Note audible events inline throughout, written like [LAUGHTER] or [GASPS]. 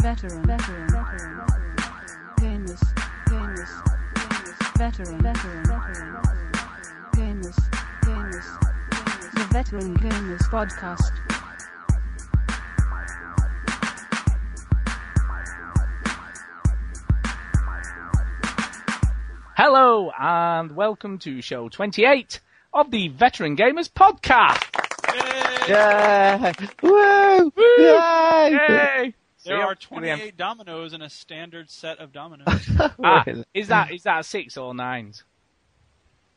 veteran, veteran, veteran, gamers, gamers, gamers, veteran, veteran, veteran, gamers, gamers, the Veteran Gamers Podcast. Hello and welcome to show 28 of the Veteran Gamers Podcast. Yeah! Woo! Yay! Yay! There See, are I'm- 28 dominoes in a standard set of dominoes. [LAUGHS] Ah, is that is that six or nines?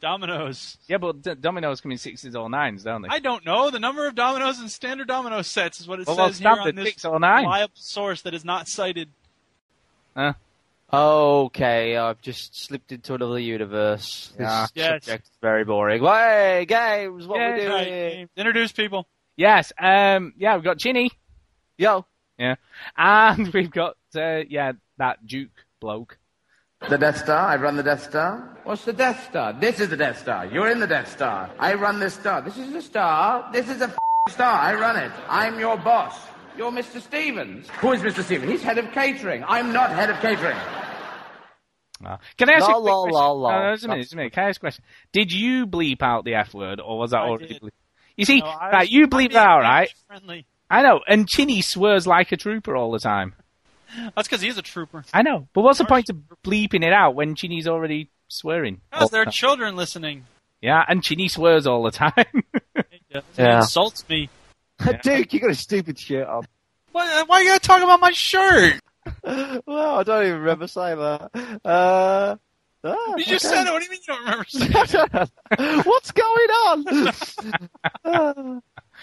dominoes. Yeah, but d- dominoes come in sixes or nines, don't they? I don't know. The number of dominoes in standard domino sets is what it Well, well, says here on this six or nine. reliable source that is not cited. Huh? Okay, I've just slipped into another universe. This Yeah. Yes. subject is very boring. Hey, games, what Yeah. we Right, doing? James. Introduce people. Yes. Um. Yeah, we've got Chinny, Yo, and [LAUGHS] we've got uh, yeah that Duke bloke. The Death Star? I run the Death Star? What's the Death Star? This is the Death Star. You're in the Death Star. I run this star. This is the star. This is a f- star. I run it. I'm your boss. You're Mr. Stevens. Who is Mr. Stevens? He's head of catering. I'm not head of catering. Ah. Can I ask you a Lol, quick lol, question? lol, lol. No, no, just a minute, just a minute. Can I ask a question? Did you bleep out the F word, or was that I already did. bleeped? You see, No, I right, you I'm bleep that out, right? Friendly. I know, and Chinny swears like a trooper all the time. That's because he's a trooper. I know, but what's the point of bleeping it out when Chinny's already swearing? Because there are children listening. Yeah, and Chinny swears all the time. [LAUGHS] He Yeah. insults me. [LAUGHS] Duke, you got a stupid shirt on. Why, why are you going to talk about my shirt? [LAUGHS] well, I don't even remember saying that. Uh, ah, You just okay. said it. What do you mean you don't remember saying it? What's going on?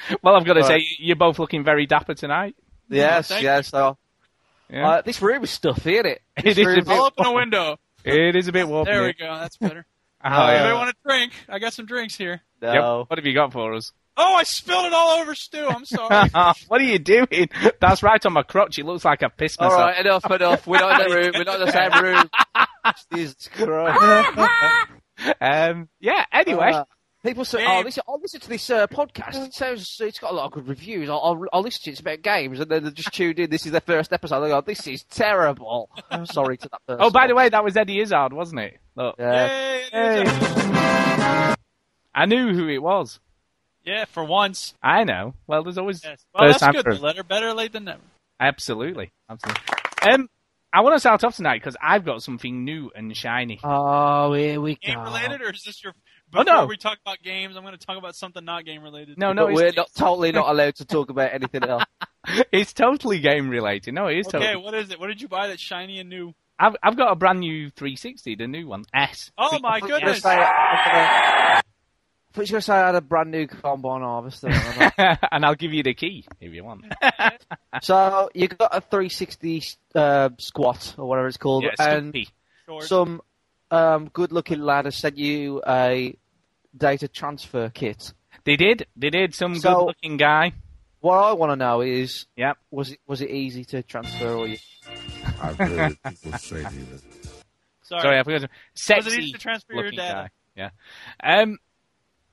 [LAUGHS] Well, I've got to Right. say, you're both looking very dapper tonight. yes, yes. So, Yeah. uh, this room is stuffy, isn't it? [LAUGHS] It This is a bit- I'll open a window. it is a bit warm. There we go. That's better. [LAUGHS] Oh, Oh, yeah. Anybody want a drink? I got some drinks here. Yep. What have you got for us? Oh, I spilled it all over Stu. I'm sorry. what are you doing? That's right on my crotch. It looks like I pissed myself. right, enough, enough. We're not in the room. We're not in the same room. Jesus Christ. Um, yeah. Anyway, Uh, people say, Game. "Oh, listen, I'll listen to this uh, podcast. It sounds, it's got a lot of good reviews. I'll, I'll, I'll listen to it. It's about games." And then they just tuned in. This is their first episode. They go, "This is terrible." I'm sorry to that person. oh, by the way, that was Eddie Izzard, wasn't it? Look, Yeah. Yay, it Hey. is knew who it was. Yeah, for once. I know. Well, there's always Yes. Well, first that's time good. for- The letter better late than never. Absolutely, absolutely. Um, I want to start off tonight because I've got something new and shiny. Oh, here we Game go. related, or is this your? Oh, no. we talk about games, I'm going to talk about something not game related. No, no, we're not totally not [LAUGHS] allowed to talk about anything else. [LAUGHS] it's totally game related. No, it is Okay, totally. what is it? What did you buy that's shiny and new? I've I've got a brand new 360, the new one S. Oh my I thought you were goodness! gonna say- I thought you were going to say I had a brand new combine harvester. I don't know. and I'll give you the key if you want. [LAUGHS] so you got a 360 uh, squat or whatever it's called, Yeah, and some um, good-looking lad has sent you a data transfer kit. They did. They did. Some So- good-looking guy. What I want to know is, Yep. was it was it easy to transfer or you? [LAUGHS] I've heard people say that. Sorry. Sorry, I forgot. To, Was sexy it easy to transfer your looking data? guy. Yeah. Um.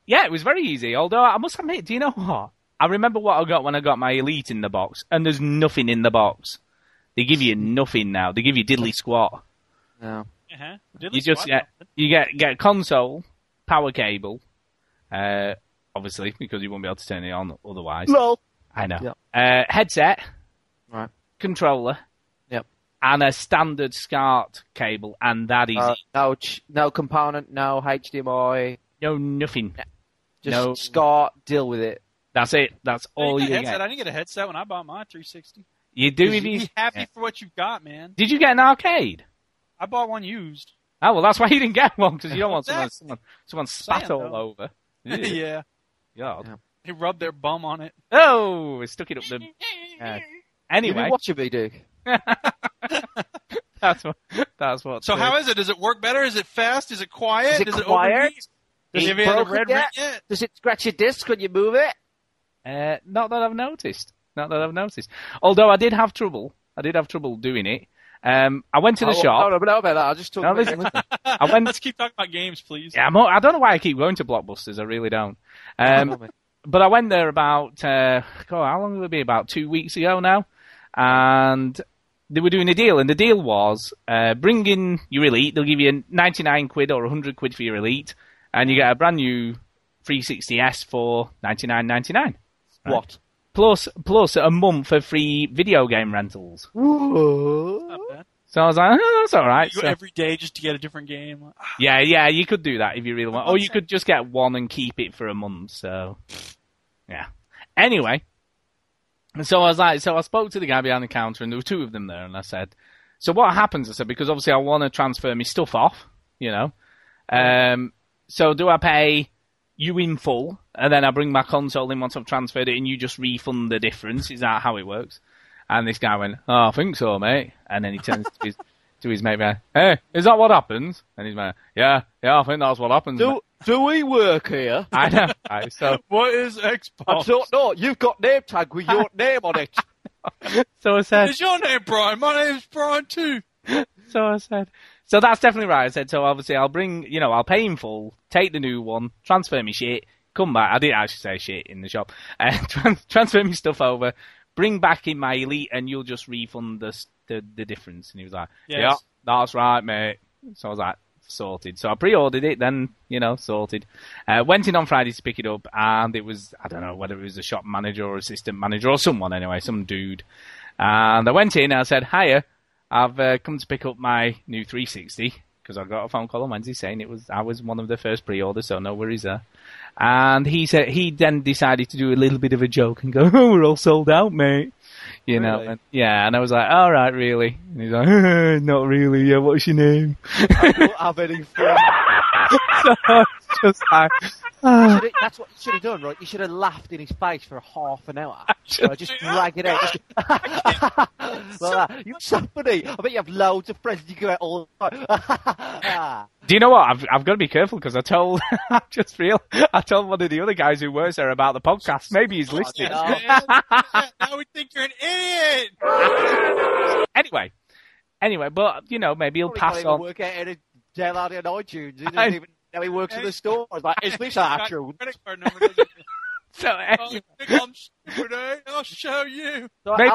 Yeah, it was very easy. Although I must admit, do you know what? I remember what I got when I got my Elite in the box, and there's nothing in the box. They give you nothing now. They give you diddly squat. No. Uh-huh. You just squat. get you get get a console, power cable, uh, obviously because you won't be able to turn it on otherwise. Lol. I know. Yep. Uh, headset, Right. controller, Yep. and a standard SCART cable, and that is Uh, no, ch- no component, no HDMI. No, nothing. Just No. SCART, deal with it. That's it. That's all get you a headset. get. I didn't get a headset when I bought my 360. You do Did need. Be happy for what you've got, man. Did you get an arcade? I bought one used. Oh well, that's why you didn't get one because you don't want someone Exactly. [LAUGHS] someone someone spat Saying, all though. over. [LAUGHS] Yeah. God. Yeah. They rubbed their bum on it. Oh, it stuck it up the. [LAUGHS] Yeah. You Anyway, been watching me, Duke? that's what. That's what. So how is it? Does it work better? Is it fast? Is it quiet? Is it Does quiet? overheat? Does it it have a broken red yet? yet? Does it scratch your disc when you move it? Uh, not that I've noticed. Not that I've noticed. Although I did have trouble. I did have trouble doing it. Um, I went to the oh, shop. No, no, no, about that. I just talking No, about. I went. Let's keep talking about games, please. Yeah, I'm, I don't know why I keep going to Blockbusters. I really don't. Um, but I went there about uh, God, how long will it be? About two weeks ago now, and they were doing a deal, and the deal was uh, bring in your elite. They'll give you 99 quid or 100 quid for your elite, and you get a brand new 360s for 99.99 What? Plus plus a month of free video game rentals. So I was like, oh, that's all right. You so, every day just to get a different game. [SIGHS] yeah, yeah, you could do that if you really want, or you could just get one and keep it for a month. So, yeah. Anyway, so I was like, so I spoke to the guy behind the counter, and there were two of them there, and I said, so what happens? I said because obviously I want to transfer my stuff off, you know. Um, so do I pay you in full, and then I bring my console in once I've transferred it, and you just refund the difference? Is that how it works? And this guy went, "Oh, I think so, mate." And then he turns to his [LAUGHS] to his mate, going, "Hey, is that what happens?" And he's like, "Yeah, yeah, I think that's what happens." Do mate." do we work here? [LAUGHS] I know. Right, so [LAUGHS] What is Xbox? I don't know. You've got name tag with your name on it. so I said, Is your name Brian? My name's Brian too. so I said, so that's definitely right. I said, so obviously I'll bring, you know, I'll pay in full, take the new one, transfer me shit, come back. I didn't actually say shit in the shop. [LAUGHS] Uh, tran- transfer me stuff over, bring back in my elite, and you'll just refund the the, the difference. And he was like, Yes. yeah, that's right, mate. So I was like, sorted. So I pre-ordered it, then you know, sorted. Uh, went in on Friday to pick it up, and it was I don't know whether it was a shop manager or assistant manager or someone anyway, some dude. And I went in and I said, "Hiya, I've uh, come to pick up my new 360 because I got a phone call on Wednesday saying it was I was one of the first pre-orders, so no worries there." And he said he then decided to do a little bit of a joke and go, [LAUGHS] "Oh, we're all sold out, mate." You know, Really? and, yeah, and I was like, "All right, really?" And he's like, [LAUGHS] "Not really. Yeah, what's your name?" I don't have any [LAUGHS] friends. So I was just like. Ah. Should've- That's what you should have done, right? You should have laughed in his face for half an hour. [LAUGHS] just- Right, just drag it out. Just, like that. You're so funny. I bet you have loads of friends. You go out all the time. [LAUGHS] Do you know what? I've I've got to be careful because I told [LAUGHS] I just real I told one of the other guys who works there about the podcast. Maybe he's oh, listening. no. now we think you're an idiot. Anyway, anyway, but you know maybe he'll Probably pass on. work out how to download it on iTunes. He doesn't I- even know he works in the store. I was like, is this Got actual? Credit card number. [LAUGHS] doesn't? So [LAUGHS] anyway, think I'm stupid, eh? I'll show you. So Maybe-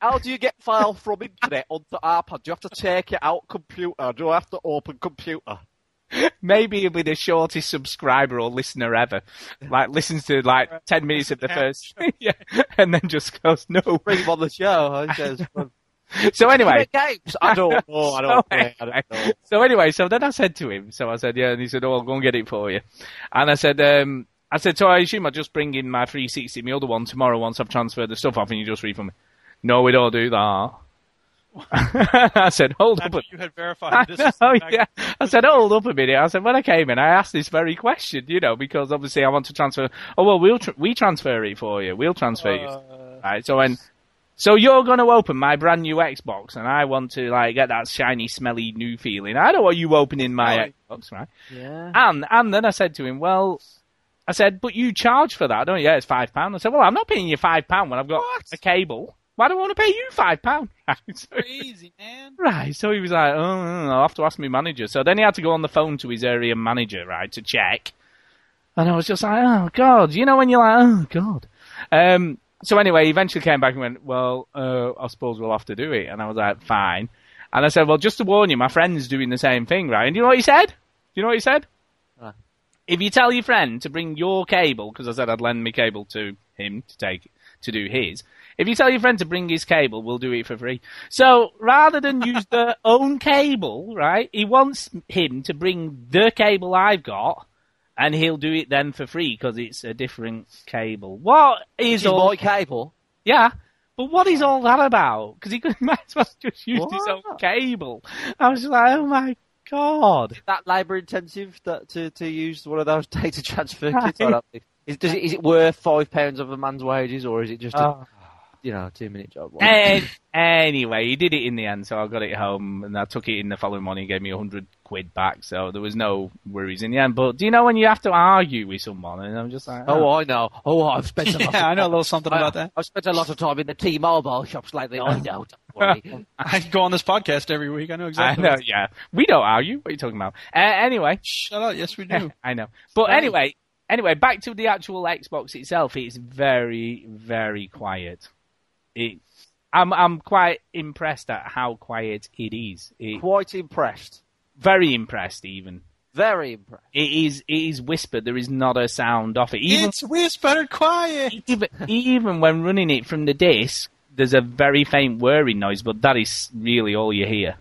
how, how do you get file from internet onto iPad? Do you have to take it out computer? Do I have to open computer? maybe he'll be the shortest subscriber or listener ever. Like listens to like ten minutes of the first, [LAUGHS] yeah, and then just goes no. Bring him on the show. He says, [LAUGHS] So anyway, games. I don't [LAUGHS] know. I don't So know. I don't know. So anyway, so then I said to him, so I said, yeah, and he said, oh, I'll go and get it for you. And I said, um, I said, so I assume I just bring in my 360, my other one tomorrow once I've transferred the stuff off and you just refund me. No, we don't do that. [LAUGHS] I said, hold up. After A- you had verified this. know, is the yeah. I said, hold up a minute. I said, when I came in, I asked this very question, you know, because obviously I want to transfer. Oh well, we'll tr- we transfer it for you. We'll transfer you. Uh, Right. So when, so you're going to open my brand new Xbox, and I want to like get that shiny, smelly new feeling. I don't want you opening my Xbox, right? Yeah. And and then I said to him, well, I said, but you charge for that, don't you? Yeah, it's five pound. I said, well, I'm not paying you five pound when I've got What? a cable. Why do I want to pay you five pound? [LAUGHS] So- crazy, man. Right, so he was like, oh, I'll have to ask my manager. So then he had to go on the phone to his area manager, right, to check. And I was just like, oh, God. You know when you're like, oh, God. Um, so anyway, he eventually came back and went, well, uh, I suppose we'll have to do it. And I was like, fine. And I said, well, just to warn you, my friend's doing the same thing, right? And you know what he said? Do you know what he said? Huh. If you tell your friend to bring your cable, because I said I'd lend my cable to him to take to do his. If you tell your friend to bring his cable, we'll do it for free. So rather than use their own cable, right? He wants him to bring the cable I've got, and he'll do it then for free because it's a different cable. What is Is all? my cable? Yeah, but what is all that about? Because he could [LAUGHS] might as well just use his own cable. I was like, oh my god. That labour intensive that to, to use one of those [LAUGHS] data transfer kits? I. Is, does it, is it worth five pounds of a man's wages, or is it just a Oh. you know a two minute job? And anyway, he did it in the end, so I got it home and I took it in the following morning. He gave me a hundred quid back, so there was no worries in the end. But do you know when you have to argue with someone, and I'm just like, Oh, I know. Oh, I've spent a [LAUGHS] lot. Yeah, of I know a little [LAUGHS] something I- about that. I've spent a lot of time in the T-Mobile shops lately. I know. Don't. [LAUGHS] I go on this podcast every week. I know I exactly. know, yeah. We don't argue. What are you talking about? Uh, anyway, Shut up. Yes, we do. I know. But anyway, anyway, back to the actual Xbox itself. It's very, very quiet. It, I'm I'm quite impressed at how quiet it is. It, Quite impressed. Very impressed, even. Very impressed. It is it is whispered. There is not a sound off it. Even It's whispered quiet. even, even when running it from the disc, there's a very faint whirring noise, but that is really all you hear.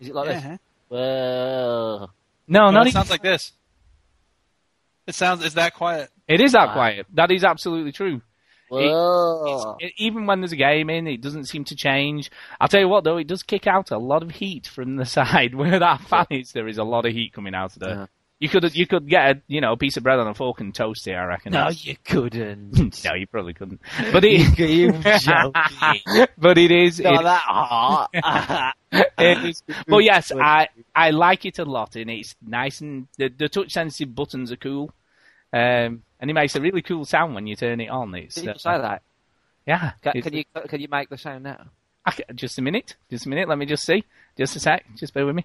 Is it like Yeah, this? huh? Well, No, No, not it even. sounds like this. It sounds it's that quiet. It is that Wow. quiet. That is absolutely true. It- even when there's a game in, it doesn't seem to change. I'll tell you what, though, it does kick out a lot of heat from the [LAUGHS] side where that fan is. There is a lot of heat coming out of there. Yeah. You could you could get a you know a piece of bread on a fork and toast it. I reckon. No, you couldn't. [LAUGHS] no, you probably couldn't. But it, you [LAUGHS] but it is. Not it- that hot. it is. But yes, I I like it a lot, and it's nice and the, the touch sensitive buttons are cool. Um, and it makes a really cool sound when you turn it on. It's Can you uh, say that? yeah. Can, can you can you make the sound now? I ca- just a minute. Just a minute. Let me just see. Just a sec. Just bear with me.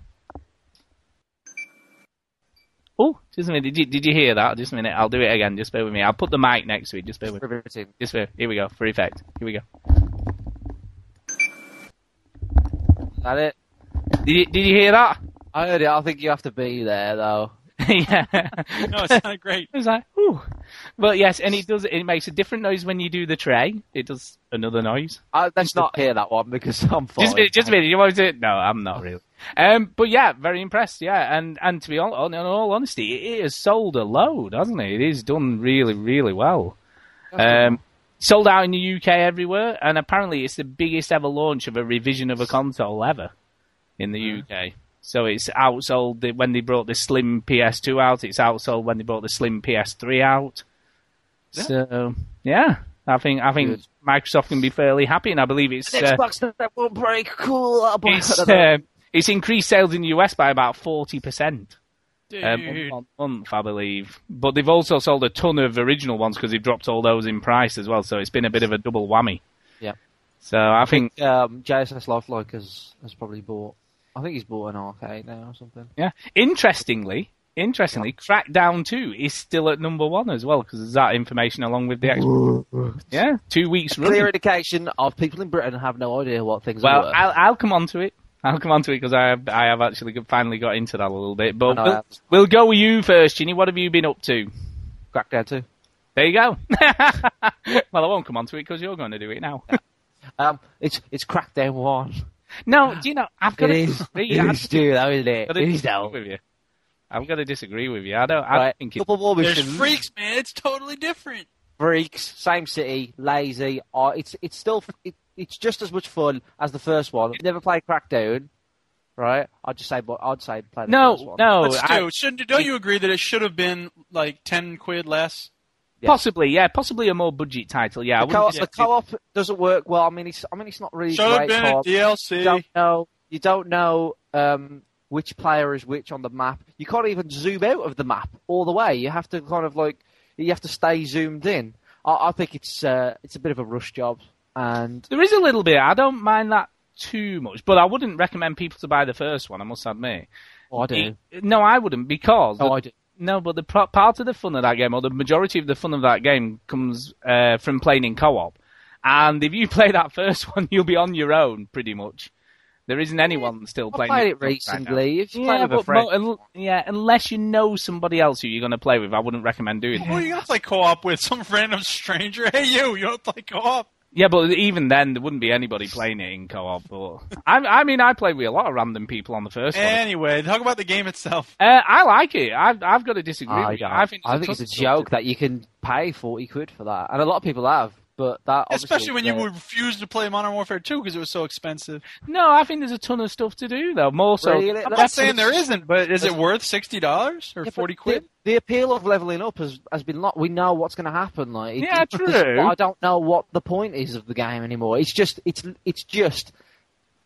Oh, just a minute. Did you, did you hear that? Just a minute. I'll do it again. Just bear with me. I'll put the mic next to it. Just bear with me. Just bear. Here we go. For effect. Here we go. Is that it? Did you, did you hear that? I heard it. I think you have to be there though. [LAUGHS] yeah. No, it sounded great. [LAUGHS] It was like, ooh. But yes, and it does. It makes a different noise when you do the tray. It does another noise. I, let's not hear that one because I'm fine. Just a minute, just a minute. You want to? No, I'm not really. Um, but yeah, very impressed. Yeah, and and to be all, in all honesty, it has sold a load, hasn't it? It is done really, really well. Um, sold out in the UK everywhere, and apparently it's the biggest ever launch of a revision of a console ever in the UK. So it's outsold the, when they brought the Slim PS2 out. It's outsold when they brought the Slim PS3 out. So yeah, I think I think Good. Microsoft can be fairly happy, and I believe it's uh, Xbox that won't break. Cool. It's, uh, it's increased sales in the US by about forty percent Dude. um, month month, I believe. But they've also sold a ton of original ones because they've dropped all those in price as well. So it's been a bit of a double whammy. Yeah. So I think um, JSS Lifelike has has probably bought. I think he's bought an arcade now or something. yeah. Interestingly, interestingly, Crackdown Two is still at number one as well because there's that information along with the Xbox. [LAUGHS] yeah, two weeks running. Clear indication of people in Britain have no idea what things Well, are. I'll, I'll come on to it. I'll come on to it because I have, I have actually finally got into that a little bit. But I know I we'll, we'll go with you first, Chinny. What have you been up to? Crackdown 2. There you go. [LAUGHS] well, I won't come on to it because you're going to do it now. Um, it's it's Crackdown one. No, do you know? I've got It to is. disagree. It I've is though, isn't it? gotta It is disagree though. with you. I've got to disagree with you. I don't. I Right. don't think it's. Couple more There's missions. freaks, man. It's totally different. Freaks, same city, lazy. Uh, it's it's still it, it's just as much fun as the first one. If you never played Crackdown, right? I'd just say, but I'd say play the first No, one. no. Let's I- do. Shouldn't don't you agree that it should have been like ten quid less? Yeah. Possibly, yeah, possibly a more budget title. Yeah, the, co- wouldn't the co-op doesn't work well. I mean, it's I mean, it's not really Should have great been a co-op. You DLC. don't know. You don't know um, which player is which on the map. You can't even zoom out of the map all the way. You have to kind of like you have to stay zoomed in. I, I think it's uh, it's a bit of a rush job, and There is a little bit. I don't mind that too much, but I wouldn't recommend people to buy the first one. I must admit. oh, I do. No, I wouldn't because Oh, I do. No, but the part of the fun of that game, or the majority of the fun of that game, comes uh, from playing in co-op. And if you [LAUGHS] play that first one, you'll be on your own pretty much. There isn't anyone still I playing. played it co-op right recently. If you play Yeah, with a but friend, mo- un- yeah, unless you know somebody else who you're going to play with, I wouldn't recommend doing Who are it. you gonna play co-op with? Some random stranger? [LAUGHS] Hey, you! You don't play co-op? Yeah, but even then, there wouldn't be anybody playing it in co-op. But I, I mean, I played with a lot of random people on the first one. Anyway, talk about the game itself. Uh, I like it. I've, I've got to disagree I, with you. don't. I think, I there's think it's ton a of stuff joke that you can pay forty quid for that, and a lot of people have. But that Especially when you uh, would refuse to play Modern Warfare 2 because it was so expensive. No, I think there's a ton of stuff to do though. More so. Really? I'm not saying there isn't, but is it worth sixty dollars or Yeah, forty quid? The, the appeal of leveling up has has been lot. We know what's going to happen. Like, Yeah, it- true. I don't know what the point is of the game anymore. It's just it's it's just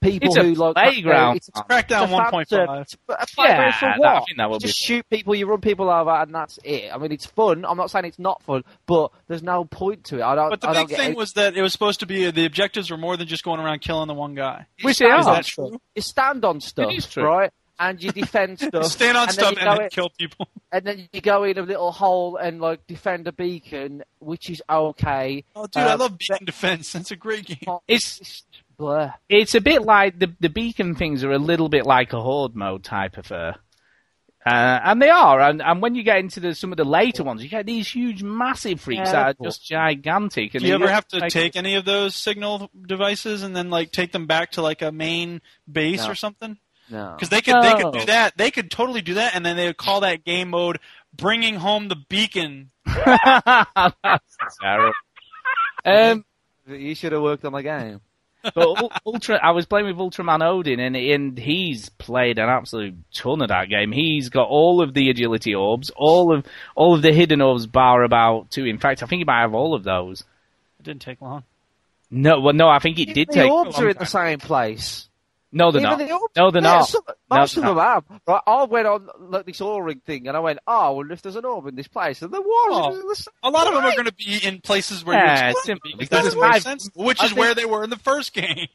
people It's a who like playground. It's, it's Crackdown a fan 1.5. service. But a playground Yeah, for that- what? I think that would you just be- shoot people, you run people over, and that's it. I mean, it's fun. I'm not saying it's not fun, but there's no point to it. I don't. But the I don't big thing it. was that it was supposed to be the objectives were more than just going around killing the one guy. Which they stand Is are. that true? You stand on stuff, is true. right? And you defend [LAUGHS] stuff. Stand on and stuff then and then in- kill people. [LAUGHS] and then you go in a little hole and like defend a beacon, which is okay. Oh, dude, I Um, love Beacon Defense. That's a great game. It's It's Blur. it's a bit like the the beacon things are a little bit like a horde mode type affair. Uh, and they are, and, and when you get into the, some of the later ones, you get these huge, massive freaks that are Terrible. just gigantic. And Do you they ever have to like- take any of those signal devices and then like take them back to like a main base No. or something? No. Because they could they could do that. They could totally do that, and then they would call that game mode "Bringing Home the Beacon." [LAUGHS] That's terrible. [LAUGHS] Um, You should have worked on the game. But Ultra, I was playing with Ultraman Odin, and, and he's played an absolute ton of that game. He's got all of the agility orbs, all of all of the hidden orbs, bar about two. In fact, I think he might have all of those. It didn't take long. No, well, no, I think it did the take. orbs a are long in the same place. No, they're Even not. the orbs- No, they're Yeah, not. some- No, most they're of them have. Right, I went on like this O-ring thing, and I went, "Oh, I wonder if there's an orb in this place." And there was. Oh, It was in the same A lot of them are going to be in places where Yeah, you're it's supposed simple, be, because because there's makes sense. Which I is think- where they were in the first game.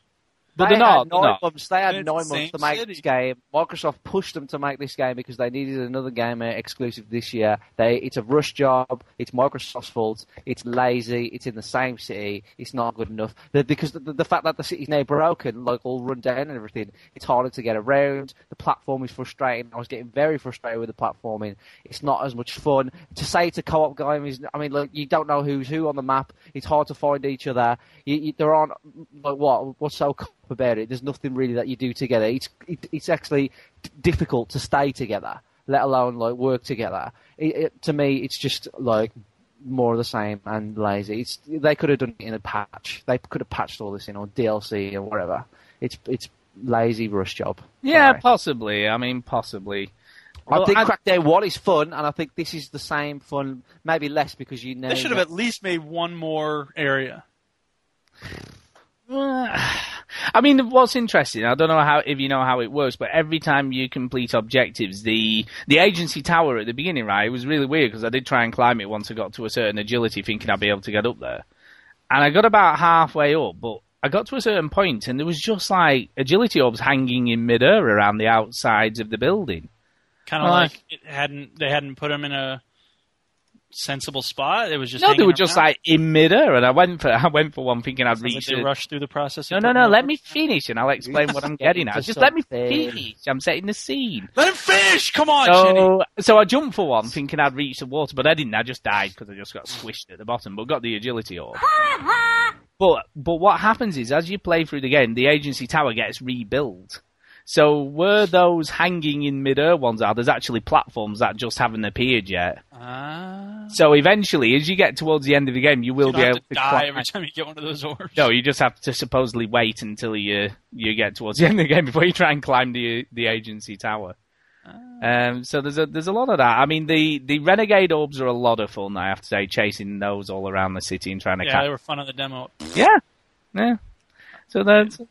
But they they're not. Had they're nine not. months. They had It's nine the months to make city. this game. Microsoft pushed them to make this game because they needed another game uh, exclusive this year. They, it's a rush job. It's Microsoft's fault. It's lazy. It's in the same city. It's not good enough. The, because the, the fact that the city's now broken, like all run down and everything, it's harder to get around. The platform is frustrating. I was getting very frustrated with the platforming. It's not as much fun. To say it's a co-op game is, I mean, like you don't know who's who on the map. It's hard to find each other. You, you, there aren't like what what's so co-op about it. There's nothing really that you do together. It's it, it's actually d- difficult to stay together, let alone like work together. It, it, to me, it's just like more of the same and lazy. It's they could have done it in a patch. They could have patched all this in or DLC or whatever. It's it's lazy rush job. Yeah, Sorry. possibly. I mean, possibly. I Well, think I- Crackdown One is fun, and I think this is the same fun, maybe less because you know. They should have at least made one more area. [SIGHS] I mean, what's interesting, I don't know how if you know how it works, but every time you complete objectives, the the agency tower at the beginning, right? It was really weird because I did try and climb it once I got to a certain agility, thinking I'd be able to get up there, and I got about halfway up, but I got to a certain point and there was just like agility orbs hanging in midair around the outsides of the building. Kind of I- like it hadn't they hadn't put them in a sensible spot. It was just no, they hanging were just like in midair, and I went for [LAUGHS] I went for one thinking I'd Sounds like reach. they rushed through the process. No, no, no. Let me finish, and I'll explain what I'm [LAUGHS] Getting getting at. Just let me something. finish. I'm setting the scene. Let him finish. Come on, Chinny. So, so I jumped for one, thinking I'd reach the water, but I didn't. I just died because I just got squished at the bottom, but got the agility orb. [LAUGHS] but but what happens is, as you play through the game, the agency tower gets rebuilt. So were those hanging in midair ones are, there's actually platforms that just haven't appeared yet. Ah. So eventually, as you get towards the end of the game, you will you be able to to die climb- every time you get one of those orbs. no, you just have to supposedly wait until you you get towards the end of the game before you try and climb the the agency tower. Um, so there's a there's a lot of that. I mean, the the renegade orbs are a lot of fun. I have to say, chasing those all around the city and trying to Yeah, catch. they were fun on the demo. Yeah, yeah. So they're so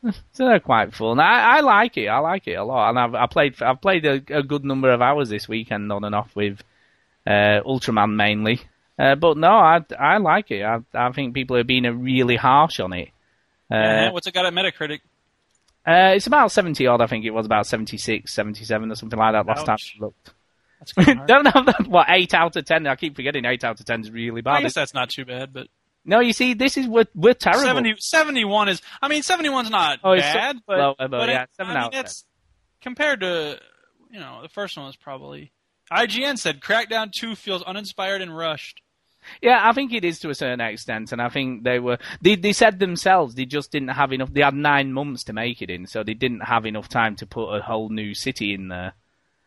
they're quite fun. I, I like it. I like it a lot, and I've I played I've played a, a good number of hours this weekend on and off with uh, Ultraman mainly. Uh, but no, I I like it. I I think people are being really harsh on it. Uh, Yeah, what's it got at Metacritic? uh, it's about 70 odd, I think it was about 76, 77 or something like that last Ouch. time I looked. That's kind of [LAUGHS] hard. Don't have [LAUGHS] that, what, 8 out of 10? I keep forgetting 8 out of 10 is really bad. I guess that's not too bad, but No, you see, this is, we're, we're terrible. 70, 71 is. I mean, 71's not Oh, it's so bad, but, low, but but yeah, it- I mean, that's compared to you know the first one was probably. IGN said Crackdown 2 feels uninspired and rushed. Yeah, I think it is to a certain extent, and I think they were. They they said themselves they just didn't have enough. They had nine months to make it in, so they didn't have enough time to put a whole new city in there.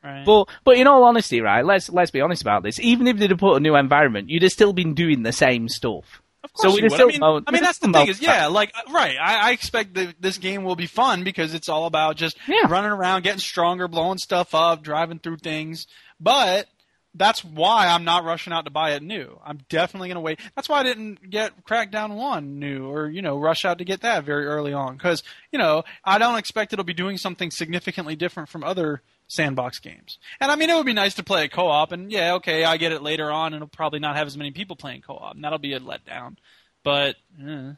Right. But but in all honesty, right? Let's let's be honest about this. Even if they'd have put a new environment, you'd have still been doing the same stuff. Of course So would. still I mean, I mean that's the thing is, yeah, like uh, right. I, I expect that this game will be fun because it's all about just Yeah. running around, getting stronger, blowing stuff up, driving through things. But that's why I'm not rushing out to buy it new. I'm definitely gonna wait. That's why I didn't get Crackdown One new, or you know, rush out to get that very early on because you know I don't expect it'll be doing something significantly different from other sandbox games. And I mean, it would be nice to play a co-op, and yeah, okay, I get it later on, and it'll probably not have as many people playing co-op, and that'll be a letdown. But eh.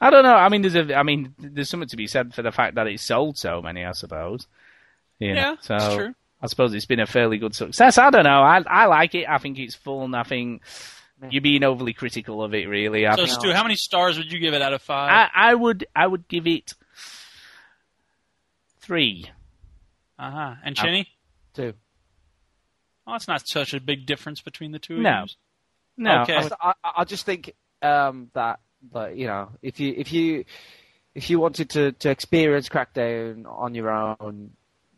I don't know. I mean, there's a. I mean, there's something to be said for the fact that it sold so many. I suppose. You know, Yeah, so that's true. I suppose it's been a fairly good success. I don't know. I I like it. I think it's fun. I think you're being overly critical of it. Really. I, So think- Stu, how many stars would you give it out of five? I, I would I would give it three. Uh huh. And Chinny? Two. Oh, it's not such a big difference between the two. of No. you. No, Okay. I, I, I just think um, that, like, you know, if you if you if you wanted to, to experience Crackdown on your own,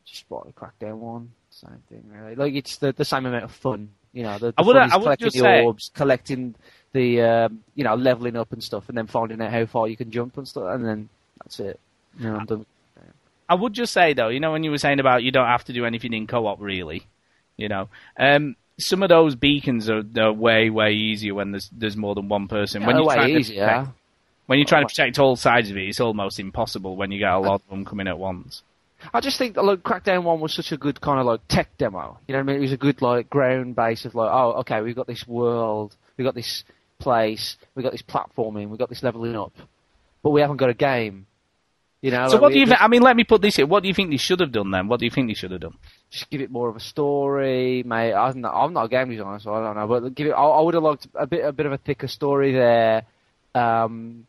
just buy the Crackdown one. Same thing, really. Like it's the, the same amount of fun. You know, the, the I would- I would collecting just the say- orbs, collecting the um, you know leveling up and stuff, and then finding out how far you can jump and stuff, and then that's it. You know, I'm done. I would just say though, you know, when you were saying about you don't have to do anything in co-op, really, you know, um, some of those beacons are they're way way easier when there's there's more than one person. when you're trying to protect, when you're trying to protect all sides of it, it's almost impossible when you get a lot of them coming at once. I just think that like Crackdown One was such a good kind of like tech demo. You know what I mean? It was a good like ground base of like, oh, okay, we've got this world, we've got this place, we've got this platforming, we've got this leveling up, but we haven't got a game. You know? So like, what do you? just, Think, I mean, let me put this here. What do you think they should have done then? What do you think they should have done? just give it more of a story, mate. I'm not, I'm not a game designer, so I don't know, but give it. I, I would have liked a bit, a bit of a thicker story there. Um,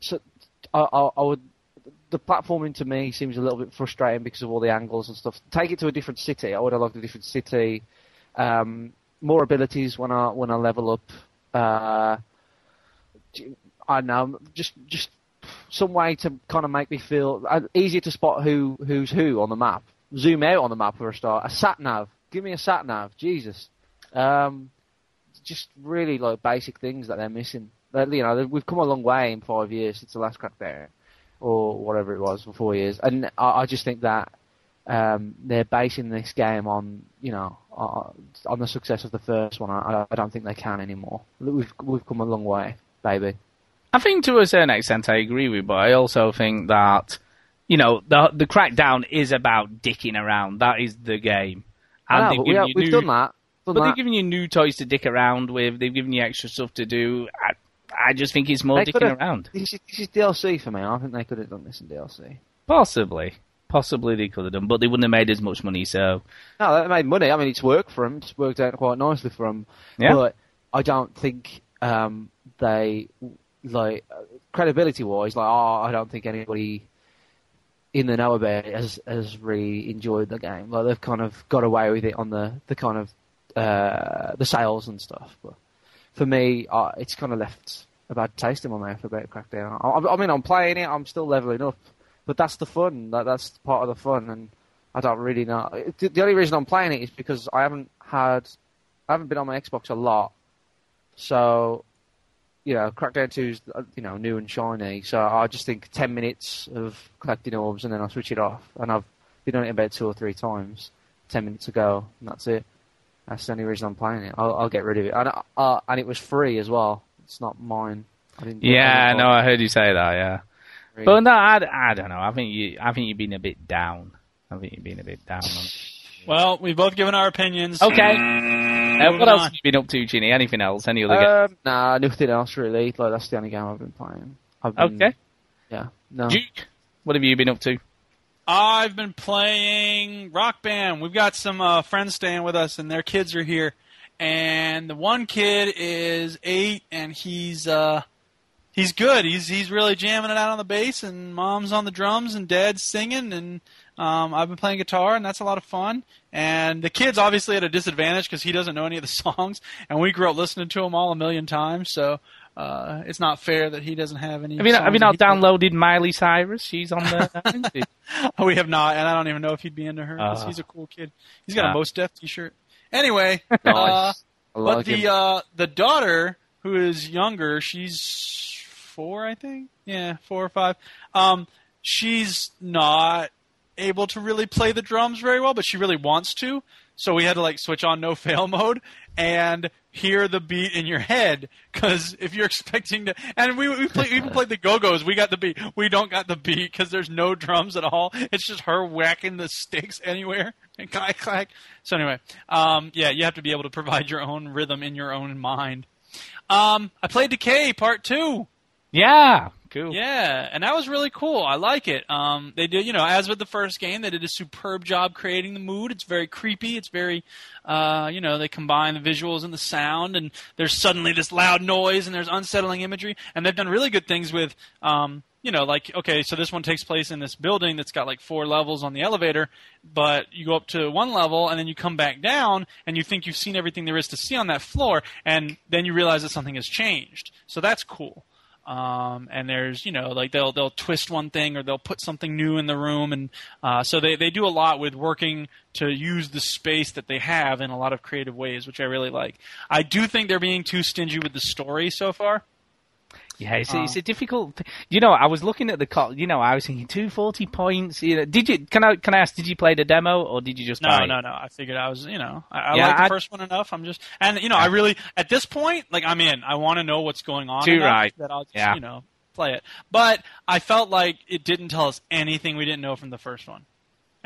so I, I, I would. The platforming to me seems a little bit frustrating because of all the angles and stuff. Take it to a different city. I would have liked a different city. Um, more abilities when I when I level up. Uh, I don't know, just just some way to kind of make me feel uh, easier to spot who who's who on the map. Zoom out on the map for a start. A sat nav. Give me a sat nav. Jesus. Um, just really like basic things that they're missing. You know, we've come a long way in five years since the last crackdown, or whatever it was for four years, and I, I just think that um, they're basing this game on you know uh, on the success of the first one. I, I don't think they can anymore. We've we've come a long way, baby. I think to a certain extent I agree with, you, but I also think that you know the the crackdown is about dicking around. That is the game, know, we, have new- done that. But that. they've given you new toys to dick around with. They've given you extra stuff to do. I, just think it's more They dicking around. This is, this is DLC for me. I think they could have done this in DLC. Possibly, possibly they could have done, but they wouldn't have made as much money. So No, they made money. I mean, it's worked for them. It's worked out quite nicely for them. Yeah. But I don't think um, they like credibility wise. Like, oh, I don't think anybody in the know about it has has really enjoyed the game. Like, they've kind of got away with it on the the kind of uh, the sales and stuff. But for me, uh, it's kind of left a bad taste in my mouth about Crackdown. I, I mean, I'm playing it. I'm still leveling up, but that's the fun. That, that's part of the fun, and I don't really know. The, the only reason I'm playing it is because I haven't had, I haven't been on my Xbox a lot, so you know, Crackdown 2 is you know new and shiny. So I just think ten minutes of collecting orbs and then I switch it off, and I've been on it about two or three times, ten minutes ago, and that's it. That's the only reason I'm playing it. I'll, I'll get rid of it, and uh, and it was free as well. It's not mine. I didn't. Yeah, didn't no, I heard you say that. Yeah, it free. but no, I, I don't know. I think you, I think you've been a bit down. I think you've been a bit down on it. Well, we've both given our opinions. Okay. Uh, what else on. have you been up to, Chinny? Anything else? Any other games? Um, nah, nothing else really. Like that's the only game I've been playing. I've been, Okay. Yeah. No. Duke, what have you been up to? I've been playing Rock Band. We've got some uh, friends staying with us, and their kids are here. And the one kid is eight, and he's uh, he's good. He's he's really jamming it out on the bass, and mom's on the drums, and dad's singing, and um, I've been playing guitar, and that's a lot of fun. And the kid's obviously at a disadvantage because he doesn't know any of the [LAUGHS] songs, and we grew up listening to them all a million times. So uh, it's not fair that he doesn't have any. Have you not, have you not downloaded Miley Cyrus? She's on there. now, [LAUGHS] isn't she? we have not, and I don't even know if he'd be into her. Ah. he's a cool kid. He's got Ah. a Mos Def T-shirt. Anyway, [LAUGHS] uh. But the uh, the daughter who is younger, she's four, I think. Yeah, four or five. Um, she's not able to really play the drums very well, but she really wants to. So we had to like switch on no fail [LAUGHS] mode and hear the beat in your head. Because if you're expecting to, and we we, play, we even played the Go Go's, we got the beat. We don't got the beat because there's no drums at all. It's just her whacking the sticks [LAUGHS] anywhere [LAUGHS] clack clack. So anyway, um, yeah, you have to be able to provide your own rhythm in your own mind. Um, I played Decay Part Two. yeah, cool. Yeah, and that was really cool. I like it. Um, they did, you know, as with the first game, they did a superb job creating the mood. It's very creepy. It's very, uh, you know, they combine the visuals and the sound, and there's suddenly this loud noise, and there's unsettling imagery, and they've done really good things with, um, you know, like okay, so this one takes place in this building that's got like four levels on the elevator, but you go up to one level and then you come back down and you think you've seen everything there is to see on that floor, and then you realize that something has changed. So that's cool. Um, and there's you know like they'll they'll twist one thing or they'll put something new in the room, and uh, so they they do a lot with working to use the space that they have in a lot of creative ways, which I really like. I do think they're being too stingy with the story so far. Yeah, it's, Uh, it's a difficult. Th- you know, I was looking at the co- You know, I was thinking two forty points. You know, did you? Can I? Can I ask? Did you play the demo or did you just buy No, it? no, no. I figured I was, you know, I, I Yeah, like the I- first one enough. I'm just, and you know, I really, at this point, like I'm in. I want to know what's going on. Too right. That I'll just, Yeah. you know, play it. But I felt like it didn't tell us anything we didn't know from the first one.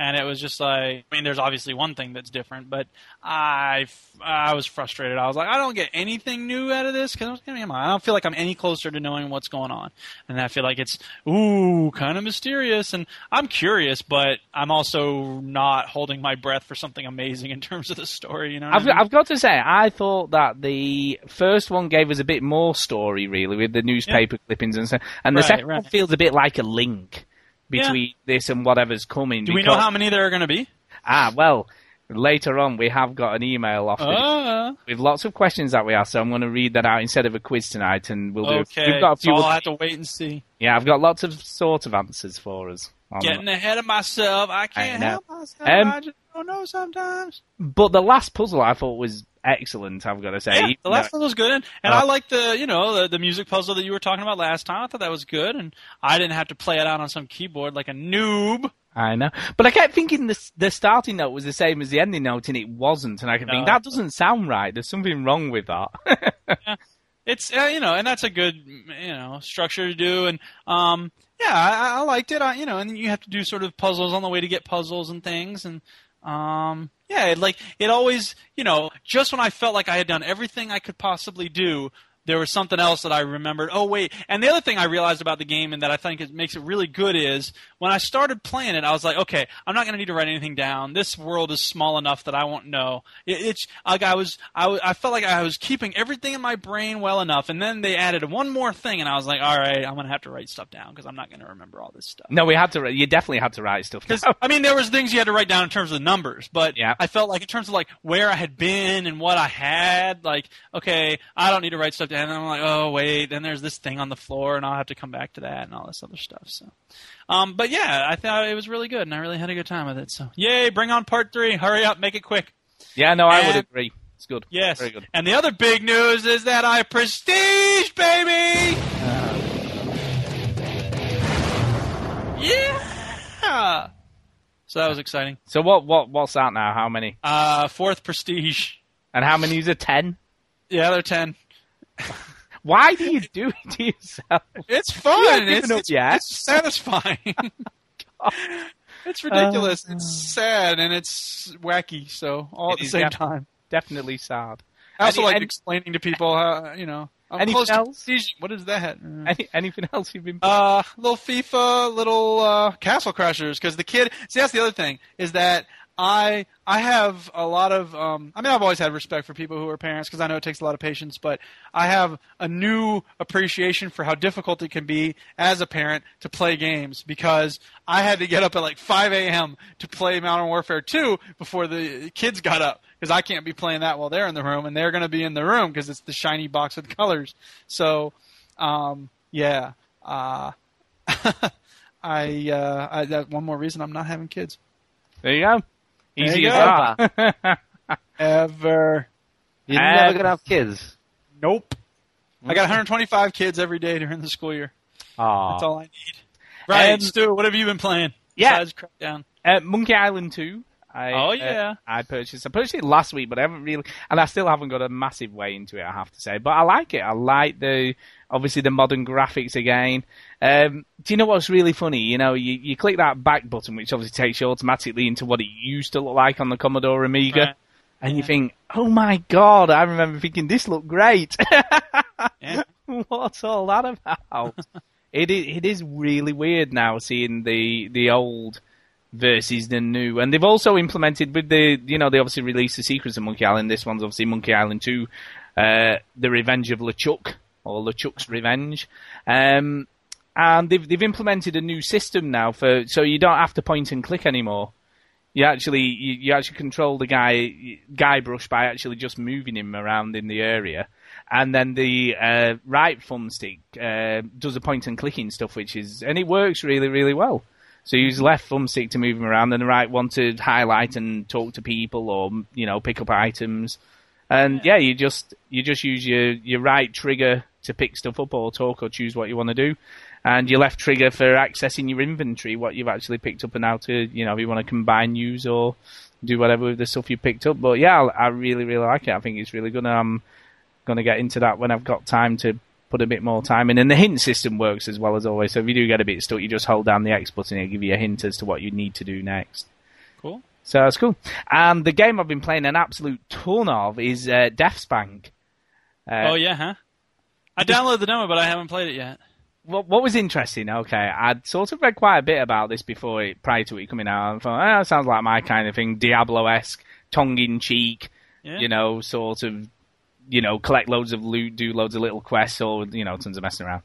And it was just like, I mean, there's obviously one thing that's different, but I, I was frustrated. I was like, I don't get anything new out of this because I, I don't feel like I'm any closer to knowing what's going on, and I feel like it's ooh kind of mysterious. And I'm curious, but I'm also not holding my breath for something amazing in terms of the story. You know, I've, I mean? I've got to say, I thought that the first one gave us a bit more story, really, with the newspaper clippings and so. And the Right, second right. one feels a bit like a link between this and whatever's coming. Do we know how many there are going to be? Ah, well, later on we have got an email off Uh, with lots of questions that we asked, so I'm going to read that out instead of a quiz tonight, and we'll do. okay, We've got a few. so I'll have to wait and see. yeah, I've got lots of sort of answers for us. Getting ahead of myself. I can't know. help myself. Um, I just don't know sometimes. But the last puzzle I thought was excellent. I've got to say. Yeah, the last though- one was good, and, and Uh, I liked the you know the, the music puzzle that you were talking about last time. I thought that was good, and I didn't have to play it out on some keyboard like a noob. I know, but I kept thinking the the starting note was the same as the ending note, and it wasn't. And I kept thinking No. that doesn't sound right. There's something wrong with that. [LAUGHS] It's uh, you know, and that's a good you know structure to do, and um, yeah, I, I liked it. I, you know, and you have to do sort of puzzles on the way to get puzzles and things, and um, yeah, it, like it always, you know, just when I felt like I had done everything I could possibly do. There was something else that I remembered. Oh wait! And the other thing I realized about the game, and that I think it makes it really good, is when I started playing it, I was like, okay, I'm not going to need to write anything down. This world is small enough that I won't know. It, it's like I was, I, was- I felt like I was keeping everything in my brain well enough, and then they added one more thing, and I was like, all right, I'm going to have to write stuff down because I'm not going to remember all this stuff. no, we had to. You definitely had to write stuff. Because down. I mean, there was things you had to write down in terms of the numbers, but Yeah. I felt like in terms of like where I had been and what I had, like okay, I don't need to write stuff down. And I'm like, oh wait, then there's this thing on the floor, and I'll have to come back to that and all this other stuff. So, um, but yeah, I thought it was really good, and I really had a good time with it. So, yay! Bring on part three. Hurry up, make it quick. yeah, no, I would agree. It's good. Yes. very good. And the other big news is that I prestige, baby. Yeah. So that was exciting. So what? What? What's that now? How many? Uh, fourth prestige. And how many is a ten? Yeah, they're ten. [LAUGHS] Why do you do it to yourself? It's [LAUGHS] fun. It's, it's, it's satisfying. [LAUGHS] it's ridiculous. it's sad and it's wacky. So all at the same def- time. Definitely sad. I also Any- like any- explaining to people how you know I'm Anything else? What is that? Any, anything else you've been? Playing? Uh, little FIFA, little uh, Castle Crashers. Because the kid, see, that's the other thing is that I I have a lot of. Um, I mean, I've always had respect for people who are parents because I know it takes a lot of patience. But I have a new appreciation for how difficult it can be as a parent to play games because I had to get up at like 5 a.m. to play Modern Warfare 2 before the kids got up because I can't be playing that while they're in the room and they're going to be in the room because it's the shiny box with colors. So, um, yeah. Uh, [LAUGHS] I, uh, I that one more reason I'm not having kids there you go. There Easy as that. [LAUGHS] ever. You're Uh, never gonna have kids. Nope. I got 125 kids every day during the school year. Aw. That's all I need. Right, Um, Stu. What have you been playing? Yeah. Besides Crackdown. Uh, Monkey Island 2. I, Oh, uh, yeah. I purchased. I purchased it last week, but I haven't really, and I still haven't got a massive way into it. I have to say, but I like it. I like the obviously the modern graphics again. Um, do you know what's really funny? You know, you, you click that back button, which obviously takes you automatically into what it used to look like on the Commodore Amiga, Right. and you think, oh my god! I remember thinking this looked great. [LAUGHS] Yeah. [LAUGHS] What's all that about? [LAUGHS] it is, it is really weird now seeing the the old versus the new, and they've also implemented with the you know they obviously released the Secrets of Monkey Island. This one's obviously Monkey Island Two, uh, the Revenge of LeChuck or LeChuck's Revenge, um, and they've they've implemented a new system now for so you don't have to point and click anymore. You actually you, you actually control the guy Guybrush by actually just moving him around in the area, and then the uh, right thumbstick uh, does the point and clicking stuff, which is and it works really really well. So you use left thumbstick to move him around, and the right one to highlight and talk to people, or you know pick up items. And yeah, you just you just use your your right trigger to pick stuff up or talk or choose what you want to do, and your left trigger for accessing your inventory, what you've actually picked up and how to you know if you want to combine use or do whatever with the stuff you picked up. But yeah, I, really really like it. I think it's really good. and I'm going to get into that when I've got time to put a bit more time in. And the hint system works as well as always. So if you do get a bit stuck, you just hold down the X button and it'll give you a hint as to what you need to do next. Cool. So that's cool. And the game I've been playing an absolute ton of is uh, Deathspank. Uh, oh yeah, huh? I downloaded the demo, but I haven't played it yet. What, what was interesting, okay, I'd sort of read quite a bit about this before it, prior to it coming out, and thought, oh, sounds like my kind of thing, Diablo-esque, tongue-in-cheek, Yeah. you know, sort of, you know, collect loads of loot, do loads of little quests, or, you know, tons of messing around.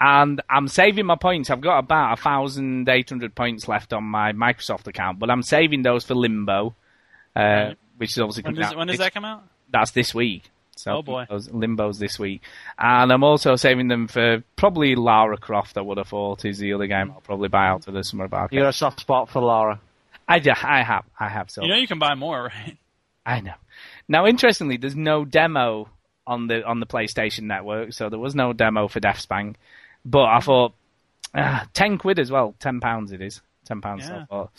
And I'm saving my points. I've got about 1,800 points left on my Microsoft account, but I'm saving those for Limbo, uh, Right. which is obviously When coming does, out. when does that come out? that's this week. So Oh, boy. Limbo's, Limbo's this week, and I'm also saving them for probably Lara Croft. I would have thought is the other game I'll probably buy out of the summer market. You got a soft spot for Lara. I, ju- I have, I have. So You know you can buy more, right? I know. Now, interestingly, there's no demo on the on the PlayStation Network, so there was no demo for Deathspank. But I thought ah, ten quid as well, ten pounds it is, ten pounds. So I Yeah. thought,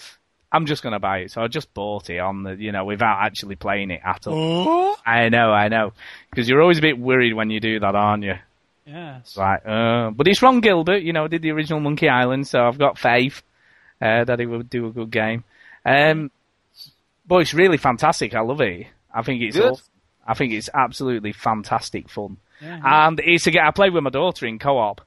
I'm just gonna buy it, so I just bought it on the, you know, without actually playing it at all. Oh. I know, I know, because you're always a bit worried when you do that, aren't you? Yes. It's like, uh, but it's Ron Gilbert, you know, did the original Monkey Island, so I've got faith uh, that he will do a good game. Um, but it's really fantastic. I love it. I think it's Good. awesome. I think it's absolutely fantastic fun. Yeah. And it's a game I played with my daughter in co-op,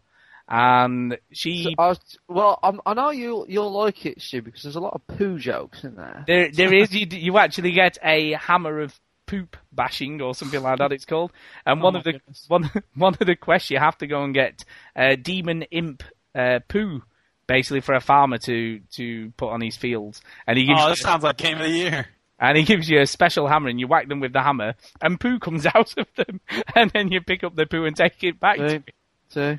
and she I was, well, I'm, I know you you'll like it, Stu, because there's a lot of poo jokes in there. there there is. You, you actually get a hammer of poop bashing or something like that it's called. And Oh one of the goodness. one [LAUGHS] one of the quests you have to go and get uh, demon imp uh, poo basically for a farmer to to put on his fields. And he gives Oh, you, that sounds like game of the year. and he gives you a special hammer and you whack them with the hammer and poo comes [LAUGHS] out of them. And then you pick up the poo and take it back to See, see,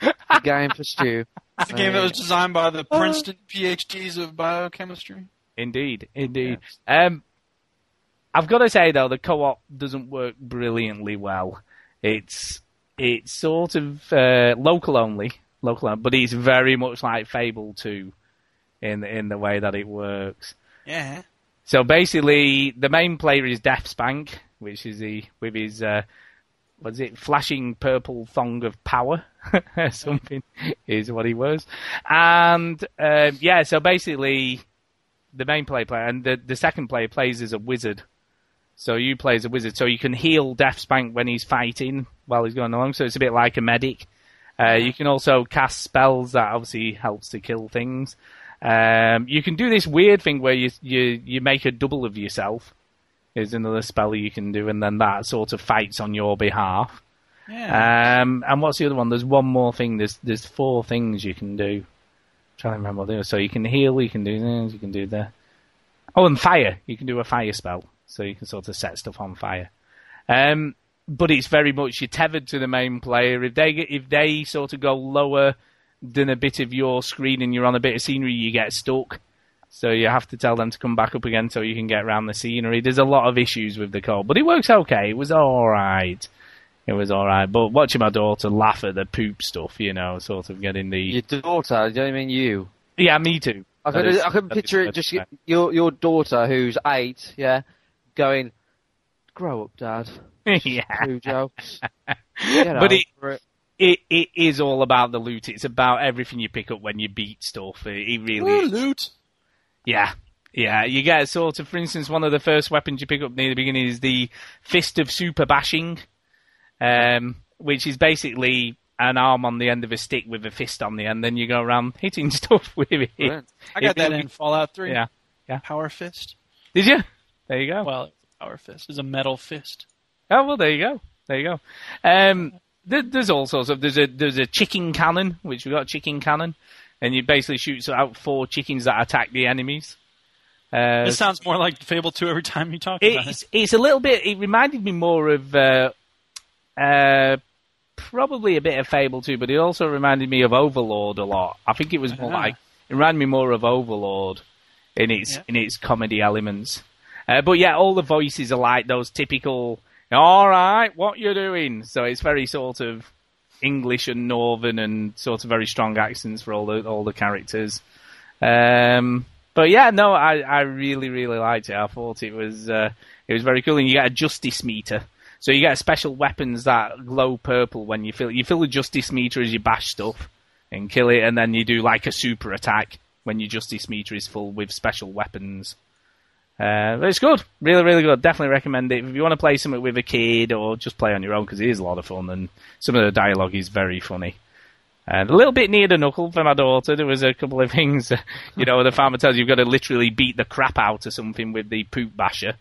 [LAUGHS] the game for Stu. It's a game that was designed by the Princeton PhDs of biochemistry. Indeed, indeed. Um, I've got to say though, the co-op doesn't work brilliantly well. It's it's sort of uh, local only, local, only, but it's very much like Fable 2 in in the way that it works. Yeah. So basically, the main player is Deathspank, which is the with his uh, what is it, flashing purple thong of power, [LAUGHS] something is what he was, and um, yeah. So basically, the main player player and the the second player plays as a wizard. So you play as a wizard, so you can heal Deathspank when he's fighting while he's going along. So it's a bit like a medic. Uh, you can also cast spells that obviously helps to kill things. Um, you can do this weird thing where you you you make a double of yourself. Is another spell you can do, and then that sort of fights on your behalf. Yeah. Um, and what's the other one? There's one more thing. There's there's four things you can do. trying to remember what they are. So you can heal. You can do this. You can do the. Oh, and fire. You can do a fire spell. So you can sort of set stuff on fire. Um, but it's very much you're tethered to the main player. If they get, if they sort of go lower than a bit of your screen and you're on a bit of scenery, you get stuck. So you have to tell them to come back up again so you can get around the scenery. There's a lot of issues with the code, but it works okay. It was all right. It was all right. But watching my daughter laugh at the poop stuff, you know, sort of getting the Your daughter, do you know I mean you? yeah, me too. I That can, is- I can picture it just your your daughter who's eight, yeah, going, grow up, dad. [LAUGHS] yeah. Poo jokes. [LAUGHS] But it- it. It it is all about the loot. It's about everything you pick up when you beat stuff. It, it really Ooh, is. loot. Yeah. Yeah, you get sort of, for instance, one of the first weapons you pick up near the beginning is the Fist of Super Bashing. Um, which is basically an arm on the end of a stick with a fist on the end. Then you go around [LAUGHS] hitting stuff with it. Brilliant. I got It that in Fallout 3. Yeah. Yeah. Power fist. Did you? There you go. Well, power fist is a metal fist. Oh well, there you go. There you go. Um, there, there's all sorts of there's a there's a chicken cannon, which we got a chicken cannon, and you basically shoots out four chickens that attack the enemies. Uh, This sounds more like Fable 2 every time you talk about it's it. it's a little bit. It reminded me more of uh, uh, probably a bit of Fable 2, but it also reminded me of Overlord a lot. I think it was more Ah. like it reminded me more of Overlord in its Yeah. in its comedy elements. Uh, but yeah, all the voices are like those typical. All right, what you're doing? So it's very sort of English and Northern and sort of very strong accents for all the all the characters. Um, but yeah, no, I, I really really liked it. I thought it was uh, it was very cool, and you get a justice meter. So you get special weapons that glow purple when you fill you fill the justice meter as you bash stuff and kill it, and then you do like a super attack when your justice meter is full with special weapons. Uh, but it's good, really, really good. Definitely recommend it if you want to play something with a kid or just play on your own because it is a lot of fun and some of the dialogue is very funny. And a little bit near the knuckle for my daughter. There was a couple of [LAUGHS] things, you know, the farmer tells you you've got to literally beat the crap out of something with the poop basher.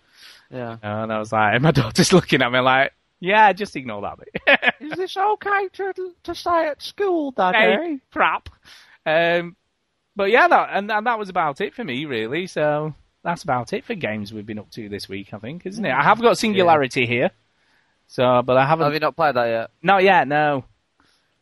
Yeah. And I was like, and my [LAUGHS] daughter's looking at me like, yeah, just ignore that bit. [LAUGHS] Is this okay to to say at school, Daddy? hey, crap. Um, but yeah, that and, and that was about it for me, really. So that's about it for games we've been up to this week, I think, isn't it? I have got Singularity here, so but I haven't. Have you not played that yet? Not yet, no.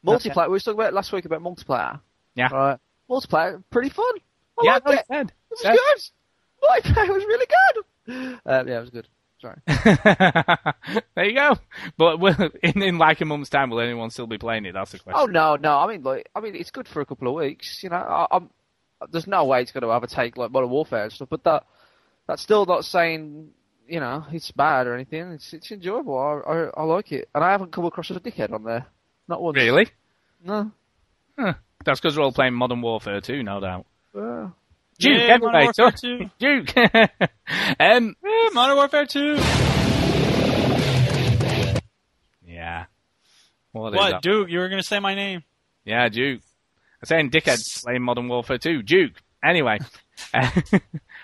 Multiplayer. We were talking about last week about multiplayer. Yeah. Right. Multiplayer, pretty fun. I yeah, liked no, it. it said. It was Said. good. Multiplayer was really good. Uh, yeah, it was good. Sorry. [LAUGHS] there you go. But will, in, in like a month's time, will anyone still be playing it? That's the question. Oh no, no. I mean, like, I mean, it's good for a couple of weeks. You know, I, I'm. There's no way it's going to overtake like Modern Warfare and stuff. But that, that's still not saying, you know, it's bad or anything. It's it's enjoyable. I I, I like it, and I haven't come across a dickhead on there. Not once. Really? No. That's because we're all playing Modern Warfare 2, no doubt. Uh, Duke, Yeah, Modern Warfare so- 2. [LAUGHS] Duke. [LAUGHS] um, Eh, Modern Warfare 2. yeah. What is What, that? Duke? You were going to say my name. Yeah, Duke. I'm saying dickhead playing Modern Warfare 2. Duke. Anyway. [LAUGHS]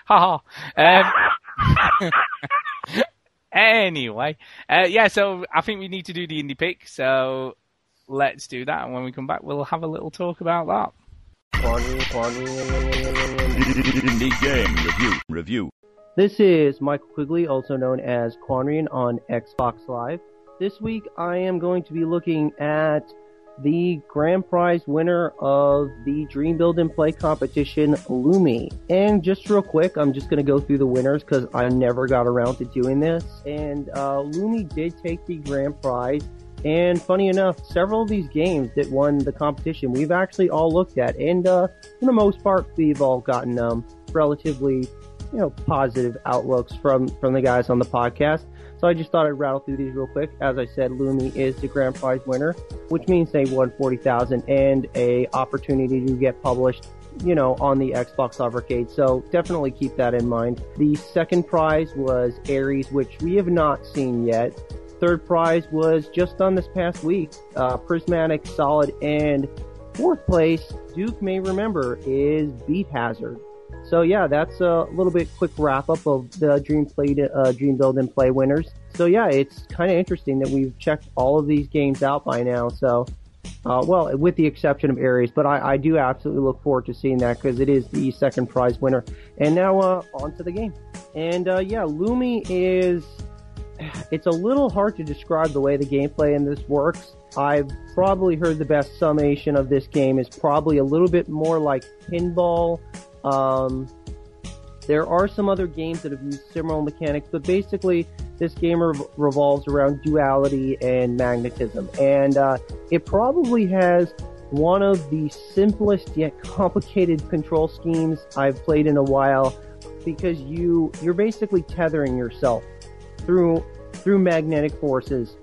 Ha ha. Um, [LAUGHS] anyway. Uh, yeah, so I think we need to do the indie pick, so let's do that. And when we come back, we'll have a little talk about that. Indie game review. Review. This is Michael Quigley, also known as Quanrian on Xbox Live. This week I am going to be looking at the grand prize winner of the Dream Build and Play competition, Lumi. And just real quick, I'm just going to go through the winners because I never got around to doing this. And uh, Lumi did take the grand prize. And funny enough, several of these games that won the competition, we've actually all looked at. And uh, for the most part, we've all gotten um, relatively you know, positive outlooks from, from the guys on the podcast. So I just thought I'd rattle through these real quick. As I said, Lumi is the grand prize winner, which means they won 40,000 and a opportunity to get published, you know, on the Xbox Arcade. So definitely keep that in mind. The second prize was Ares, which we have not seen yet. Third prize was just done this past week, uh, Prismatic, Solid, and fourth place, Duke may remember, is Beat Hazard. So yeah, that's a little bit quick wrap up of the Dream Play, uh, Dream Build and Play winners. So yeah, it's kind of interesting that we've checked all of these games out by now. So, uh, well, with the exception of Aries, but I, I do absolutely look forward to seeing that because it is the second prize winner. And now uh, on to the game. And uh, yeah, Lumi is. It's a little hard to describe the way the gameplay in this works. I've probably heard the best summation of this game is probably a little bit more like pinball. Um, there are some other games that have used similar mechanics, but basically this game rev- revolves around duality and magnetism. And uh, it probably has one of the simplest yet complicated control schemes I've played in a while because you you're basically tethering yourself through through magnetic forces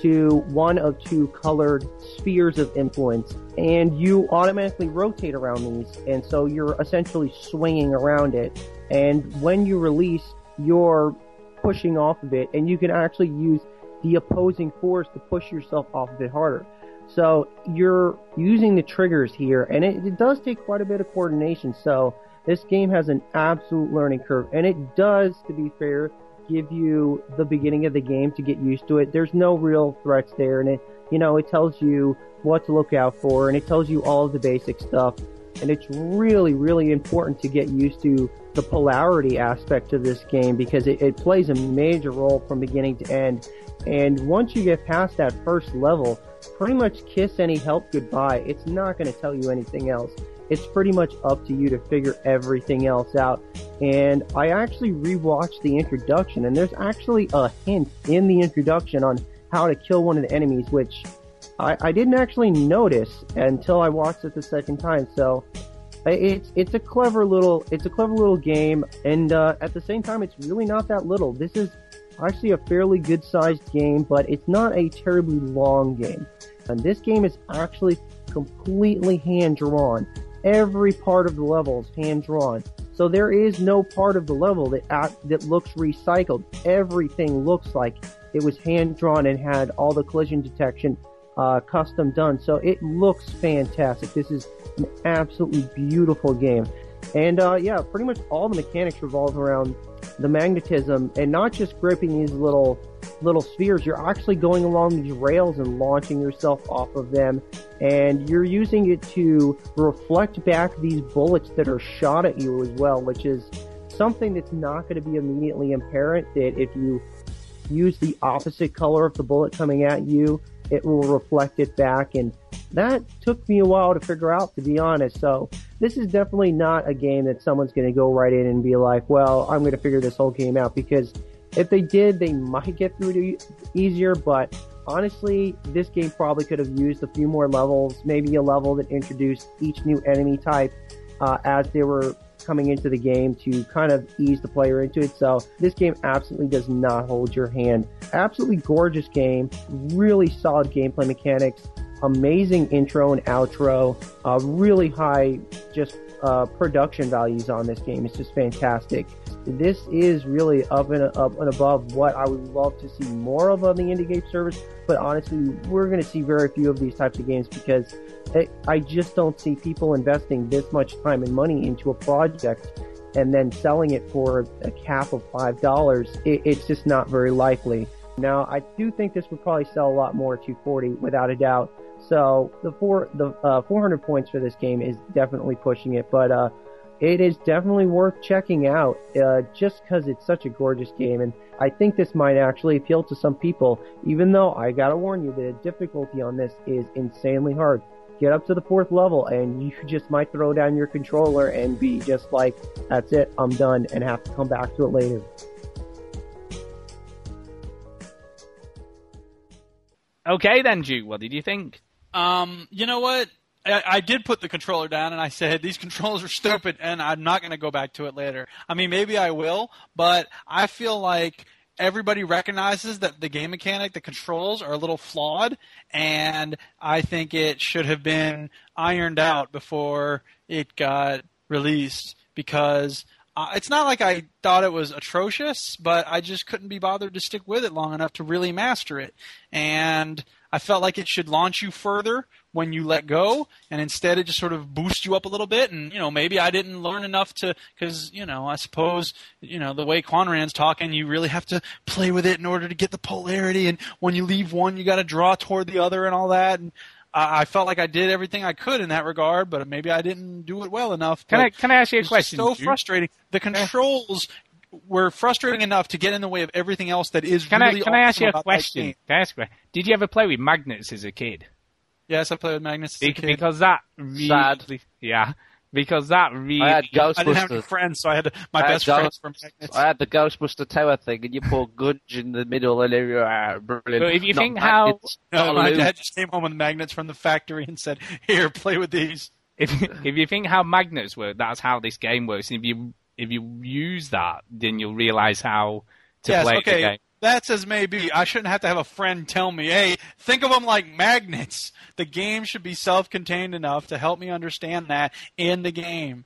to one of two colored spheres of influence and you automatically rotate around these and so you're essentially swinging around it and when you release you're pushing off of it and you can actually use the opposing force to push yourself off of it harder. So you're using the triggers here, and it, it does take quite a bit of coordination. So this game has an absolute learning curve, and it does, to be fair, give you the beginning of the game to get used to it. There's no real threats there, and it, you know, it tells you what to look out for, and it tells you all of the basic stuff. And it's really, really important to get used to the polarity aspect of this game because it, it plays a major role from beginning to end. And once you get past that first level, pretty much kiss any help goodbye. It's not going to tell you anything else. It's pretty much up to you to figure everything else out. And I actually rewatched the introduction, and there's actually a hint in the introduction on how to kill one of the enemies, which I, I didn't actually notice until I watched it the second time. So it's it's a clever little it's a clever little game, and uh, at the same time, it's really not that little. This is actually a fairly good sized game, but it's not a terribly long game. And this game is actually completely hand drawn. Every part of the level is hand drawn. So there is no part of the level that that looks recycled. Everything looks like it was hand drawn and had all the collision detection uh, custom done. So it looks fantastic. This is an absolutely beautiful game. And uh, yeah, pretty much all the mechanics revolve around the magnetism and not just gripping these little little spheres. You're actually going along these rails and launching yourself off of them, and you're using it to reflect back these bullets that are shot at you as well, which is something that's not going to be immediately apparent. That if you use the opposite color of the bullet coming at you, it will reflect it back. And that took me a while to figure out, to be honest. So this is definitely not a game that someone's going to go right in and be like, well, I'm going to figure this whole game out. Because if they did, they might get through it easier, but honestly, this game probably could have used a few more levels, maybe a level that introduced each new enemy type uh, as they were coming into the game to kind of ease the player into it. So this game absolutely does not hold your hand. Absolutely gorgeous game, really solid gameplay mechanics, amazing intro and outro, uh, really high just uh, production values on this game. It's just fantastic. This is really up and up and above what I would love to see more of on the indie game service. But honestly, we're going to see very few of these types of games because it, I just don't see people investing this much time and money into a project and then selling it for a cap of five dollars. It, it's just not very likely. Now, I do think this would probably sell a lot more at 240 without a doubt. So the four the uh, 400 points for this game is definitely pushing it, but uh, it is definitely worth checking out uh, just because it's such a gorgeous game, and I think this might actually appeal to some people. Even though I gotta warn you, the difficulty on this is insanely hard. Get up to the fourth level, and you [LAUGHS] just might throw down your controller and be just like, "That's it, I'm done," and have to come back to it later. Okay then, Duke. What did you think? Um, you know what? I, did put the controller down and I said these controls are stupid and I'm not going to go back to it later. I mean, maybe I will, but I feel like everybody recognizes that the game mechanic, the controls are a little flawed, and I think it should have been ironed out before it got released because uh, it's not like I thought it was atrocious, but I just couldn't be bothered to stick with it long enough to really master it. And I felt like it should launch you further when you let go, and instead it just sort of boosts you up a little bit. And you know, maybe I didn't learn enough to, because you know, I suppose you know the way Quanrian's talking, you really have to play with it in order to get the polarity. And when you leave one, you got to draw toward the other, and all that. And I, I felt like I did everything I could in that regard, but maybe I didn't do it well enough. Can I can I ask you a question? So frustrating. The controls were frustrating enough to get in the way of everything else that is Can really I can I ask awesome you a about that question? game. Can I ask you, did you ever play with magnets as a kid? Yes, I played with Magnus. as a kid. Because that really, Sad. yeah, because that really, I had Ghostbusters. I didn't have any friends, so I had to, my I best Ghost- friends were Magnets. I had the Ghostbuster Tower thing, and you put Gunge in the middle, and you uh, brilliant. But if you Not think how- No, my dad just came home with magnets from the factory and said, "Here, play with these." if if you think how magnets work, that's how this game works. And if you if you use that, then you'll realize how to yes, play okay, the game. that's as maybe. I shouldn't have to have a friend tell me, "Hey, think of them like magnets." The game should be self-contained enough to help me understand that in the game.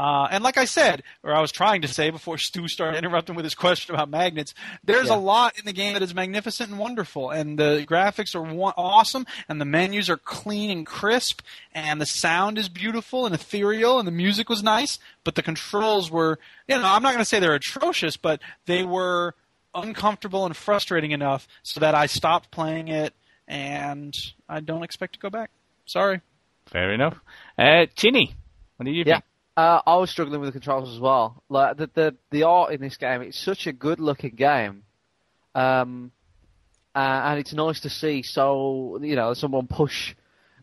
Uh, and like I said, or I was trying to say before [LAUGHS] Stu started interrupting with his question about magnets, there's Yeah. a lot in the game that is magnificent and wonderful, and the graphics are wa- awesome, and the menus are clean and crisp, and the sound is beautiful and ethereal, and the music was nice, but the controls were, you know, I'm not going to say they're atrocious, but they were uncomfortable and frustrating enough so that I stopped playing it, and I don't expect to go back. Sorry. Fair enough. Uh, Chinny, what do you Yeah. think? Uh, I was struggling with the controls as well. Like the the, the art in this game, it's such a good looking game, um, uh, and it's nice to see. So you know, someone push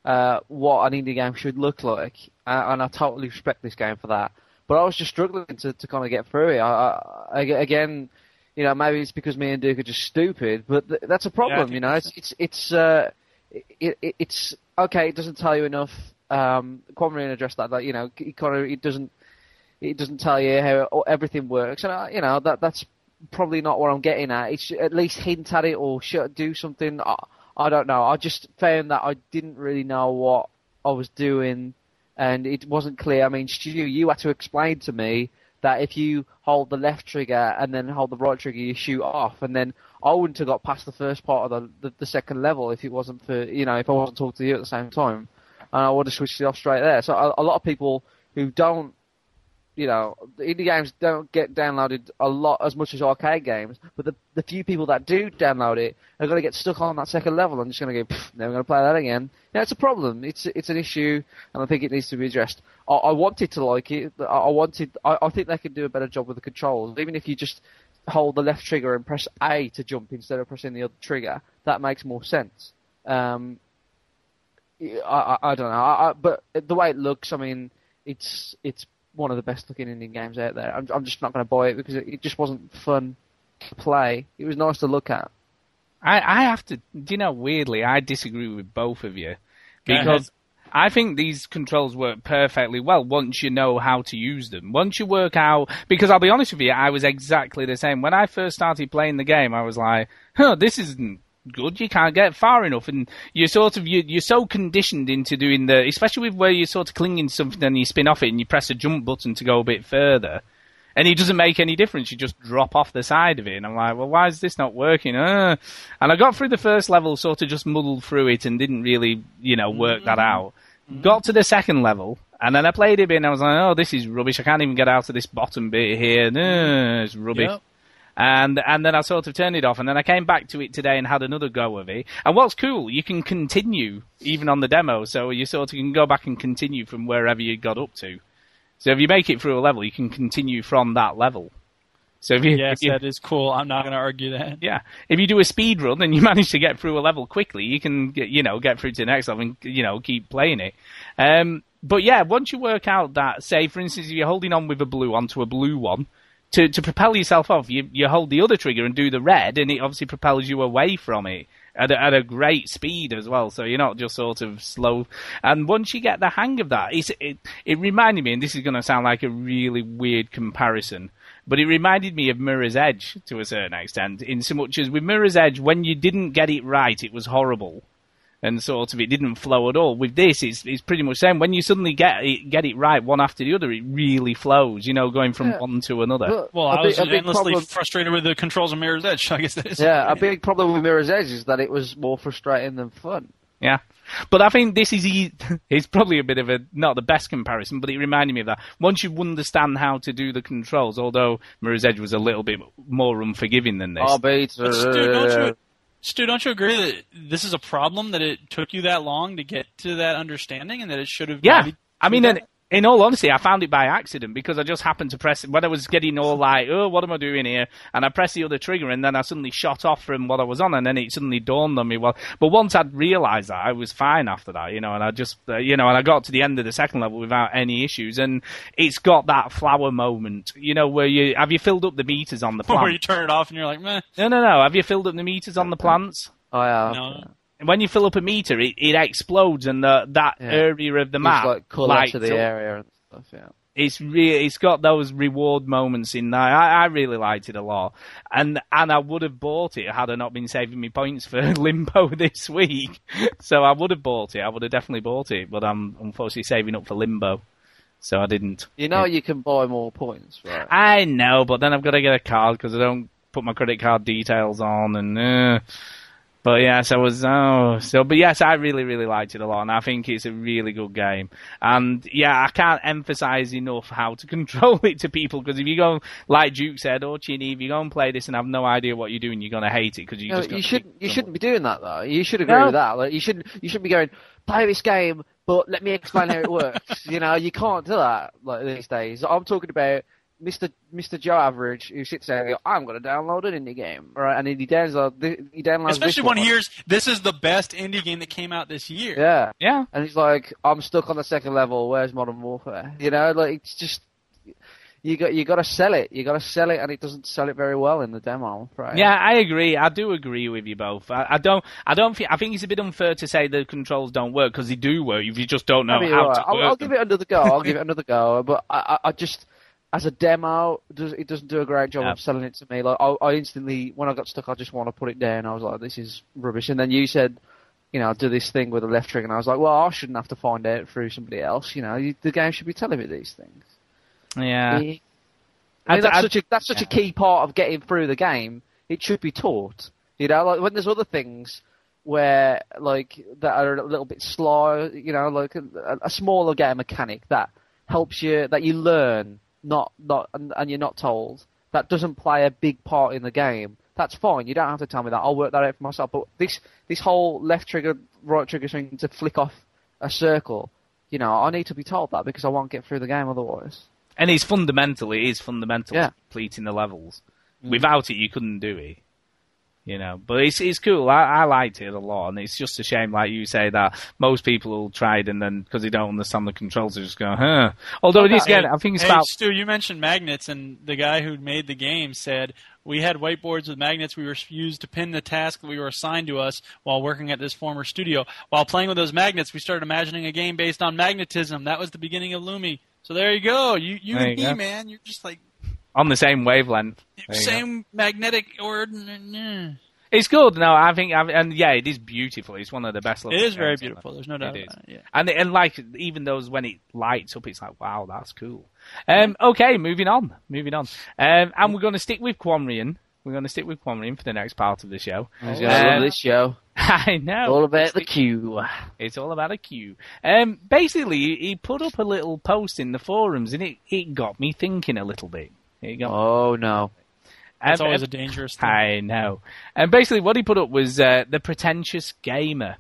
uh, what an indie game should look like, uh, and I totally respect this game for that. But I was just struggling to, to kind of get through it. I, I, again, you know, maybe it's because me and Duke are just stupid, but th- that's a problem. think you know, it's it's it's uh, it, it, it's okay. It doesn't tell you enough. Um, Quanrian addressed that. That you know, it kind of it doesn't it doesn't tell you how everything works, and I, you know that that's probably not what I'm getting at. It should at least hint at it or do something. I, I don't know. I just found that I didn't really know what I was doing, and it wasn't clear. I mean, Stu, you had to explain to me that if you hold the left trigger and then hold the right trigger, you shoot off, and then I wouldn't have got past the first part of the the, the second level if it wasn't for you know if I wasn't talking to you at the same time, and I would have switched it off straight there. So a, a lot of people who don't you know, the indie games don't get downloaded a lot as much as arcade games, but the the few people that do download it are going to get stuck on that second level and just going to go, "Pff, never going to play that again. Yeah, it's a problem. It's it's an issue, and I think it needs to be addressed. I, I wanted to like it. I, I wanted. I, I think they could do a better job with the controls. Even if you just hold the left trigger and press A to jump instead of pressing the other trigger, that makes more sense. Um, I, I, I don't know, I, I, but the way it looks, I mean, it's it's one of the best looking Indian games out there. I'm, I'm just not going to buy it because it, it just wasn't fun to play. It was nice to look at. I, I have to, do you know, weirdly, I disagree with both of you. Because I think these controls work perfectly well once you know how to use them. Once you work out, because I'll be honest with you, I was exactly the same. When I first started playing the game, I was like, huh, this isn't good. You can't get far enough. And you're sort of, you, you're so conditioned into doing the, especially with where you're sort of clinging to something and you spin off it and you press a jump button to go a bit further. And it doesn't make any difference. You just drop off the side of it. And I'm like, well, why is this not working? Uh. And I got through the first level, sort of just muddled through it and didn't really, you know, work that out. Got to the second level, and then I played it a bit and I was like, oh, this is rubbish. I can't even get out of this bottom bit here. Uh, it's rubbish. Yep. And and then I sort of turned it off, and then I came back to it today and had another go of it. And what's cool, you can continue even on the demo, so you sort of can go back and continue from wherever you got up to. So if you make it through a level, you can continue from that level. So if you, Yes, if you that is cool. I'm not going to argue that. yeah, if you do a speed run and you [LAUGHS] manage to get through a level quickly, you can get, you know get through to the next level and you know keep playing it. Um, but yeah, once you work out that, say for instance, if you're holding on with a blue onto a blue one, to to propel yourself off, you you hold the other trigger and do the red, and it obviously propels you away from it at a, at a great speed as well. So you're not just sort of slow. And once you get the hang of that, it's, it it reminded me, and this is going to sound like a really weird comparison, but it reminded me of Mirror's Edge to a certain extent. In so much as with Mirror's Edge, when you didn't get it right, it was horrible. And sort of, it didn't flow at all. With this, it's it's pretty much the same. When you suddenly get it get it right one after the other, it really flows. You know, going from Yeah. one to another. But Well, I big- was big endlessly problem- frustrated with the controls of Mirror's Edge. [LAUGHS] I guess that is. Yeah, a big problem with Mirror's Edge is that it was more frustrating than fun. Yeah. But I think this is e- [LAUGHS] it's probably a bit of a not the best comparison, but it reminded me of that. Once you understand how to do the controls, although Mirror's Edge was a little bit more unforgiving than this. Oh, beat. But Stu, don't you, uh, Stu, don't you agree that this is a problem that it took you that long to get to that understanding, and that it should have? yeah. I mean, that? In, in all honesty, I found it by accident because I just happened to press it when I was getting all like, oh, what am I doing here? And I pressed the other trigger, and then I suddenly shot off from what I was on, and then it suddenly dawned on me. Well, but once I'd realised that, I was fine after that, you know, and I just, uh, you know, and I got to the end of the second level without any issues, and it's got that flower moment, you know, where you have you filled up the meters on the [LAUGHS] where you turn it off and you're like, meh. No, no, no. Have you filled up the meters on the plants? Oh, yeah. No. And when you fill up a meter, it, it explodes, and the, that Yeah. area of the It's map like colour lights to the up. area and stuff. Yeah. It's really, it's got those reward moments in there. I, I really liked it a lot, and and I would have bought it had I not been saving me points for [LAUGHS] Limbo this week. So I would have bought it. I would have definitely bought it, but I'm unfortunately saving up for Limbo. so I didn't. You know you can buy more points, right? I know, but then I've got to get a card because I don't put my credit card details on, and uh, but yes, I was oh so. But yes, I really really liked it a lot, and I think it's a really good game. And yeah, I can't emphasize enough how to [LAUGHS] control it to people because if you go like Duke said or Chinny, if you go and play this and have no idea what you're doing, you're gonna hate it because you No, just you shouldn't. You shouldn't be doing that though. You should agree No. with that. Like you shouldn't. You shouldn't be going play this game, but let me explain how it works. [LAUGHS] you know, you can't do that like these days. I'm talking about Mr. Mr. Joe Average who sits there and goes, I'm going to download an indie game, right? And then he downloads. He downloads. Especially this when he hears this is the best indie game that came out this year. Yeah, Yeah, and he's like, I'm stuck on the second level. Where's Modern Warfare? You know, like it's just. You got you got to sell it. You got to sell it, and it doesn't sell it very well in the demo, right? Yeah, I agree. I do agree with you both. I, I don't. I don't think. I think it's a bit unfair to say the controls don't work because they do work. If you just don't know Maybe how you're to. I'll, work I'll them. give it another go. I'll give it [LAUGHS] another go. But I, I, I just, as a demo, it does, it doesn't do a great job Yeah. of selling it to me. Like I, I instantly, when I got stuck, I just want to put it down. I was like, this is rubbish. And then you said, you know, do this thing with the left trigger, and I was like, well, I shouldn't have to find out through somebody else. You know, you, the game should be telling me these things. Yeah. I mean, that's I- such a that's such a key part of getting through the game. It should be taught. You know, like when there's other things where like that are a little bit slow. You know, like a, a smaller game mechanic that helps you that you learn, not not and, and you're not told. That doesn't play a big part in the game. That's fine. You don't have to tell me that. I'll work that out for myself. But this this whole left trigger, right trigger thing to flick off a circle. You know, I need to be told that because I won't get through the game otherwise. And it's fundamental. It is fundamental Yeah. to completing the levels. Mm. Without it, you couldn't do it. You know, but it's it's cool. I, I liked it a lot, and it's just a shame, like you say, that most people will try it and then because they don't understand the controls, they just go, huh. Although it is again, I think it's hey, about Stu, you mentioned magnets, and the guy who made the game said we had whiteboards with magnets we were used to pin the task that we were assigned to us while working at this former studio. While playing with those magnets, we started imagining a game based on magnetism. That was the beginning of Lumi. So there you go. You, you There and you me, go. man. You're just like on the same wavelength. There go. same magnetic or. It's good. No, I think, I- and yeah, it is beautiful. It's one of the best. It is very games ever. beautiful. There's no doubt It is. about it. Yeah. And and like even those when it lights up, it's like wow, that's cool. Um, okay, moving on, moving on. Um, and we're going to stick with Quanrian. We're going to stick with Quanrian for the next part of the show. He's gonna love Um, this show. [LAUGHS] I know. All about the queue. It's all about a queue. Um, basically, he put up a little post in the forums, and it, it got me thinking a little bit. It got Oh no. That's Um, always a dangerous thing. I know. And basically, what he put up was uh, the pretentious gamer.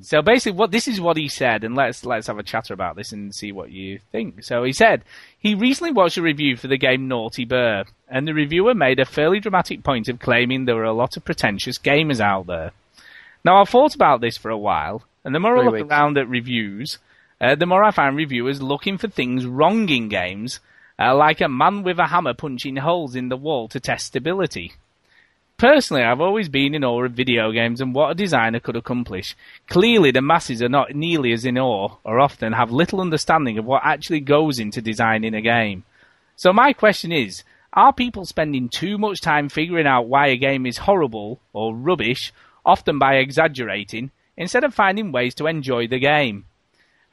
So basically, what this is what he said, and let's let's have a chatter about this and see what you think. So he said he recently watched a review for the game Naughty Bear, and the reviewer made a fairly dramatic point of claiming there were a lot of pretentious gamers out there. Now I've thought about this for a while, and the more I look around at reviews, uh, the more I find reviewers looking for things wrong in games, uh, like a man with a hammer punching holes in the wall to test stability. Personally, I've always been in awe of video games and what a designer could accomplish. Clearly, the masses are not nearly as in awe, or often have little understanding of what actually goes into designing a game. So my question is, are people spending too much time figuring out why a game is horrible or rubbish, often by exaggerating, instead of finding ways to enjoy the game?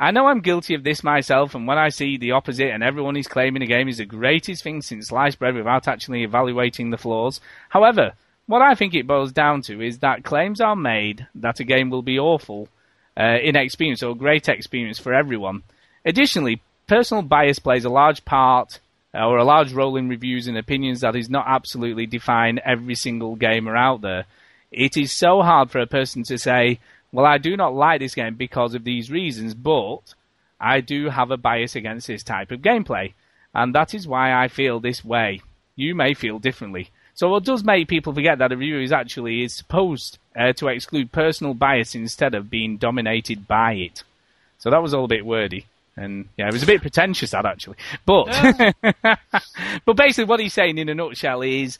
I know I'm guilty of this myself, and when I see the opposite and everyone is claiming a game is the greatest thing since sliced bread without actually evaluating the flaws. However, what I think it boils down to is that claims are made that a game will be awful, uh, inexperience, or great experience for everyone. Additionally, personal bias plays a large part uh, or a large role in reviews and opinions that is not absolutely define every single gamer out there. It is so hard for a person to say, well, I do not like this game because of these reasons, but I do have a bias against this type of gameplay. And that is why I feel this way. You may feel differently. So it does make people forget that a review is actually is supposed uh, to exclude personal bias instead of being dominated by it. So that was all a bit wordy. And yeah, it was a bit pretentious that actually. But [LAUGHS] but basically what he's saying in a nutshell is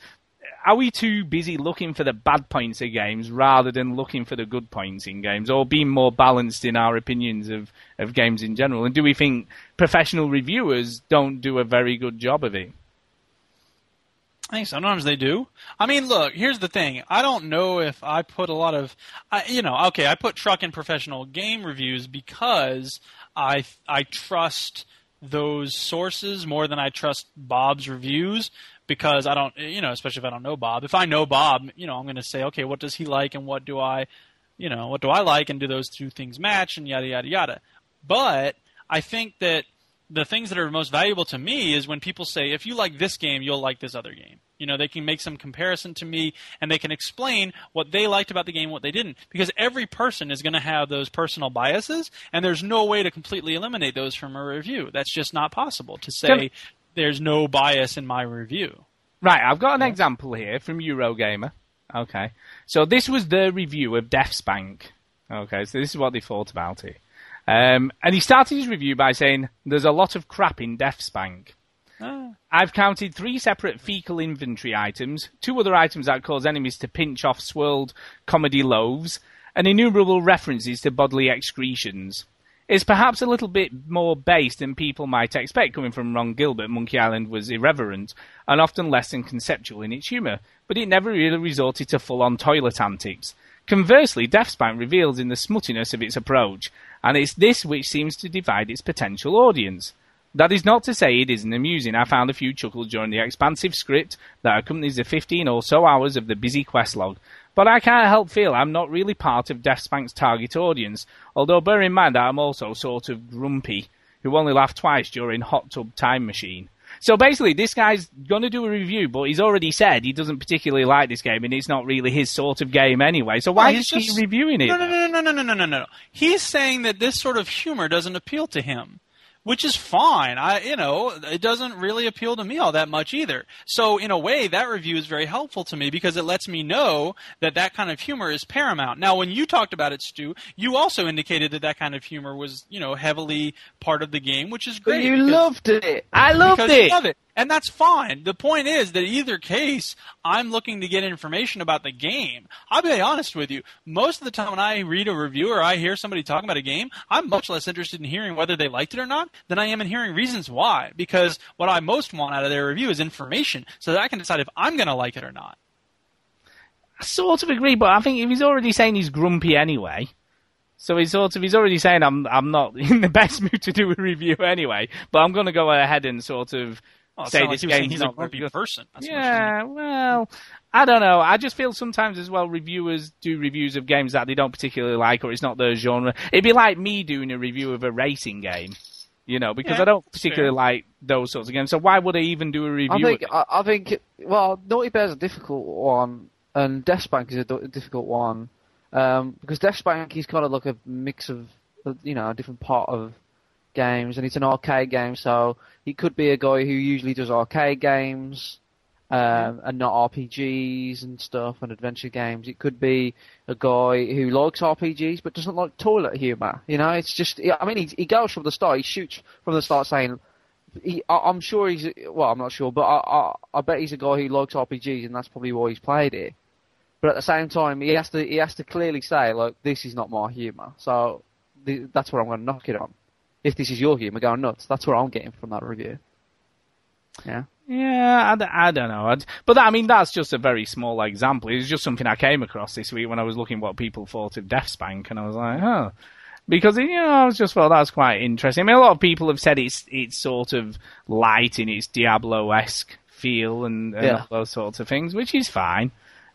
are we too busy looking for the bad points of games rather than looking for the good points in games or being more balanced in our opinions of, of games in general? And do we think professional reviewers don't do a very good job of it? I think sometimes they do. I mean, look, here's the thing. I don't know if I put a lot of, I, you know, okay, I put truck in professional game reviews because I I trust those sources more than I trust Bob's reviews because I don't, you know, especially if I don't know Bob. If I know Bob, you know, I'm going to say, okay, what does he like and what do I, you know, what do I like and do those two things match and yada yada yada. But I think that the things that are most valuable to me is when people say, if you like this game, you'll like this other game. You know, they can make some comparison to me and they can explain what they liked about the game, what they didn't. Because every person is going to have those personal biases, and there's no way to completely eliminate those from a review. That's just not possible to say there's no bias in my review. Right, I've got an example here from Eurogamer. Okay, so this was the review of Deathspank. Okay, so this is what they thought about it. Um, and he started his review by saying, "There's a lot of crap in Deathspank." Ah. I've counted three separate fecal inventory items, two other items that cause enemies to pinch off swirled comedy loaves, and innumerable references to bodily excretions. It's perhaps a little bit more base than people might expect coming from Ron Gilbert. Monkey Island was irreverent and often less than conceptual in its humour, but it never really resorted to full-on toilet antics. Conversely, Deathspank reveals in the smuttiness of its approach, and it's this which seems to divide its potential audience. That is not to say it isn't amusing. I found a few chuckles during the expansive script that accompanies the 15 or so hours of the busy quest log. But I can't help feel I'm not really part of Deathspank's target audience, although bear in mind that I'm also sort of grumpy, who only laughed twice during Hot Tub Time Machine. So basically, this guy's going to do a review, but he's already said he doesn't particularly like this game, and it's not really his sort of game anyway. So why Well, is he's he reviewing it? No, no, no, no, no, no, no, no, no. He's saying that this sort of humor doesn't appeal to him, which is fine. I, you know, it doesn't really appeal to me all that much either. So in a way, that review is very helpful to me because it lets me know that that kind of humor is paramount. Now, when you talked about it, Stu, you also indicated that that kind of humor was, you know, heavily part of the game, which is But great. you loved it. I loved it. you love it. And that's fine. The point is that either case, I'm looking to get information about the game. I'll be honest with you. Most of the time when I read a review or I hear somebody talking about a game, I'm much less interested in hearing whether they liked it or not than I am in hearing reasons why. Because what I most want out of their review is information so that I can decide if I'm going to like it or not. I sort of agree, but I think if he's already saying he's grumpy anyway, so he's sort of he's already saying I'm I'm not [LAUGHS] in the best mood to do a review anyway, but I'm going to go ahead and sort of Oh, say sounded like this he game's he's a not grumpy good. person. That's Yeah, well, I don't know. I just feel sometimes as well reviewers do reviews of games that they don't particularly like or it's not their genre. It'd be like me doing a review of a racing game, you know, because Yeah, I don't particularly fair. like those sorts of games. So why would I even do a review? I think of it? I, I think well, Naughty Bear's a difficult one, and Deathspank is a difficult one um, because Deathspank is kind of like a mix of uh, you know a different part of games, and it's an arcade game, so he could be a guy who usually does arcade games. Um, and not RPGs and stuff and adventure games. It could be a guy who likes RPGs but doesn't like toilet humor. You know, it's just. I mean, he, he goes from the start. He shoots from the start saying, he, I, I'm sure he's well. I'm not sure, but I, I I bet he's a guy who likes RPGs, and that's probably why he's played it. But at the same time, he has to he has to clearly say like this is not my humour. So th- that's what I'm going to knock it on. If this is your humour, going nuts. That's what I'm getting from that review. Yeah. Yeah, I don't know. I'd, but I mean, that's just a very small example. It's just something I came across this week when I was looking what people thought of Deathspank, and I was like, huh. Because you know, I was just well, that's quite interesting. I mean, a lot of people have said it's it's sort of light in its Diablo esque feel and, and Yeah. all those sorts of things, which is fine.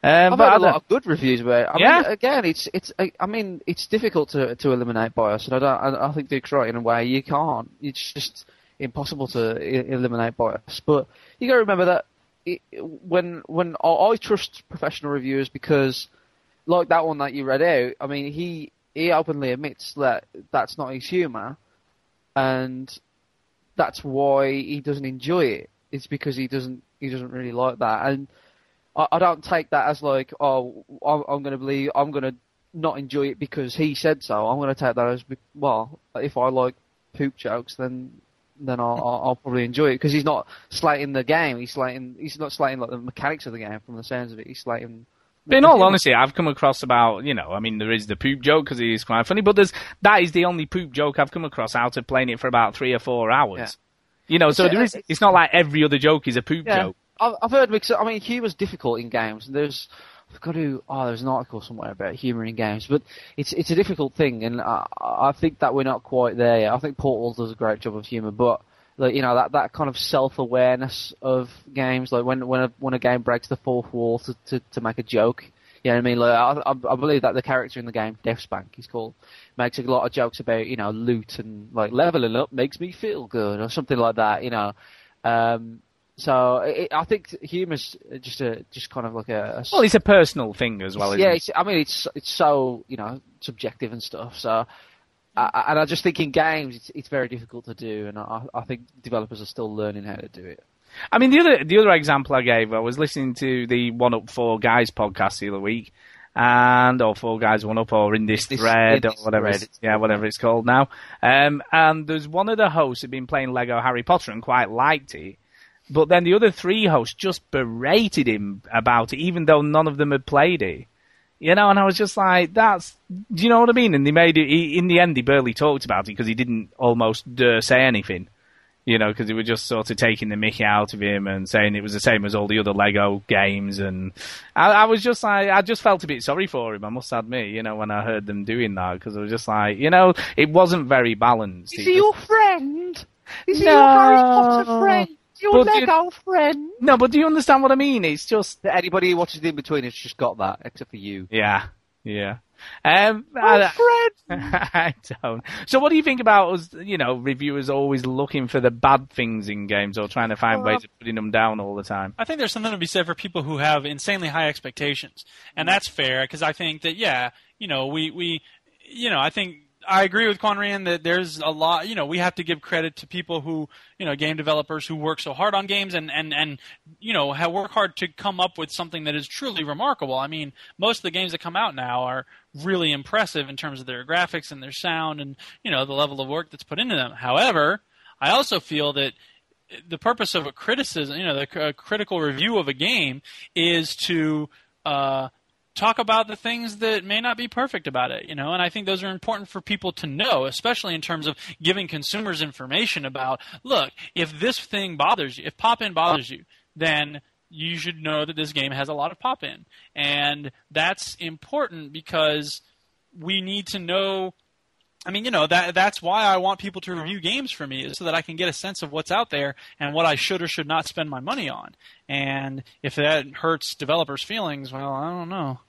Um, I've but heard I a lot of good reviews about it. I Yeah. mean, again, it's it's. I mean, it's difficult to to eliminate bias, and I don't. I, I think Dick's right in a way. You can't. It's just impossible to I- eliminate bias. But you got to remember that it, when when I, I trust professional reviewers because, like that one that you read out. I mean, he he openly admits that that's not his humour, and that's why he doesn't enjoy it. It's because he doesn't he doesn't really like that, and I, I don't take that as like oh I'm, I'm going to believe I'm going to not enjoy it because he said so. I'm going to take that as well if I like poop jokes then then I'll, I'll, probably enjoy it because he's not slating the game. He's slating he's not slating like the mechanics of the game from the sounds of it. He's slating. But in all honesty, I've come across about you know, I mean, there is the poop joke because it is quite funny, but there's that is the only poop joke I've come across out of playing it for about three or four hours. Yeah. You know, so It's, there uh. It's not like every other joke is a poop Yeah, joke. I've, heard because I mean, humour's difficult in games. There's, I've got to. Oh, there's an article somewhere about humour in games, but it's it's a difficult thing, and I, I think that we're not quite there yet. I think Portal does a great job of humour, but like you know that that kind of self awareness of games, like when when a when a game breaks the fourth wall to to, to make a joke. You know what I mean? Like I, I I believe that the character in the game, Deathspank, he's called, makes a lot of jokes about you know loot and like leveling up makes me feel good or something like that. You know. Um, so it, I think humor's just a just kind of like a, a Well, it's a personal thing as well. Isn't yeah, I mean, it's it's so you know subjective and stuff. So, I, and I just think in games it's it's very difficult to do, and I, I think developers are still learning how to do it. I mean, the other the other example I gave, I was listening to the One Up Four Guys podcast the other week, and or Four Guys One Up, or in this This- thread, in or this whatever, thread, it's, yeah, whatever it's called now. Um, and there's one of the hosts had been playing Lego Harry Potter and quite liked it, but then the other three hosts just berated him about it, even though none of them had played it. You know, and I was just like, that's, do you know what I mean? And they made it, he, in the end, he barely talked about it because he didn't almost dare say anything you know, because they were just sort of taking the mickey out of him and saying it was the same as all the other Lego games. And I, I was just like, I just felt a bit sorry for him, I must admit, you know, when I heard them doing that, because I was just like, you know, it wasn't very balanced. Is it just- friend? Is he your Harry Potter friend? Your But you- friend? No, but do you understand what I mean? It's just, Anybody who watches the in between has just got that, except for you. yeah, yeah. Um, I, [LAUGHS] I don't. So, what do you think about us? You know, reviewers always looking for the bad things in games or trying to find ways of putting them down all the time. I think there's something to be said for people who have insanely high expectations, and that's fair because I think that yeah, you know, we we, you know, I think I agree with Quanrian that there's a lot. You know, we have to give credit to people who, you know, game developers who work so hard on games and and and you know work hard to come up with something that is truly remarkable. I mean, most of the games that come out now are really impressive in terms of their graphics and their sound and you know the level of work that's put into them. However, I also feel that the purpose of a criticism, you know, the a critical review of a game is to uh, talk about the things that may not be perfect about it, you know, and I think those are important for people to know, especially in terms of giving consumers information about, look, if this thing bothers you, if pop in bothers you, then you should know that this game has a lot of pop in. And that's important because we need to know I mean, you know, that that's why I want people to review games for me is so that I can get a sense of what's out there and what I should or should not spend my money on. And if that hurts developers' feelings, well, I don't know.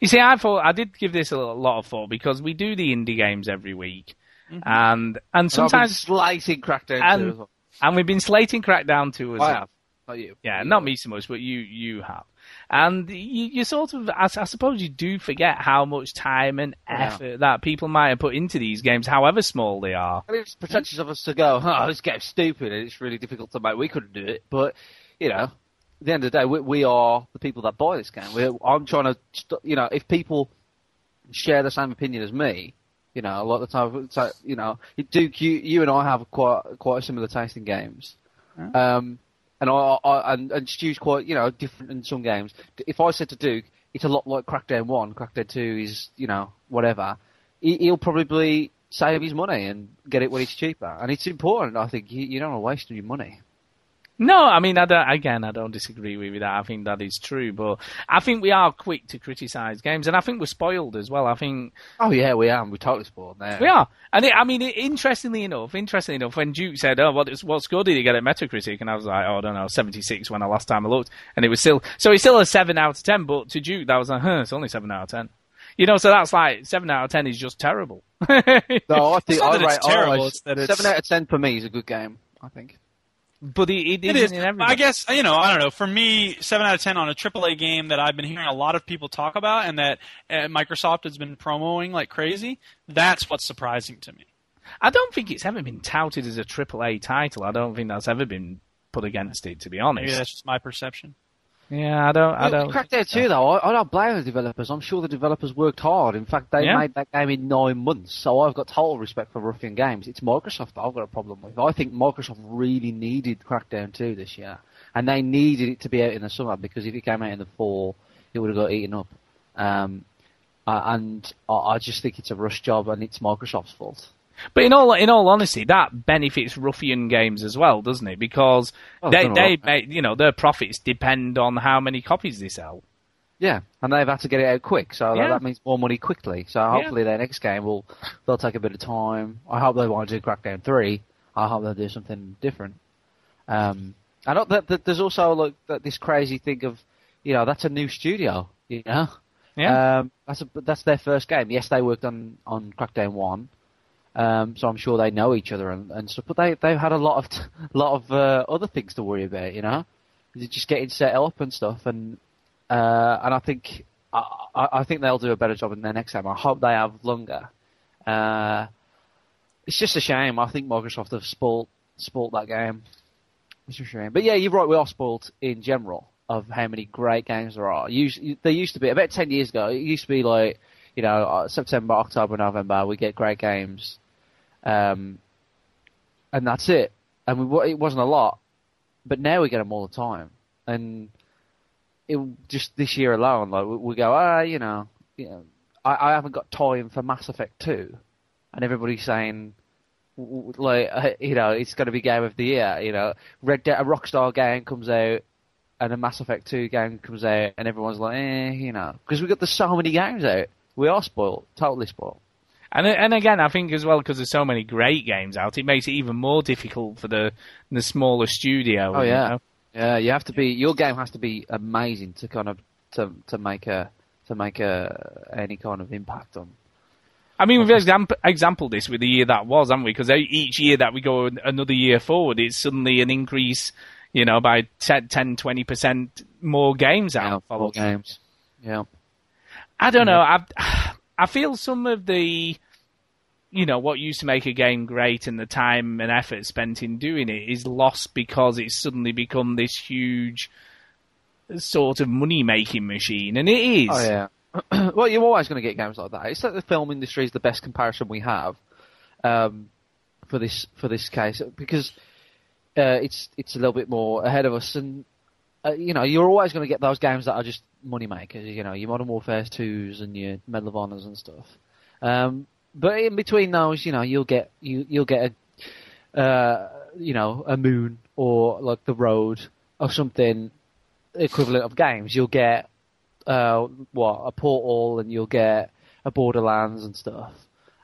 You see, I thought I did give this a lot of thought because we do the indie games every week, mm-hmm. and and sometimes slating Crackdown and- 2 well. and we've been slating Crackdown 2 as I well. have, not you. Yeah, not me so much, but you you have. And you, you sort of, I, I suppose you do forget how much time and Yeah. effort that people might have put into these games, however small they are. I mean, it's pretentious of us to go, oh, this game's stupid and it's really difficult to make. We couldn't do it. But, you know, at the end of the day, we, we are the people that buy this game. We're, I'm trying to, st- you know, if people share the same opinion as me, you know, a lot of the time, it's like, you know, Duke, you, you and I have quite quite a similar taste in games. Um, and I, I and, and Stu's quite, you know, different in some games. If I said to Duke, it's a lot like Crackdown 1, Crackdown 2 is, you know, whatever, he, he'll probably save his money and get it when it's cheaper. And it's important, I think. You, you don't want to waste your money. No, I mean, I don't, again, I don't disagree with you that. I think that is true, but I think we are quick to criticise games, and I think we're spoiled as well. I think Oh, yeah, we are. We're totally spoiled now. we are. And it, I mean, it, interestingly enough, interestingly enough, when Duke said, "Oh, what, what score did he get at Metacritic?" and I was like, "Oh, I don't know, seventy-six." When the last time I looked, and it was still so it's still a seven out of ten. But to Duke, that was like, "Huh, it's only seven out of 10. You know, so that's like seven out of ten is just terrible. [LAUGHS] No, I think It's not I that it's terrible, rate it's that it's- seven out of ten for me is a good game. I think. But it, it, is. I guess you know. I don't know. For me, seven out of ten on a AAA game that I've been hearing a lot of people talk about, and that uh, Microsoft has been promoting like crazy. That's what's surprising to me. I don't think it's ever been touted as a AAA title. I don't think that's ever been put against it, to be honest. Maybe that's just my perception. Yeah, I don't. I don't. Crackdown 2, though, I, I don't blame the developers. I'm sure the developers worked hard. In fact, they Yeah. made that game in nine months, so I've got total respect for Ruffian Games. It's Microsoft that I've got a problem with. I think Microsoft really needed Crackdown 2 this year, and they needed it to be out in the summer because if it came out in the fall, it would have got eaten up. Um, uh, and I, I just think it's a rush job, and it's Microsoft's fault. But in all in all honesty, that benefits Ruffian Games as well, doesn't it? Because Oh, they they make you know their profits depend on how many copies they sell. Yeah, and they've had to get it out quick, so that- Yeah. that means more money quickly. So hopefully their next game will they'll take a bit of time. I hope they want to do Crackdown three. I hope they'll do something different. Um, I know that, that there's also like that this crazy thing of, you know, that's a new studio. You know, Yeah. um, that's a, that's their first game. Yes, they worked on on Crackdown One, um, so I'm sure they know each other and, and stuff. But they they've had a lot of t- [LAUGHS] lot of uh, other things to worry about. You know, They're just getting set up and stuff. And uh, and I think I, I think they'll do a better job in their next game. I hope they have longer. Uh, it's just a shame. I think Microsoft have spoilt spoilt that game. It's a shame. But yeah, you're right. We are spoilt in general of how many great games there are. Usually, there used to be about ten years ago. It used to be like you know uh, September, October, November. We get great games, um, and that's it. And we, it wasn't a lot, but now we get them all the time. And it just this year alone, like we, we go, ah, you know, you know, I, I haven't got time for Mass Effect two, and everybody's saying like [LAUGHS] you know it's going to be game of the year. You know, Red Dead, a Rockstar game comes out, and a Mass Effect two game comes out, and everyone's like, eh, you know, because we got the so many games out. We are spoiled, totally spoiled. And and again, I think as well because there's so many great games out, it makes it even more difficult for the the smaller studio. Oh you yeah, know? yeah. You have to be. Your game has to be amazing to kind of to to make a to make a any kind of impact on. I mean, we've example example this with the year that was, haven't we? Because each year that we go another year forward, it's suddenly an increase, you know, by 10, 10 20% more games Yeah, out. more games. Yeah. I don't know. I [SIGHS] I feel some of the, you know, what used to make a game great and the time and effort spent in doing it is lost because it's suddenly become this huge sort of money making machine, and it is. Oh yeah. [CLEARS THROAT] well, you're always going to get games like that. It's like the film industry is the best comparison we have um, for this for this case because uh, it's it's a little bit more ahead of us, and uh, you know you're always going to get those games that are just money makers. You know, your Modern Warfare twos and your Medal of Honors and stuff. Um, but in between those, you know, you'll get you you'll get a uh, you know a Moon or like the Road or something equivalent of games. You'll get uh, what a Portal, and you'll get a Borderlands and stuff,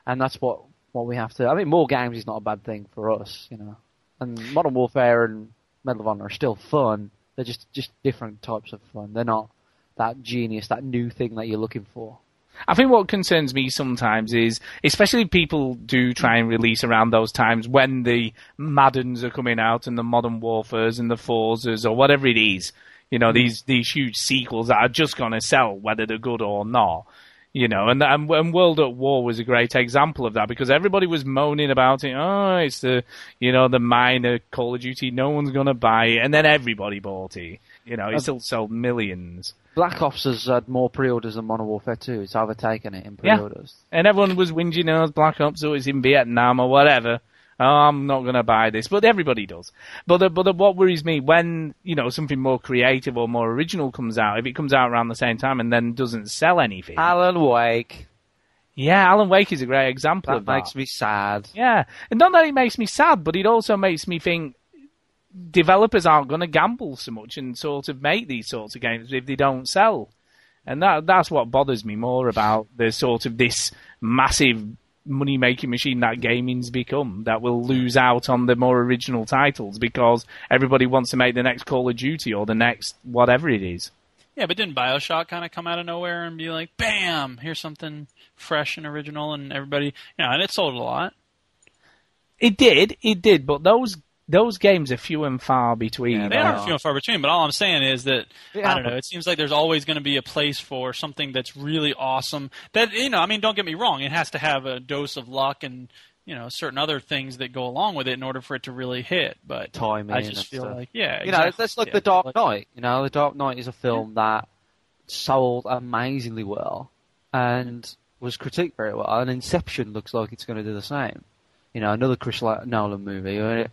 and that's what what we have to. I mean, more games is not a bad thing for us, you know. And Modern Warfare and Medal of Honor are still fun. They're just just different types of fun. They're not that genius, that new thing that you're looking for. I think what concerns me sometimes is, especially people do try and release around those times when the Maddens are coming out and the Modern Warfares and the Forzas or whatever it is, you know, mm. these these huge sequels that are just going to sell whether they're good or not. You know, and, and and World at War was a great example of that because everybody was moaning about it. Oh, it's the you know the minor Call of Duty. No one's going to buy it, and then everybody bought it. You know, it still sold millions. Black Ops has had more pre-orders than Modern Warfare 2. It's overtaken it in pre-orders. And everyone was whinging, oh, Black Ops, it's in Vietnam or whatever. Oh, I'm not going to buy this, but everybody does. But the, but the, what worries me when you know something more creative or more original comes out, if it comes out around the same time and then doesn't sell anything. Alan Wake. yeah, Alan Wake is a great example That of that. makes me sad. Yeah, and not that it makes me sad, but it also makes me think developers aren't going to gamble so much and sort of make these sorts of games if they don't sell. And that that's what bothers me more about the sort of this massive money making machine that gaming's become that will lose out on the more original titles because everybody wants to make the next Call of Duty or the next whatever it is. Yeah, but didn't Bioshock kind of come out of nowhere and be like, "Bam! Here's something fresh and original," and everybody, you know, and it sold a lot. It did, it did, but those those games are few and far between. They are few and far between, but all I'm saying is that Yeah. I don't know. It seems like there's always going to be a place for something that's really awesome. That you know, I mean, don't get me wrong. It has to have a dose of luck and you know certain other things that go along with it in order for it to really hit. But Timing I and just feel stuff. like, yeah, You know, exactly. that's like Yeah. The Dark Knight. You know, The Dark Knight is a film that sold amazingly well and was critiqued very well. And Inception looks like it's going to do the same. You know, another Chris La- Nolan movie.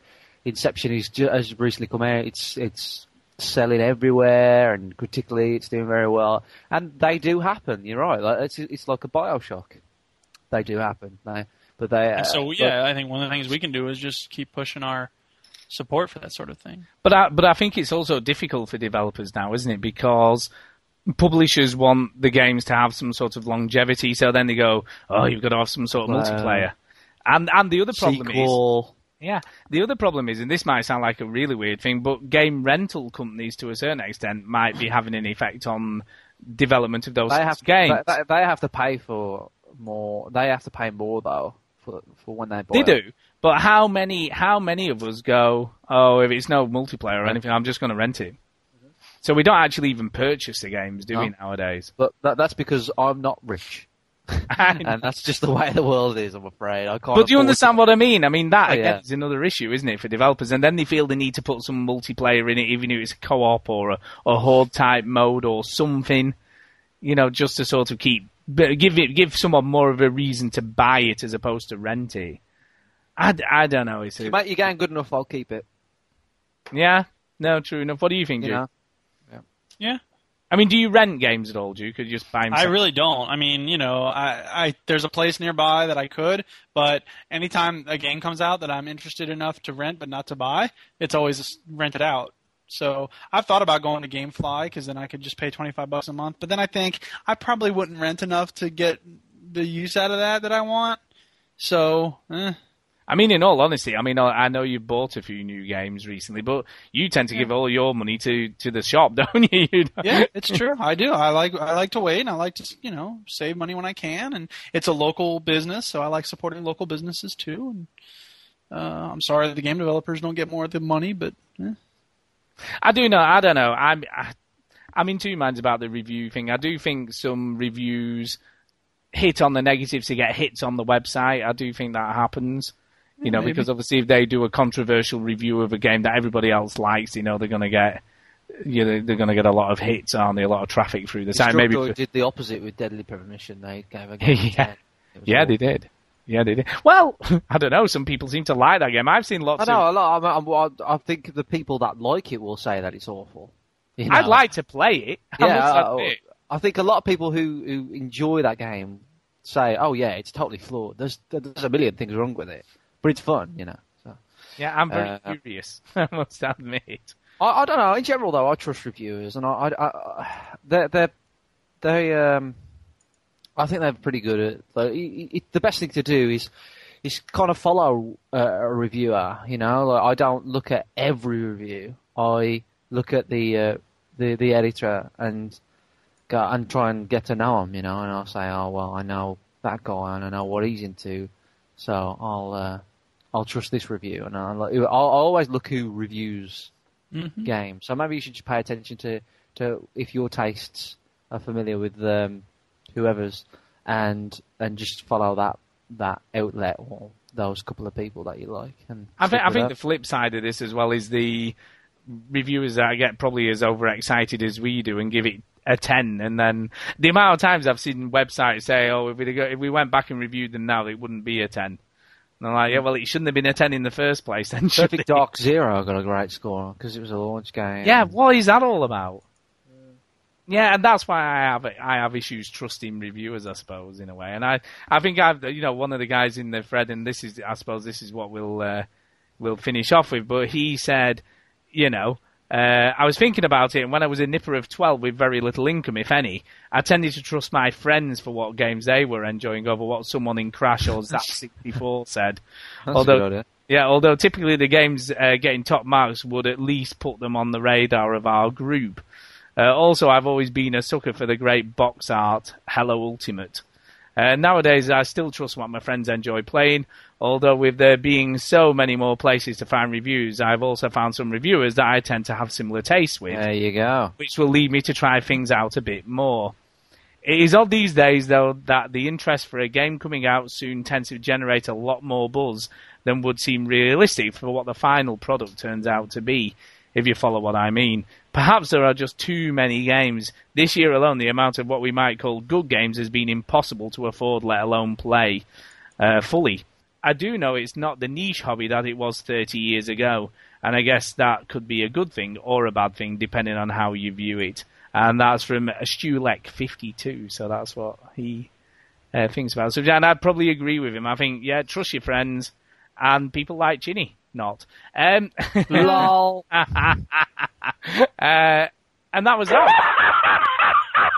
Inception is ju- has recently come out. It's it's selling everywhere, and critically, it's doing very well. And they do happen. You're right. Like, it's it's like a Bioshock. They do happen. They, but they. And uh, so but- yeah, I think one of the things we can do is just keep pushing our support for that sort of thing. But I, but I think it's also difficult for developers now, isn't it? Because publishers want the games to have some sort of longevity, so then they go, "Oh, you've got to have some sort of Well, multiplayer." And and the other problem is, sequel. Yeah. The other problem is, and this might sound like a really weird thing, but game rental companies, to a certain extent, might be having an effect on development of those They have games. They, they, they have to pay for more. They have to pay more though for for when they buy. They it. do. But how many how many of us go, oh, if it's no multiplayer or anything, I'm just going to rent it. So we don't actually even purchase the games, do we, nowadays? But that, that's because I'm not rich, [LAUGHS] and that's just the way the world is. I'm afraid I can't. But do you afford understand what I mean? I mean, that Oh, again yeah. is another issue, isn't it, for developers? And then they feel they need to put some multiplayer in it, even if it's a co-op or a, a horde type mode or something, you know, just to sort of keep, give it, give someone more of a reason to buy it as opposed to rent it. I, I don't know. It's a, to- Mate, you're getting good enough. I'll keep it. yeah, no, true enough. What do you think, You Duke? know. Yeah. I mean, do you rent games at all, Duke? Could you just buy them? I really don't. I mean, you know, I, I there's a place nearby that I could, but anytime a game comes out that I'm interested enough to rent but not to buy, it's always rented out. So I've thought about going to GameFly because then I could just pay 25 bucks a month. But then I think I probably wouldn't rent enough to get the use out of that that I want. So, eh. I mean, in all honesty, I mean, I I know you bought a few new games recently, but you tend to give all your money to, to the shop, [LAUGHS] don't you? You know? yeah, it's true. I do. I like I like to wait and I like to you know save money when I can. And it's a local business, so I like supporting local businesses too. And uh, I'm sorry that the game developers don't get more of the money, but eh. I do know. I don't know. I'm I, I'm in two minds about the review thing. I do think some reviews hit on the negatives to get hits on the website. I do think that happens. You know, maybe. because obviously if they do a controversial review of a game that everybody else likes, you know, they're going to get, you know, they're going to get a lot of hits, aren't they? A lot of traffic through the site. Maybe Destructoid for- did the opposite with Deadly Premonition. They gave a [LAUGHS] game Yeah. 10. It was yeah, awful. they did. Yeah, they did. Well, [LAUGHS] I don't know. Some people seem to like that game. I've seen lots. I lots know of. a lot. I'm, I'm, I think the people that like it will say that it's awful. You I'd like to play it. [LAUGHS] I Yeah, must uh. I think a lot of people who, who enjoy that game say, "Oh yeah, it's totally flawed. There's there's a million things wrong with it, but it's fun." You know. So Yeah, I'm very uh, curious. [LAUGHS] I must admit. I, I don't know. In general, though, I trust reviewers, and I, I, I they're they they um, I think they're pretty good at. Like, it, it, the best thing to do is is kind of follow a, a reviewer. You know, like I don't look at every review. I look at the uh, the the editor and go and try and get to know him. You know, and I'll say, oh well, I know that guy and I know what he's into, so I'll uh, I'll trust this review, and I'll, I'll, always look who reviews Mhm. game. So maybe you should just pay attention to, to if your tastes are familiar with um, whoever's, and and just follow that that outlet or those couple of people that you like. And I think, I think that. the flip side of this as well is the reviewers that I get probably as overexcited as we do and give it a 10 and then the amount of times I've seen websites say oh if we if we went back and reviewed them now it wouldn't be a 10 and I'm like yeah well it shouldn't have been a 10 in the first place then Perfect? Dark Zero got a great score because it was a launch game. yeah what is that all about yeah, and that's why I have I have issues trusting reviewers, I suppose, in a way. And I, I think I've you know one of the guys in the thread, and this is I suppose this is what we'll uh, we'll finish off with. But he said, you know, uh, I was thinking about it, and when I was a nipper of twelve with very little income, if any, I tended to trust my friends for what games they were enjoying over what someone in Crash or Zzap [LAUGHS] sixty four said. That's although-. Yeah, although typically the games uh, getting top marks would at least put them on the radar of our group. Uh, also, I've always been a sucker for the great box art Hello Ultimate. Uh, nowadays, I still trust what my friends enjoy playing, although with there being so many more places to find reviews, I've also found some reviewers that I tend to have similar tastes with There you go. which will lead me to try things out a bit more. It is odd these days, though, that the interest for a game coming out soon tends to generate a lot more buzz than would seem realistic for what the final product turns out to be, if you follow what I mean. Perhaps there are just too many games. This year alone, the amount of what we might call good games has been impossible to afford, let alone play uh, fully. I do know it's not the niche hobby that it was 30 years ago, and I guess that could be a good thing or a bad thing depending on how you view it. And that's from Stulek52, so that's what he uh, thinks about. So, Jan, I'd probably agree with him. I think, yeah, trust your friends and people like Chinny. Not. Um, [LAUGHS] Lol. [LAUGHS] [LAUGHS] uh, and that was that.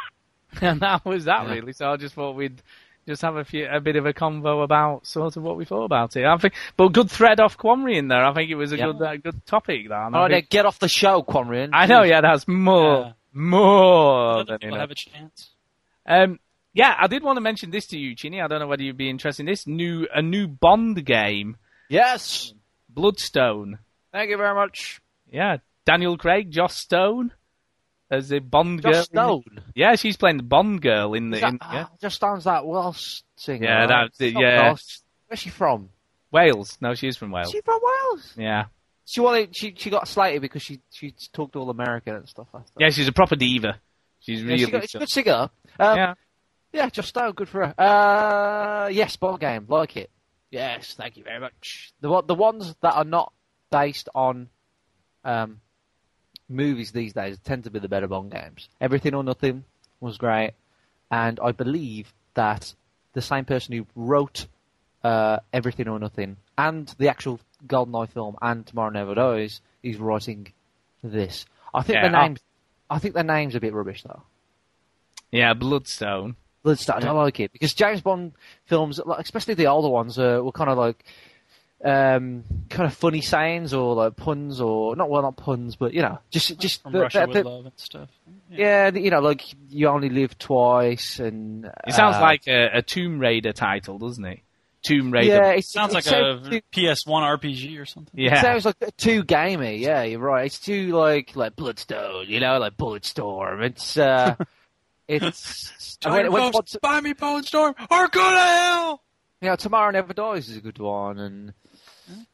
[LAUGHS] and that was that, really. So I just thought we'd just have a few a bit of a convo about sort of what we thought about it. I think, but good thread off Quanrian in there. I think it was a Yeah. good uh, good topic. That. All right, think- get off the show, Quanrian. I know, yeah, that's more Yeah. more Other than people enough. have a chance. Um, yeah, I did want to mention this to you, Chinny. I don't know whether you'd be interested in this new a new Bond game, Yes. Bloodstone. Thank you very much. Yeah, Daniel Craig, Joss Stone as the Bond girl. Josh Stone. Yeah, she's playing the Bond girl in the Is that, in, yeah. ah, just sounds that Welsh singer. Yeah, right? that's it, yeah. Welsh. Where's she from? Wales. No, she's from Wales. Is she from Wales? Yeah, She wanted. She she got slated because she she talked all American and stuff. like yeah, she's a proper diva. She's Yeah, really she got, she's a good singer. Um, yeah. Yeah, just Stone, good for her. Uh, yes, ball game, like it. Yes, thank you very much. The the ones that are not based on um, movies these days tend to be the better Bond games. Everything or Nothing was great, and I believe that the same person who wrote uh, Everything or Nothing and the actual GoldenEye film and Tomorrow Never Dies is writing this. I think Yeah, the I- names. I think the name's a bit rubbish though. Yeah, Bloodstone. Bloodstone. I like it because James Bond films, especially the older ones, uh, were kind of like um, kind of funny sayings or like puns or not well, not puns, but you know, just just From the- Russia the- with the- love and stuff. yeah, the- you know, like you only live twice, and It sounds uh, like a, a Tomb Raider title, doesn't it? Tomb Raider. yeah, it Sounds it like sounds a too- PS1 RPG or something. Yeah, It Yeah. sounds like too gamey. Yeah, you're right. It's too like like Bloodstone, you know, like Bulletstorm. It's uh, [LAUGHS] it's China when- when- folks, buy me Bonestorm or go to hell! You know, Tomorrow Never Dies is a good one, and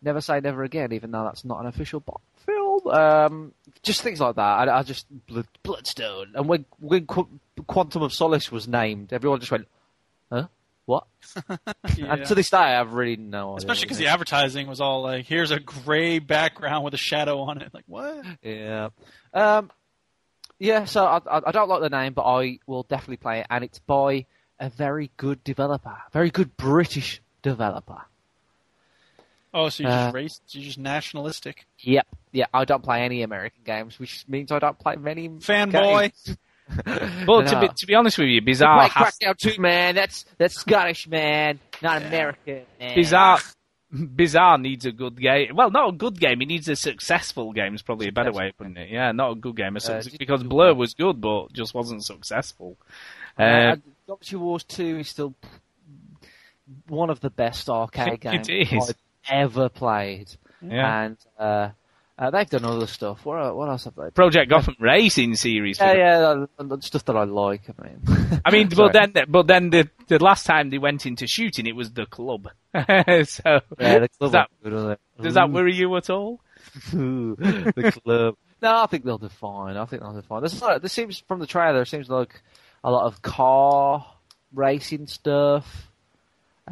Never Say Never Again, even though that's not an official Bond film. Um, just things like that. I, I just Blood, Bloodstone, and when when Qu- Quantum of Solace was named, everyone just went, "Huh? What?" Yeah. [LAUGHS] And to this day, I've really no idea. Especially because the advertising was all like, "Here's a gray background with a shadow on it." Like what? Yeah. Um, yeah. So I, I I don't like the name, but I will definitely play it, and it's by a very good developer, very good British developer. Oh, so you're just Uh, racist? You're just nationalistic, Yep. Yeah, I don't play any American games, which means I don't play many fanboy. games. [LAUGHS] Well, to be, to be honest with you, I Bizarre play has, Crackdown 2, man. That's that's Scottish, man, not American. Man. Bizarre, Bizarre needs a good game. Well, not a good game. He needs a successful game. Is probably a better way of putting it. Yeah, not a good game. A suc- just because Blur was good, but just wasn't successful. Uh, Uh, Doctor Wars 2 is still one of the best arcade [LAUGHS] It games is. Ever played. yeah. And uh, uh, they've done other stuff. What, what else have they done? Project Gotham Racing series. Yeah, yeah, the stuff that I like. I mean, I mean, [LAUGHS] but then, but then the the last time they went into shooting, it was the club. [LAUGHS] so yeah, the club does that good, does that worry you at all? [LAUGHS] The club. No, I think they'll do fine. I think they'll do fine. A lot, there seems from the trailer, it seems like a lot of car racing stuff.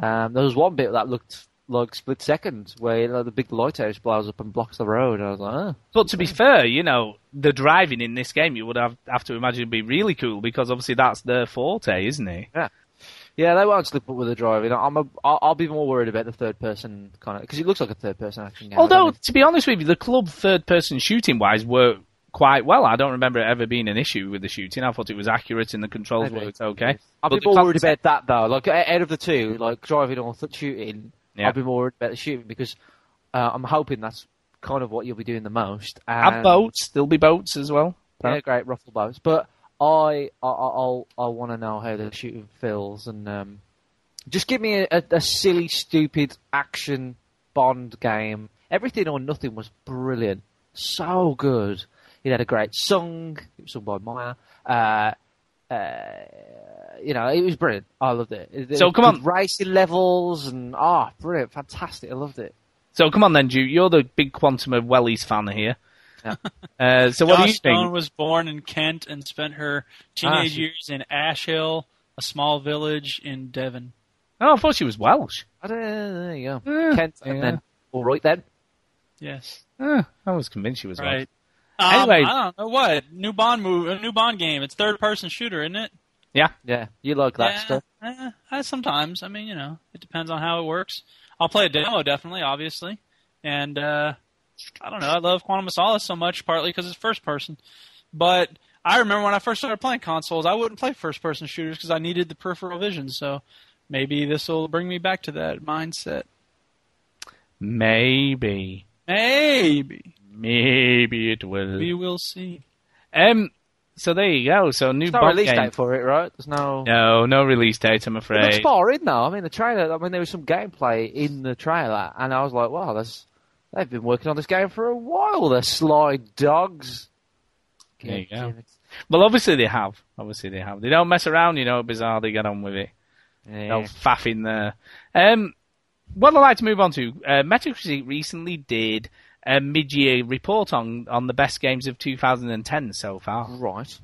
Um, there was one bit that looked like split seconds where you know, the big lighthouse blows up and blocks the road. I was like, oh. But to be fair, you know, the driving in this game, you would have have to imagine would be really cool because obviously that's their forte, isn't it? yeah, Yeah, they won't slip up with the driving. I'm a, I'll, I'll be more worried about the third person kind of because it looks like a third person action game. Although, to be honest with you, the club third person shooting wise worked quite well. I don't remember it ever being an issue with the shooting. I thought it was accurate and the controls Maybe. worked okay. Be more worried about that though. Like out of the two, like driving or th- shooting, Yeah. I'll be more worried about the shooting because uh, I'm hoping that's kind of what you'll be doing the most. And, And boats, there'll be boats as well. yeah, great ruffle boats. But I, I, I'll, I want to know how the shooting feels and um, just give me a, a, a silly, stupid action Bond game. Everything or Nothing was brilliant, so good. It had a great song. It was sung by Mýa. Uh, uh, you know, it was brilliant. I loved it. It- So, it- come on. good racing levels and ah, brilliant, fantastic. I loved it. So come on then, Duke. You're the big Quantum of Wellies fan here. Yeah. [LAUGHS] Uh, so what do you Joss Stone was born in Kent and spent her Ah, teenage she- years in Ashill, a small village in Devon. Oh, I thought she was Welsh. I don't know, there you go. Eh, Kent, and yeah. then all right then. Yes, Eh, I was convinced she was Welsh. right. Um, Anyway. I don't know what new Bond movie, a new Bond game. It's third person shooter, isn't it? Yeah, yeah, you like that yeah, stuff. eh, I, sometimes. I mean, you know, it depends on how it works. I'll play a demo, definitely, obviously, and uh, I don't know. I love Quantum of Solace so much, partly because it's first person, but I remember when I first started playing consoles, I wouldn't play first person shooters because I needed the peripheral vision. So maybe this will bring me back to that mindset. Maybe, Maybe maybe it will. we will see. Um, so there you go. So new There's no release game. date for it, right? There's no. No, no release date. I'm It looks afraid. boring though. I mean, the trailer. I mean, there was some gameplay in the trailer, and I was like, "Wow, that's they've been working on this game for a while." The sly dogs. There you go. Well, obviously they have. Obviously they have. They don't mess around. You know, bizarre. They get on with it. Yeah. No faff in there. Um, what I'd like to move on to, uh, Metacritic recently did a mid-year report on, on the best games of 2010 so far. Right.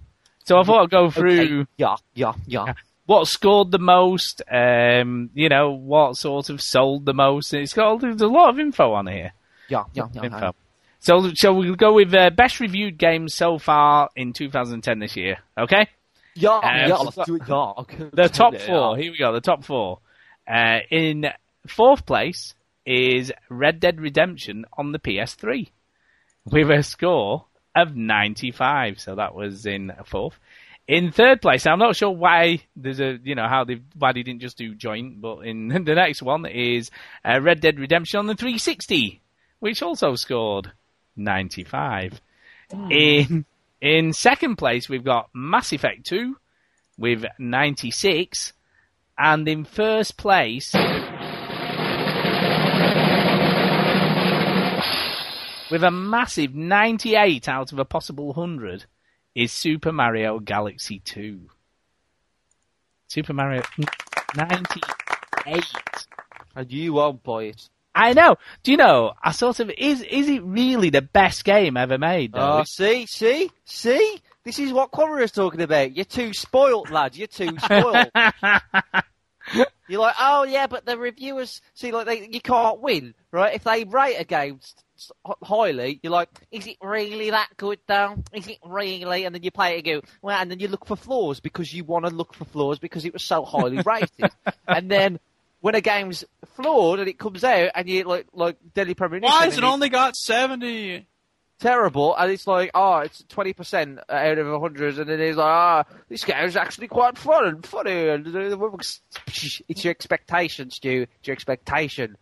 So I thought I'd go through Okay. Yeah. Yeah. Yeah. what scored the most, um, you know, what sort of sold the most. It's got there's a lot of info on here. Yeah. Yeah. Yeah. Info. yeah. So, so we'll go with uh, best reviewed games so far in 2010 this year. Okay. Yeah. Um, yeah. Let's do it. Yeah. Okay. The top four. Here we go. The top four. Uh, in fourth place is Red Dead Redemption on the PS3 with a score of 95. So that was in fourth. In third place, I'm not sure why there's a you know how they why they didn't just do joint, but in [LAUGHS] the next one is uh, Red Dead Redemption on the 360, which also scored 95. In in second place, we've got Mass Effect 2 with 96, and in first place with a massive 98 out of a possible 100 is Super Mario Galaxy 2. Super Mario 98. And you won't buy it. I know. Do you know? I sort of is. Is it really the best game ever made? Though? Oh, see, see, see. This is what Quanrian is talking about. You're too spoilt, lad. You're too spoilt. [LAUGHS] You're like, oh yeah, but the reviewers see, like, they, you can't win, right? If they rate a game highly, you're like, is it really that good though? Is it really? And then you play it again, well, and then you look for flaws because you want to look for flaws because it was so highly [LAUGHS] rated. and then when a game's flawed and it comes out and you like like Deadly Premonition, Why has it only got seventy? terrible, and it's like, oh, it's twenty percent out of hundred, and then it's like, ah, this game's actually quite fun and funny, and [LAUGHS] it's your expectation, Stu. It's your expectation.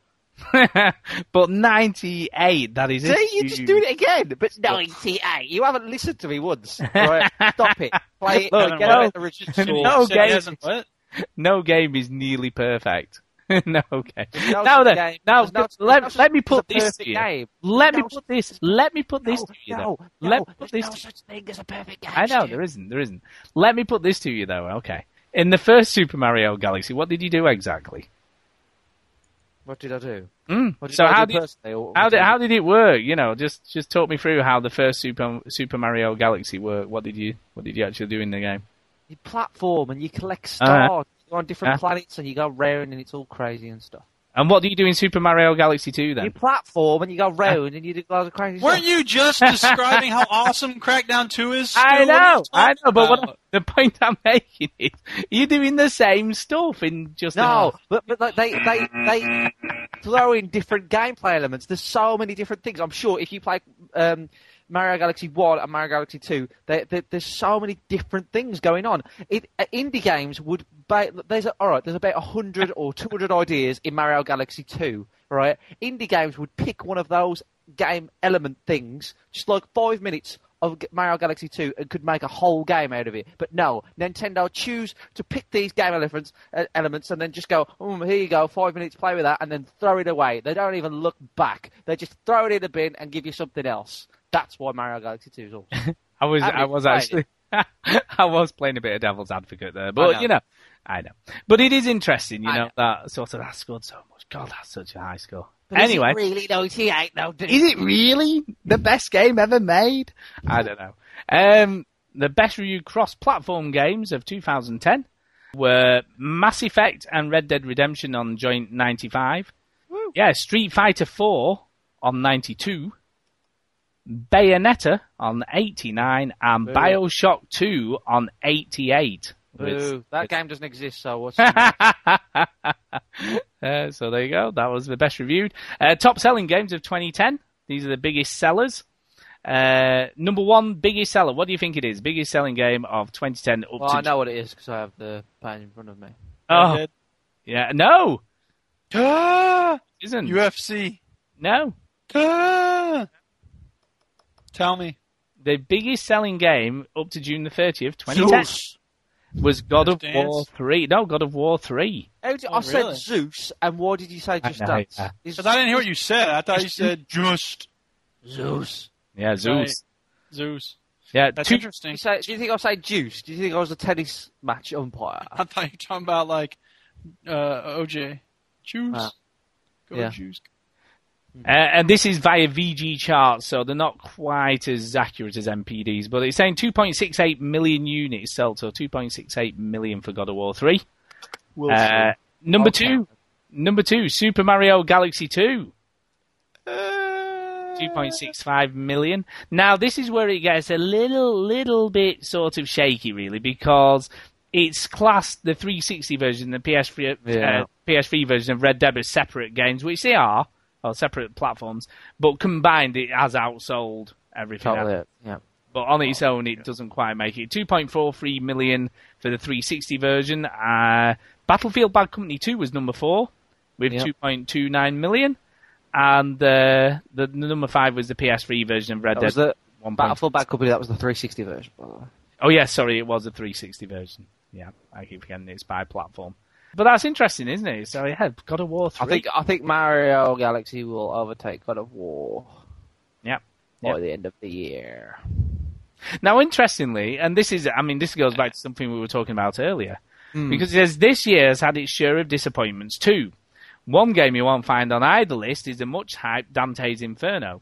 [LAUGHS] but 98, that is it. See, you're just doing it again. But ninety-eight, you haven't listened to me once. Right? Stop it. Play it. [LAUGHS] Look, get no. the. [LAUGHS] No game. No game is nearly perfect. no game. no now then, game. now no- let, no let me put this to you. game. Let me put this. Let me put this No, to you. no, though. let me put this. no such thing as a perfect game. I know there isn't. There isn't. Let me put this to you though. Okay. In the first Super Mario Galaxy, what did you do exactly? What did I do? Mm. What did So I how do did how did how did it work? You know, just just talk me through how the first Super Super Mario Galaxy worked. What did you what did you actually do in the game? you platform and you collect Uh-huh. stars. You go on different Yeah. planets and you go round and it's all crazy and stuff. And what do you do in Super Mario Galaxy 2 then? You platform and you go round and you do lots of crazy Weren't stuff. you just describing how awesome Crackdown Two is? Stu? I What are you know, I talking know, but what, the point I'm making is you're doing the same stuff in just No, but but like they they they throw in different gameplay elements. There's so many different things. I'm sure if you play um, Mario Galaxy One and Mario Galaxy Two, they, they, there's so many different things going on. It, uh, indie games would ba- there's a, all right. There's about hundred or two hundred ideas in Mario Galaxy Two. Right, indie games would pick one of those game element things, just like five minutes of Mario Galaxy 2 and could make a whole game out of it. But no, Nintendo choose to pick these game elements, uh, elements and then just go, oh, here you go, five minutes, play with that, and then throw it away. They don't even look back. They just throw it in the bin and give you something else. That's why Mario Galaxy 2 is awesome. [LAUGHS] I was, Have I was actually, [LAUGHS] I was playing a bit of devil's advocate there, but know. you know, I know. But it is interesting, you know, know. that sort of that scored so much. God, that's such a high score. But anyway, really 98 though? is it really the best game ever made? I don't know. Um, the best reviewed cross-platform games of 2010 were Mass Effect and Red Dead Redemption on joint 95. Yeah, Street Fighter 4 on 92. Bayonetta on 89 and Boo. Bioshock 2 on 88. Boo. That game doesn't exist, so what's [LAUGHS] uh, so there you go. That was the best reviewed. Uh, top selling games of 2010. These are the biggest sellers. Uh, number one biggest seller. What do you think it is? Biggest selling game of 2010 up Well, to I know what it is because I have the page in front of me. Oh, Yeah, no, [GASPS] isn't. UFC. no. [GASPS] Tell me. the biggest selling game up to June the 30th, 2010, Zeus. Was God of Dance? War 3. No, God of War 3. How did- Oh, I said? Zeus, and why did you say just know, dance? yeah. Because I didn't hear what you said. I thought you said just Zeus. Yeah, Zeus. Zeus. Yeah, That's two, interesting. You say, do you think I say juice? Do you think I was a tennis match umpire? [LAUGHS] I thought you were talking about like uh, OJ. Juice. Ah. Go Yeah. juice. Uh, and this is via VGChartz, so they're not quite as accurate as NPDs, but it's saying 2.68 million units sold, so 2.68 million for God of War 3. We'll Uh, number Okay. two, number two, Super Mario Galaxy 2. Uh, 2.65 million. Now, this is where it gets a little, little bit sort of shaky, really, because it's classed the 360 version, the PS3, Yeah. uh, PS3 version of Red Dead as separate games, which they are, or separate platforms, but combined it has outsold everything else. Totally, yeah. But on its own, it doesn't quite make it. 2.43 million for the 360 version. Uh, Battlefield Bad Company 2 was number four with Yep. 2.29 million. And uh, the, the number five was the PS3 version of Red That Dead. was the 1. Battlefield Bad Company. That was the 360 version, by the way. Oh, yeah, sorry, it was a 360 version. Yeah, I keep forgetting it's by platform. But that's interesting, isn't it? So, yeah, God of War 3. I think I think Mario Galaxy will overtake God of War Yep. by Yep. the end of the year. Now, interestingly, and this is, I mean, this goes back to something we were talking about earlier, Hmm. because it says this year has had its share of disappointments too. One game you won't find on either list is the much hyped Dante's Inferno,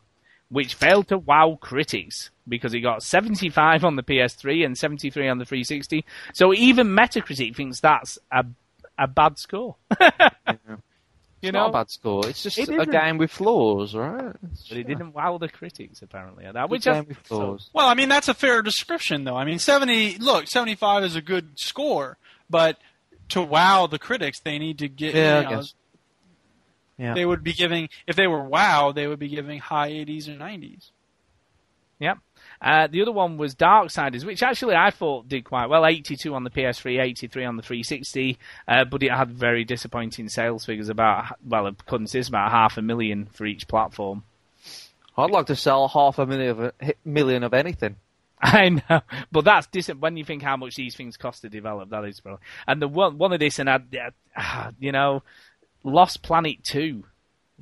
which failed to wow critics because it got 75 on the PS3 and 73 on the 360. So even Metacritic thinks that's a a bad score. [LAUGHS] You It's know, not a bad score. It's just It a game with flaws, right? It's but it just didn't wow the critics apparently. At that, a which I, game with flaws. Well, I mean that's a fair description, though. I mean, seventy. Look, seventy-five is a good score, but to wow the critics, they need to get. Yeah, you I know, guess. Yeah. They would be giving if they were wow, they would be giving high eighties or nineties. Yep. Uh, the other one was Darksiders, which actually I thought did quite well. 82 on the PS3, 83 on the 360, uh, but it had very disappointing sales figures. About well, according to this, about half a million for each platform. I'd like to sell half a million of, million of anything. [LAUGHS] I know, but that's dis- when you think how much these things cost to develop. That is probably and the one one of this and I, uh, [SIGHS] you know, Lost Planet Two,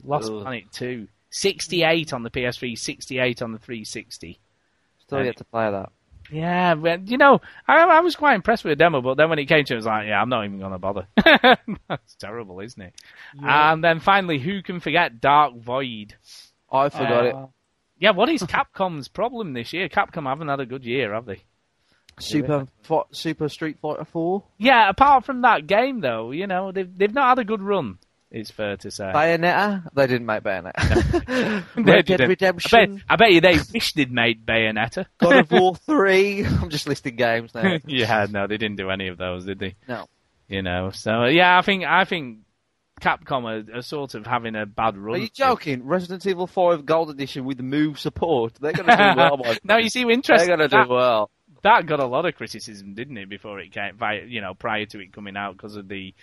Lost Ugh. Planet Two, 68 on the PS3, 68 on the 360. Still Right. yet to play that. Yeah, but you know, I, I was quite impressed with the demo, but then when it came to it, I was like, yeah, I'm not even going to bother. [LAUGHS] That's terrible, isn't it? And then finally, who can forget Dark Void? I forgot it. Uh, Yeah, what is Capcom's problem this year? Capcom haven't had a good year, have they? Super Super Street Fighter 4. Yeah, apart from that game, though, you know, they've they've not had a good run. It's fair to say. Bayonetta? They didn't make Bayonetta. [LAUGHS] They [LAUGHS] Red Dead didn't. I bet, Redemption. I bet you they wish they'd made Bayonetta. [LAUGHS] God of War 3. I'm just listing games now. yeah, no, they didn't do any of those, did they? No. You know, so yeah, I think I think Capcom are, are sort of having a bad run. Are you joking? Resident Evil 5 Gold Edition with Move support. They're going to do well. no, you see, They're interesting. going to that, do well. that got a lot of criticism, didn't it, before it came, you know, prior to it coming out because of the,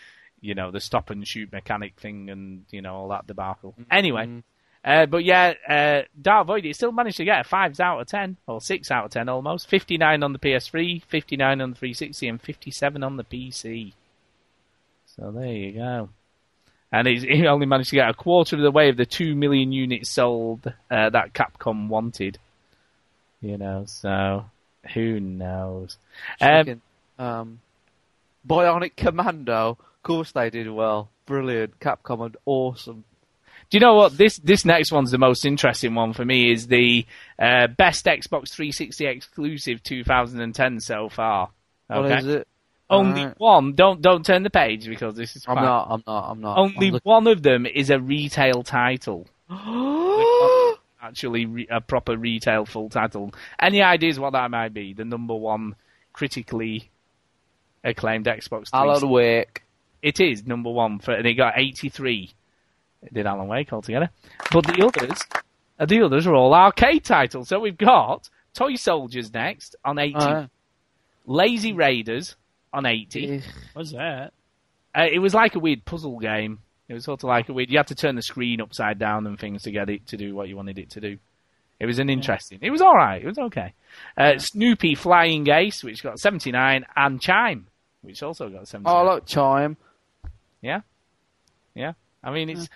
you know, the stop and shoot mechanic thing and you know all that debacle. Anyway, Mhm. uh, but yeah, uh, Dark Void it still managed to get a fives out of ten or six out of ten almost. Fifty nine on the PS3, fifty nine on the 360, and fifty seven on the PC. So there you go. And he's, he only managed to get a quarter of the way of the two million units sold uh, that Capcom wanted. You know, so who knows? Um, Um, Bionic Commando. Of course they did well. Brilliant. Capcom and awesome. Do you know what this this next one's the most interesting one for me? Is the uh, best Xbox 360 exclusive 2010 so far? What Okay, is it? only Alright. one. Don't don't turn the page because this is I'm not. I'm not. I'm not. Only I'm one of them is a retail title. [GASPS] Actually, re- a proper retail full title. Any ideas what that might be? The number one critically acclaimed Xbox. 360. Alan Wake. It is number one for, and it got 83. It did Alan Wake altogether. But the others, uh, the others are all arcade titles. So we've got Toy Soldiers next on 80, Uh, Lazy Raiders on 80, What's that? Uh, it was like a weird puzzle game. It was sort of like a weird. You had to turn the screen upside down and things to get it to do what you wanted it to do. It was an interesting. It was all right. It was okay. Uh, Snoopy Flying Ace, which got 79, and Chime, which also got 79. Oh, look, Chime. Yeah, yeah. I mean, it's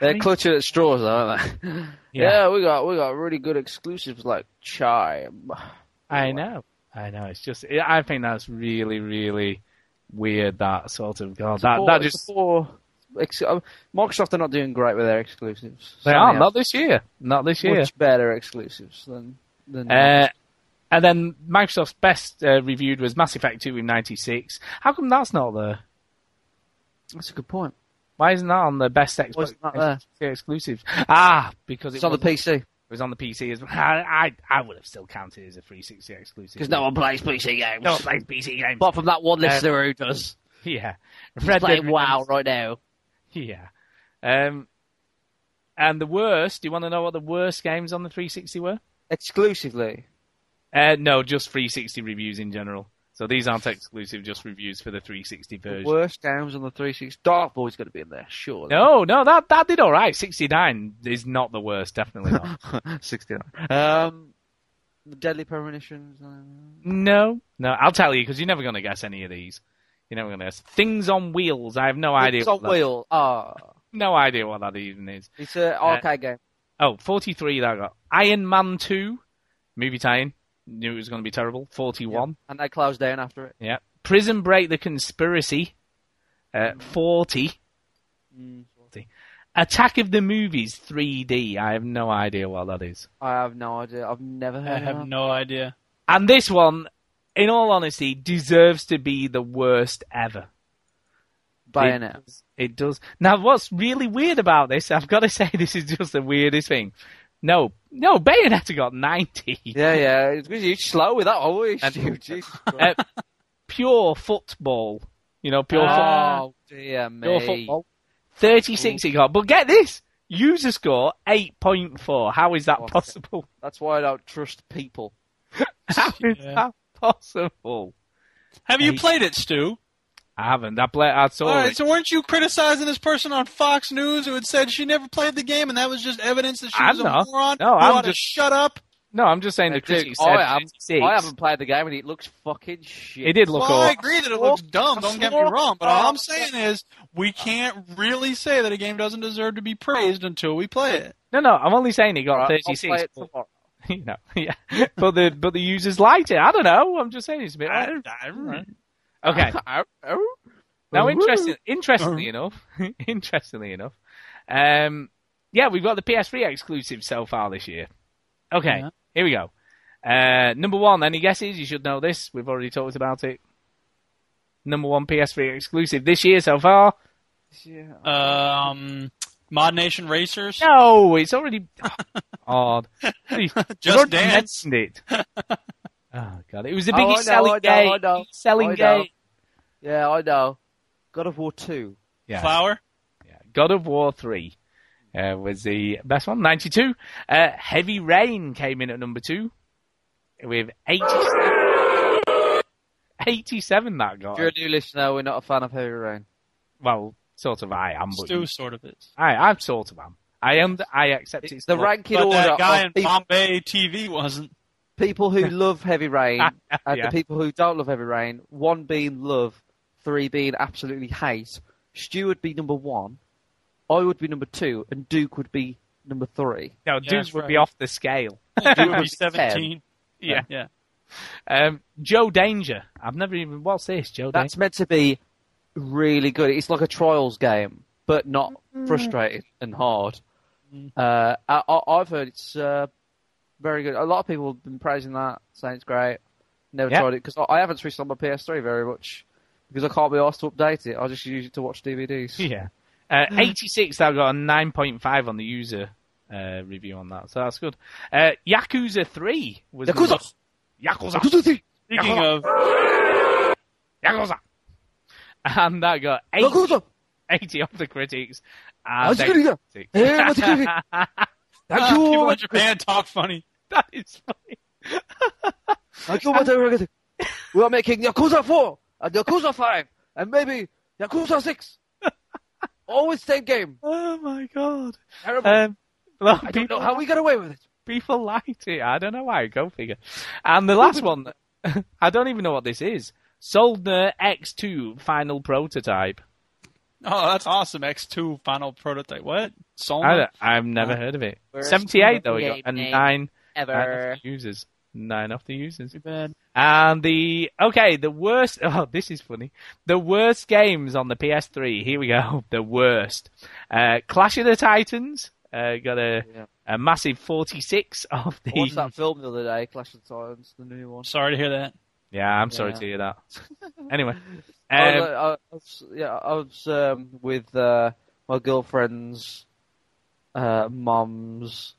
They're mean- clutching at straws, aren't they? [LAUGHS] Yeah. yeah. we got we got really good exclusives like Chime. I know, I know. It's just. I think that's really, really weird. That sort of God. That Support- that just. ex- uh, Microsoft are not doing great with their exclusives. They Sony are not this year. Not this year. much better exclusives than than. Uh, and then Microsoft's best uh, reviewed was Mass Effect 2 with 96. How come that's not there? That's a good point. Why isn't that on the best Xbox there? [LAUGHS] Exclusive? Ah, because it It's on the PC It was on the PC as well. [LAUGHS] I, I, I would have still counted it as a 360 exclusive. because no one plays PC games. no one plays PC games. Apart from that one Uh, listener who does. [LAUGHS] yeah. Red playing Dead WoW right now. Yeah. Um, and the worst, do you want to know what the worst games on the 360 were? Exclusively. Uh, no, just 360 reviews in general. So these aren't exclusive, just reviews for the 360 The version. worst games on the 360. Dark Boy's going to be in there, sure. No, no, that that did all right. 69 is not the worst, definitely not. [LAUGHS] 69. Um, Deadly Premonitions. uh, no, no, I'll tell you because you're never going to guess any of these. You're never going to guess. Things on Wheels. I have no idea. It's on what that- wheel. Ah, No idea what that even is. it's an arcade game. Oh, 43 that got. Iron Man 2, movie tie-in. Knew it was going to be terrible. 41. And they closed down after it. Yeah. Prison Break: The Conspiracy. Uh, 40. Mm. 40. Attack of the Movies 3D. I have no idea what that is. I have no idea. I've never heard I of have that. no idea. And this one, in all honesty, deserves to be the worst ever. Bayonet. It, it does. Now, what's really weird about this, I've got to [LAUGHS] say, this is just the weirdest thing. No, no, Bayonetta got 90. Yeah, yeah. It's because you're slow with that one, weren't And- you? [LAUGHS] Jesus Uh, pure football. You know, pure football. oh, dear Pure me. football. 36 he got. But get this! User score 8.4. How is that Okay. possible? That's why I don't trust people. [LAUGHS] How is Yeah. that possible? Have you Hey. played it, Stu? I haven't. I, play, I saw All right, it. so weren't you criticizing this person on Fox News who had said she never played the game and that was just evidence that she I'm was a not. moron? No, I'm ought to just- shut up. No, I'm just saying the Dude, critics I, said haven't, 36. I haven't played the game and it looks fucking shit. It did look Well, I awful. agree that it looks dumb. Don't get me wrong, but all I'm saying is we can't really say that a game doesn't deserve to be praised until we play it. No, no, I'm only saying he got Right, I'll 36. play it but- tomorrow. [LAUGHS] you know, yeah. but the but the users liked it. I don't know. I'm just saying it's a bit. I- okay. [LAUGHS] Now, interesting, interestingly enough, [LAUGHS] interestingly enough, um, yeah, we've got the PS3 exclusive so far this year. Okay, Yeah. here we go. Uh, number one, any guesses? You should know this. We've already talked about it. Number one PS3 exclusive this year so far. Yeah. Um, Mod Nation Racers. No, it's already [LAUGHS] odd. Just already Dance. mentioned it. Oh god, it was the Oh, I biggest know, selling I know, game. I know, selling I know. game. Yeah, I know. God of War 2. Yeah. Flower. Yeah. God of War 3 uh, was the best one, 92. Uh, Heavy Rain came in at number two with 87. 87 that got. If you're a new listener, we're not a fan of Heavy Rain. Well, sort of I am, but Stu sort of is. I, I'm sort of am. I am, I accept it's The not- ranking But order that guy of in people, Bombay TV wasn't. People who [LAUGHS] love Heavy Rain [LAUGHS] and Yeah. the people who don't love Heavy Rain, one being love, three being absolutely hate. Stu would be number one, I would be number two, and Duke would be number three. No, Yeah, Duke that's would right. be off the scale. [LAUGHS] Dude would be Ten. 17. Yeah. Yeah. Um, Joe Danger. I've never even. What's this, Joe Danger? That's meant to be really good. It's like a trials game, but not frustrating and hard. Uh, I, I- I've heard it's uh, very good. A lot of people have been praising that, saying it's great. Never Yeah. tried it because I I haven't switched on my PS3 very much because I can't be asked to update it. I just use it to watch DVDs. Yeah. Uh, 86, that got a 9.5 on the user uh, review on that, so that's good. Uh, Yakuza 3 was. Yakuza! Yakuza! Speaking of, Yakuza! And that got 80, Yakuza! 80 of the critics. And it's good, yeah. 86. Hey, what's good? [LAUGHS] Thank you. people in Japan talk funny. [LAUGHS] that is funny. Thank you, Mr. Ragazzi. We are making Yakuza 4 and Yakuza 5 and maybe Yakuza 6! Always same game. Oh my god. Terrible. Um, well, I don't know how we got away with it. people liked it. I don't know why. Go figure. And the last [LAUGHS] one, [LAUGHS] I don't even know what this is. Soldner X2 final prototype. Oh, that's awesome. X2 final prototype. What? I I've never heard of it. Worst 78 though, we got, game and name nine, nine Ever. off the users. Nine off the users. Too bad. And the okay, the worst. [LAUGHS] Oh, this is funny. The worst games on the PS3. Here we go. [LAUGHS] The worst. Uh, Clash of the Titans. Uh, got a Yeah. a massive 46 of I watched the. that [LAUGHS] film the other day, Clash of the Titans, the new one. Sorry to hear that. Yeah, I'm sorry Yeah. to hear that. Anyway, I um, was, I, I was, yeah, I was um, with uh, my girlfriend's uh, mum's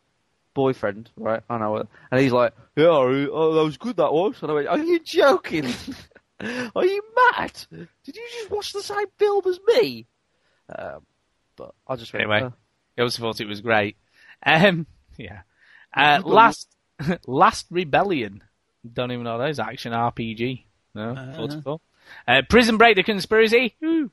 boyfriend, right? I know it, and he's like, "Yeah, oh, that was good. That was." And I went, "Are you joking? [LAUGHS] Are you mad? Did you just watch the same film as me?" Um, but I just went, Anyway. uh, I also thought it was great. Um, [LAUGHS] yeah. Uh, last, [LAUGHS] last Rebellion. Don't even know those. Action RPG. No, Uh. 44. Uh, Prison Break the Conspiracy. Woo.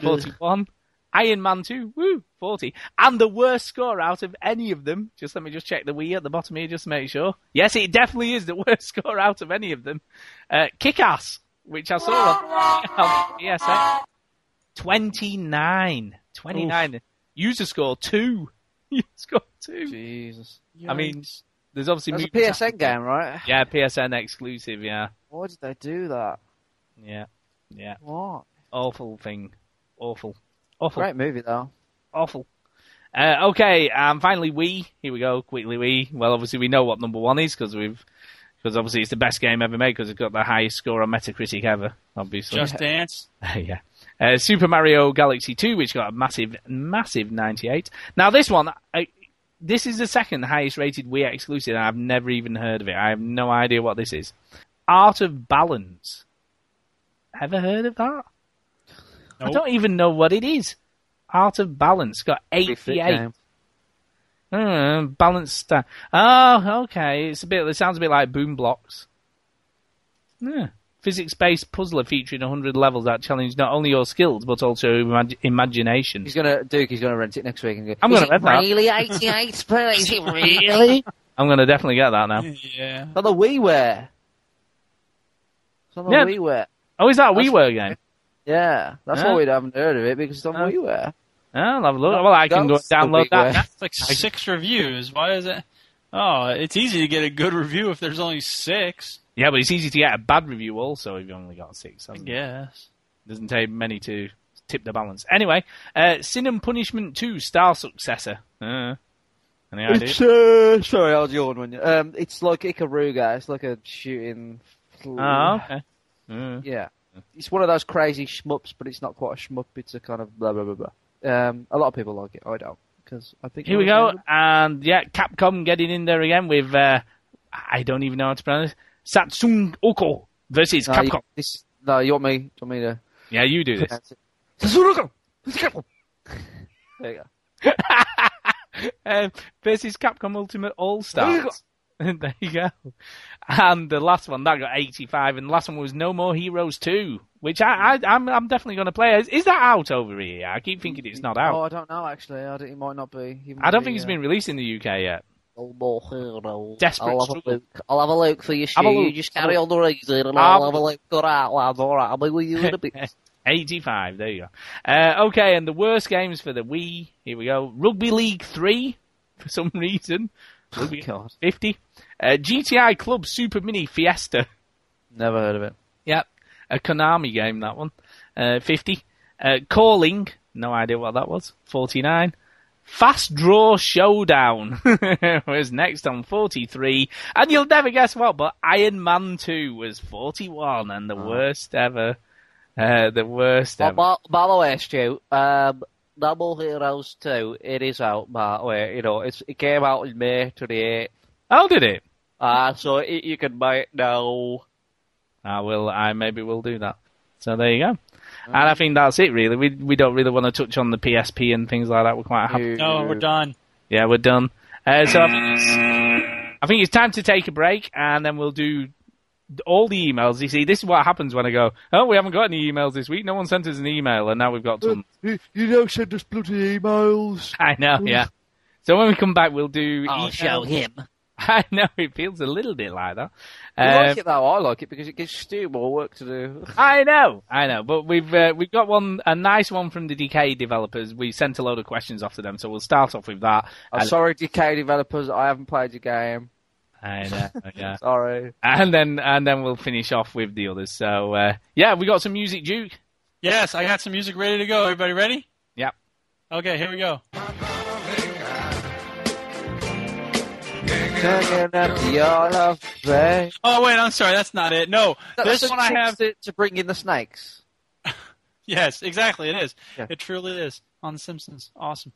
41. Iron Man 2. Woo. 40. And the worst score out of any of them. Just let me just check the Wii at the bottom here just to make sure. Yes, it definitely is the [LAUGHS] worst score out of any of them. Uh, Kick-Ass, which I saw on, [LAUGHS] on PSN. 29. 29. User score 2. [LAUGHS] User score 2. Jesus, I mean, there's obviously that's a movies- PSN game, right? Yeah, PSN exclusive. Yeah, Why did they do that? yeah, yeah. What? Awful thing. Awful. Awful. Great movie though. Awful. Uh, okay, and finally, we. Here we go. Quickly, we. Well, obviously, we know what number one is because we've. Because obviously it's the best game ever made because it's got the highest score on Metacritic ever. Obviously, Just [LAUGHS] Dance. yeah. Uh, Super Mario Galaxy 2, which got a massive, massive 98. Now this one, I, this is the second highest rated Wii exclusive, and I've never even heard of it. I have no idea what this is. Art of Balance. Ever heard of that? I don't even know what it is. Art of Balance got Pretty fit 88. game. Mm, balanced. sta- Oh, okay. It's a bit. It sounds a bit like Boom Blox. Yeah. Physics-based puzzler featuring 100 levels that challenge not only your skills but also imag- imagination. He's gonna Duke. He's gonna rent it next week and go. I'm gonna it rent that. really eighty-eight? [LAUGHS] Is it really? [LAUGHS] I'm gonna definitely get that now. [LAUGHS] Yeah. It's on the WiiWare. It's on the Yeah. WiiWare. Oh, is that a That's- WiiWare game? Yeah, that's Yeah. why we haven't heard of it because it's on Oh. WiiWare. Oh, I'll have a look. Well, I can go That's download WiiWare. that. It's like six reviews. Why is it? Oh, it's easy to get a good review if there's only six. Yeah, but it's easy to get a bad review also if you only got six. I hasn't it? guess. Doesn't take many to tip the balance. Anyway, uh, Sin and Punishment 2 Star Successor. Uh, any idea? Uh, sorry, I was yawning when you. Um, it's like Ikaruga. It's like a shooting. Oh, okay. Uh, Yeah, it's one of those crazy shmups, but it's not quite a shmup. It's a kind of blah blah blah blah. Um, a lot of people like it. I don't because I think Here we go, and yeah, Capcom getting in there again with uh, I don't even know how to pronounce it. Satsung Oko versus No, you, Capcom. this, no, you want me? You want me to? Yeah, you do this. it? Sasuruko! It's Capcom! [LAUGHS] There you go. [LAUGHS] um, versus Capcom Ultimate All you Stars. [LAUGHS] there you go. And the last one that got 85, and the last one was No More Heroes 2, which I, I I'm I'm definitely going to play. Is, is that out over here? I keep thinking it's not out. Oh. I don't know actually. I think it might not be. He I don't might think be, it's uh, been released in the UK yet. No more heroes. Desperate I'll have a look. I'll have a look for you, Have a Stu. You just carry a on the reason and Have I'll have a look. All right, lad. All right. I'll be with you in a bit. [LAUGHS] 85, there you go. Uh, okay, and the worst games for the Wii. Here we go. Rugby League 3, [LAUGHS] for some reason. Rugby 50. Uh, GTI Club Super Mini Fiesta. Never heard of it. Yep. A Konami game, that one. Uh, 50. Uh, Calling. No idea what that was. 49. Fast Draw Showdown [LAUGHS] was next on 43. And you'll never guess what, but Iron Man 2 was 41 and the worst ever. Uh, the worst By, ever. by, by the way, Stu, um, No More Heroes 2, it is out, by the way. You know, it's, it came out in May 28th. How did it? Uh, so it, you can buy it now. I will, I maybe will do that. So there you go. And I think that's it really. We, we don't really want to touch on the PSP and things like that. We're quite happy. No, we're done. Yeah, we're done. Uh, so I think, it's, I think it's time to take a break, and then we'll do all the emails. You see, this is what happens when I go, oh, we haven't got any emails this week. No one sent us an email, and now we've got some. You, you don't send us bloody emails. [LAUGHS] I know, yeah. So when we come back, we'll do. I'll email- show him. [LAUGHS] I know it feels a little bit like that. You Um, like it though? I like it because it gives Stu more work to do. [LAUGHS] I know, I know, but we've uh, we've got one a nice one from the DK developers. We sent a load of questions off to them, so we'll start off with that. I'm And- sorry, DK developers. I haven't played your game. I know, [LAUGHS] yeah. Sorry. And then and then we'll finish off with the others. So uh, yeah, we got some music, Duke. Yes, I got some music ready to go. Everybody ready? Yep. Okay, here we go. Turning up the all of fame. Oh wait, I'm sorry, that's not it. No, That's this one I have. to, to bring in the snakes. [LAUGHS] Yes, exactly. It is. Yeah. It truly is on The Simpsons. Awesome.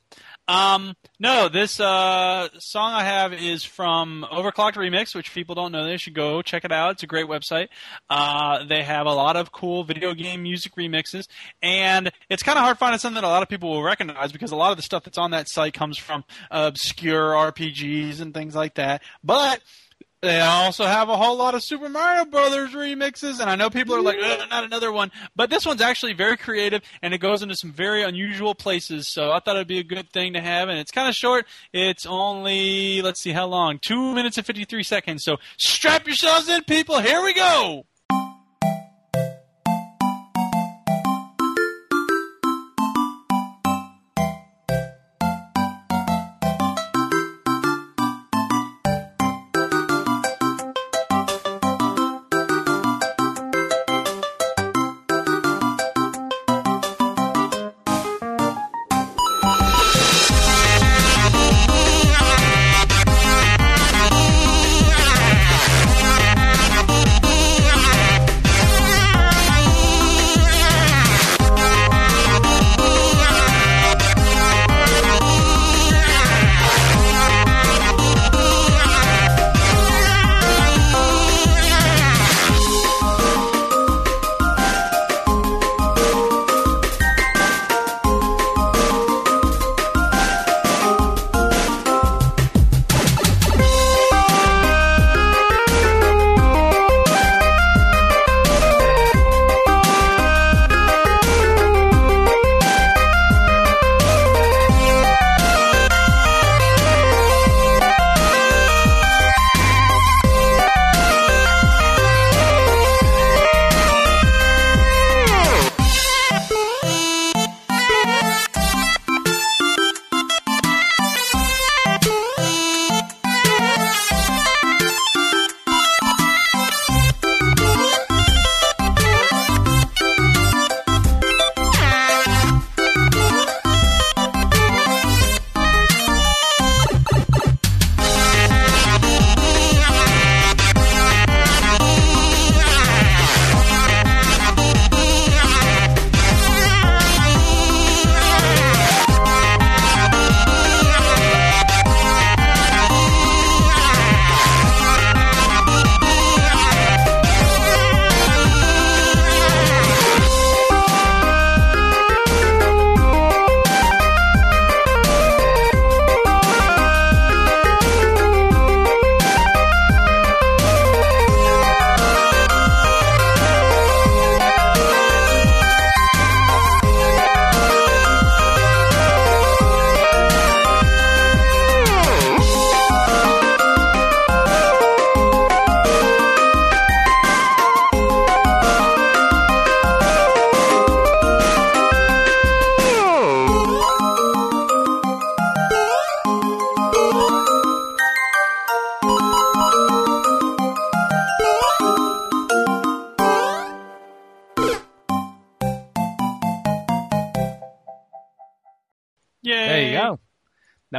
Um, no, this uh, song I have is from Overclocked Remix, which people don't know. They should go check it out. It's a great website. Uh, they have a lot of cool video game music remixes, and it's kind of hard finding something that a lot of people will recognize because a lot of the stuff that's on that site comes from obscure RPGs and things like that. But they also have a whole lot of Super Mario Brothers remixes, and I know people are like, "Ugh, not another one. But this one's actually very creative, and it goes into some very unusual places. So I thought it'd be a good thing to have, and it's kind of short. It's only, let's see how long, two minutes and 53 seconds. So strap yourselves in, people. Here we go.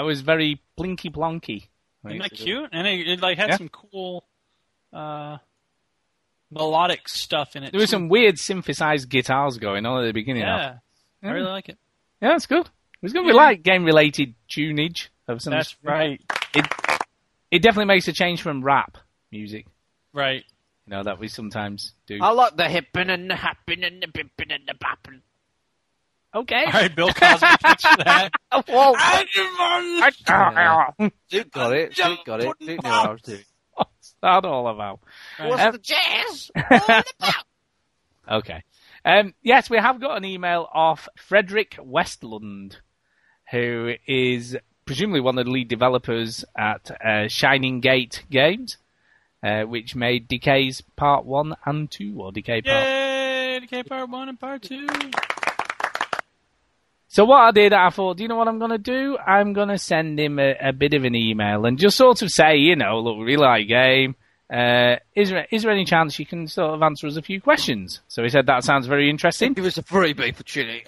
Was very blinky blonky. Isn't that cute? And it, it like had Yeah. some cool uh, melodic stuff in it. There was some weird synthesized guitars going on at the beginning. of- Yeah, I really like it. Yeah, it's good. It's good. We like game related tunage of some. That's right. It it definitely makes a change from rap music. Right. You know that we sometimes do. I like the hippin' and the happin' and the bippin' and the boppin'. Okay. All right, Bill Cosby. thanks for that. [LAUGHS] Whoa, [LAUGHS] Dude got it. Dude got it. Dude got it. Dude knew what I was doing. What's that all about? What's Um, the jazz? [LAUGHS] all about? Okay. Um, yes, we have got an email off Frederick Westlund, who is presumably one of the lead developers at uh, Shining Gate Games, uh, which made Decay's Part 1 and 2, or Decay Part Yay! Decay Part 1 and Part 2. So what I did, I thought, do you know what I'm going to do? I'm going to send him a, a bit of an email and just sort of say, you know, look, we really like game. Uh, is there is there any chance you can sort of answer us a few questions? So he said that sounds very interesting. Give us a freebie for Chili.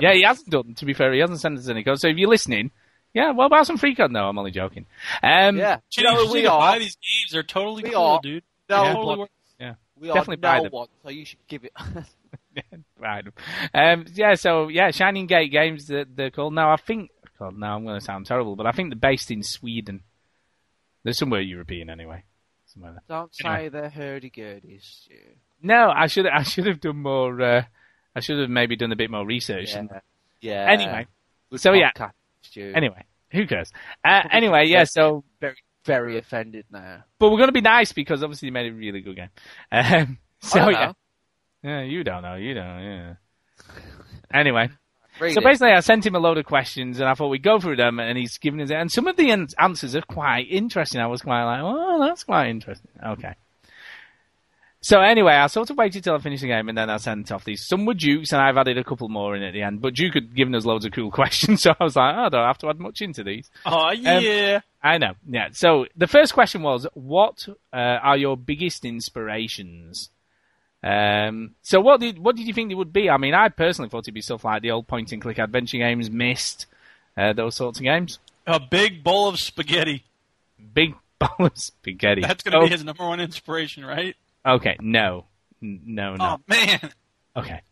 yeah, he hasn't done. To be fair, he hasn't sent us any code. So if you're listening, yeah, what about some free code? No, I'm only joking. Um, yeah. You know, we we are. buy these games. They're totally We cool, are. dude. No, They Yeah. totally but yeah, we are definitely buy them. one, so you should give it. [LAUGHS] [LAUGHS] right. Um, yeah, so yeah, Shining Gate Games. They're, they're called. Now I think. God, now I'm going to sound terrible, but I think they're based in Sweden. They're somewhere European anyway. Somewhere there. Don't Anyway. say they're hurdy-gurdies. Stu. No, I should I should have done more. Uh, I should have maybe done a bit more research. Yeah. and- Yeah. Anyway, so yeah. anyway, who cares? Uh, anyway, yeah. So, very, very offended now. but we're going to be nice because obviously you made a really good game. Um, [LAUGHS] so yeah. Yeah, you don't know, you don't. Yeah. Anyway, Read so it. basically, I sent him a load of questions, and I thought we'd go through them, and he's given us. And some of the an- answers are quite interesting. I was quite like, oh, that's quite interesting. Okay. So anyway, I sort of waited till I finished the game, and then I sent off these. Some were Dukes, and I've added a couple more in at the end. But Duke had given us loads of cool [LAUGHS] questions, so I was like, oh, I don't have to add much into these. Oh, yeah. I know. Yeah. So the first question was, what uh, are your biggest inspirations? Um, so what did what did you think it would be? I mean, I personally thought it'd be stuff like the old point and click adventure games, Myst, uh, those sorts of games. A big bowl of spaghetti. Big [LAUGHS] bowl of spaghetti. That's going to oh, be his number one inspiration, right? Okay. No. No. No. Oh, man. Okay.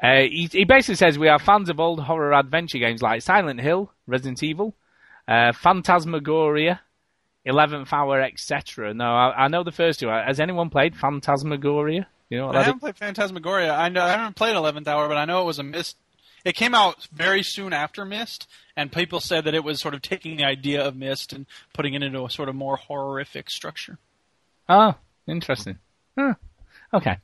Uh, he, he basically says we are fans of old horror adventure games like Silent Hill, Resident Evil, uh, Phantasmagoria, Eleventh Hour, etc. No, I, I know the first two. Has anyone played Phantasmagoria? You know I haven't played Phantasmagoria. I know I haven't played Eleventh Hour, but I know it was a Myst. It came out very soon after Myst, and people said that it was sort of taking the idea of Myst and putting it into a sort of more horrific structure. Oh, interesting. Huh. Okay.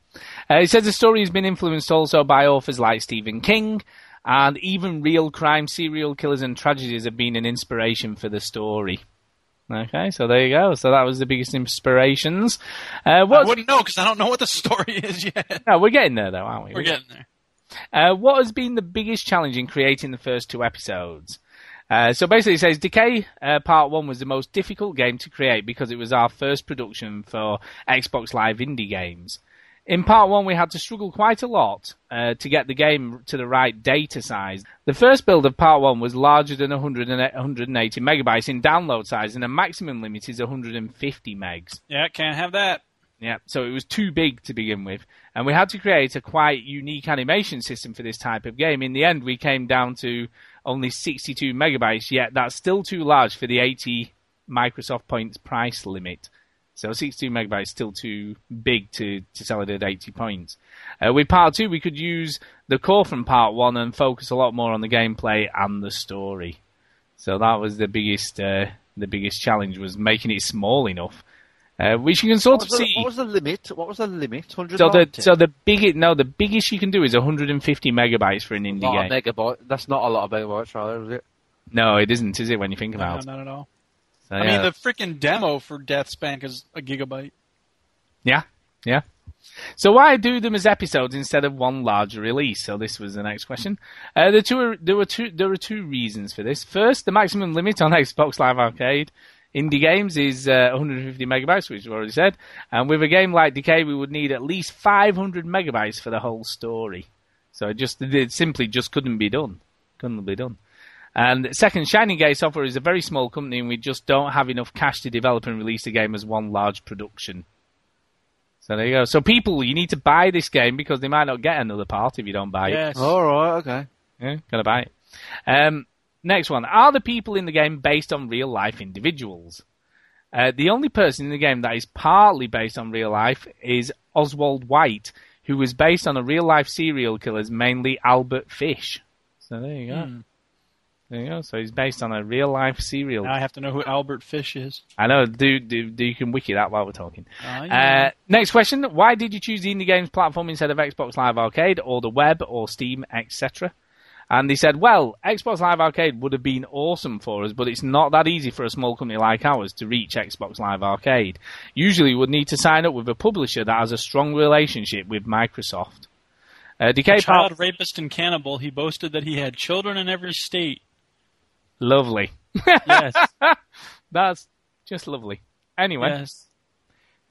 Uh, it says the story has been influenced also by authors like Stephen King, and even real crime, serial killers, and tragedies have been an inspiration for the story. Okay, so there you go. So that was the biggest inspirations. Uh, I what? wouldn't know because I don't know what the [LAUGHS] story is yet. No, we're getting there though, aren't we? We're getting there. Uh, what has been the biggest challenge in creating the first two episodes? Uh, so basically, it says Decay uh, Part 1 was the most difficult game to create because it was our first production for Xbox Live indie games. In Part 1, we had to struggle quite a lot uh, to get the game to the right data size. The first build of Part 1 was larger than 100 and 180 megabytes in download size, and the maximum limit is 150 megs. Yeah, can't have that. Yeah, so it was too big to begin with, and we had to create a quite unique animation system for this type of game. In the end, we came down to only 62 megabytes, yet that's still too large for the 80 Microsoft points price limit. So 62 megabytes is still too big to, to sell it at 80 points. Uh, with part two, we could use the core from part one and focus a lot more on the gameplay and the story. So that was the biggest, uh, the biggest challenge was making it small enough. Uh, which you can sort of the, see. what was the limit? What was the limit? So the so the biggest no the biggest you can do is 150 megabytes for an indie Not a game. megabyte. That's not a lot of megabytes, rather, is it? no, it isn't, is it? When you think No, about it. not at all. So, I mean, the freaking demo for Deathspank is a gigabyte. yeah, yeah. So why do them as episodes instead of one larger release? So this was the next question. Uh, the two, there were two, there were two reasons for this. First, the maximum limit on [LAUGHS] Xbox Live Arcade indie games is uh, 150 megabytes, which we've already said. And with a game like Decay, we would need at least 500 megabytes for the whole story. So it just it simply just couldn't be done. Couldn't be done. And second, Shining Gate Software is a very small company, and we just don't have enough cash to develop and release the game as one large production. So there you go. So people, you need to buy this game because they might not get another part if you don't buy it. Yes. All right, okay. Yeah, gotta buy it. Um, next one. Are the people in the game based on real life individuals? Uh, the only person in the game that is partly based on real life is Oswald White, who was based on a real life serial killer, mainly Albert Fish. So there you go. Hmm. There you go. So he's based on a real life serial. Now I have to know who Albert Fish is. I know. Do, do do you can wiki that while we're talking. Uh, yeah. Uh, next question: Why did you choose the indie games platform instead of Xbox Live Arcade or the web or Steam, etc.? And they said, well, Xbox Live Arcade would have been awesome for us, but it's not that easy for a small company like ours to reach Xbox Live Arcade. Usually, we would need to sign up with a publisher that has a strong relationship with Microsoft. Uh, a child Pal- rapist and cannibal, he boasted that he had children in every state. Lovely. Yes, [LAUGHS] That's just lovely. Anyway, yes.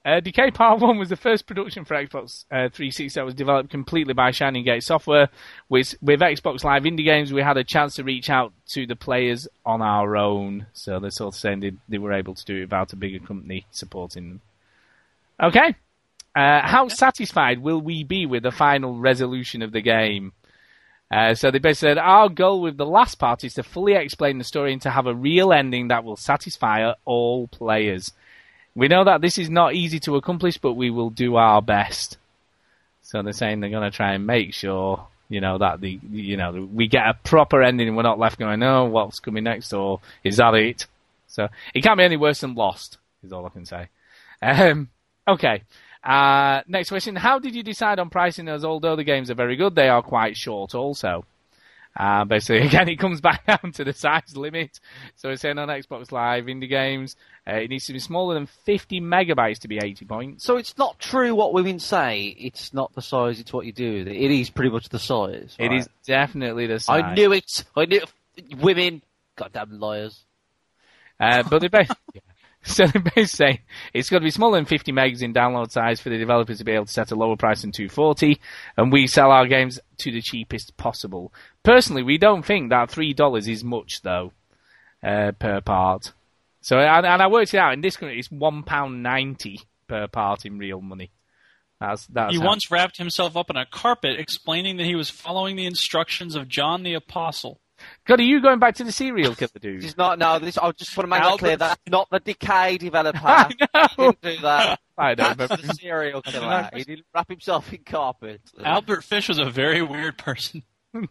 Uh, Decay Part 1 was the first production for Xbox uh, 360 that was developed completely by Shining Gate Software. With, with Xbox Live Indie Games, we had a chance to reach out to the players on our own. So they're sort of saying they, they were able to do it without a bigger company supporting them. Okay. Uh, how satisfied will we be with the final resolution of the game? Uh, so they basically said, our goal with the last part is to fully explain the story and to have a real ending that will satisfy all players. We know that this is not easy to accomplish, but we will do our best. So they're saying they're going to try and make sure, you know, that the, you know, we get a proper ending and we're not left going, oh, what's coming next, or is that it? So it can't be any worse than Lost, is all I can say. Um, okay. Uh, next question. How did you decide on pricing as although the games are very good, they are quite short also? Uh, basically, [LAUGHS] again, it comes back [LAUGHS] down to the size limit. So we're saying on Xbox Live, indie games, uh, it needs to be smaller than 50 megabytes to be 80 points. So it's not true what women say. It's not the size. It's what you do. It It is pretty much the size. It right? is definitely the size. I knew it. I knew it. women. Goddamn liars. Uh, but they ba- [LAUGHS] so they basically say it's got to be smaller than 50 megs in download size for the developers to be able to set a lower price than 240, and we sell our games to the cheapest possible. Personally, we don't think that three dollars is much though uh, per part. So and, and I worked it out in this country, it's one pound ninety per part in real money. That's that's He how- once wrapped himself up in a carpet, explaining that he was following the instructions of John the Apostle. God, are you going back to the serial [LAUGHS] killer dude? He's not. No, this. I just want to make that Albert- clear. That's not the Decay developer. [LAUGHS] I know. He didn't do that. [LAUGHS] I don't That's remember. the serial killer. He didn't wrap himself in carpet. Albert Fish was a very weird person.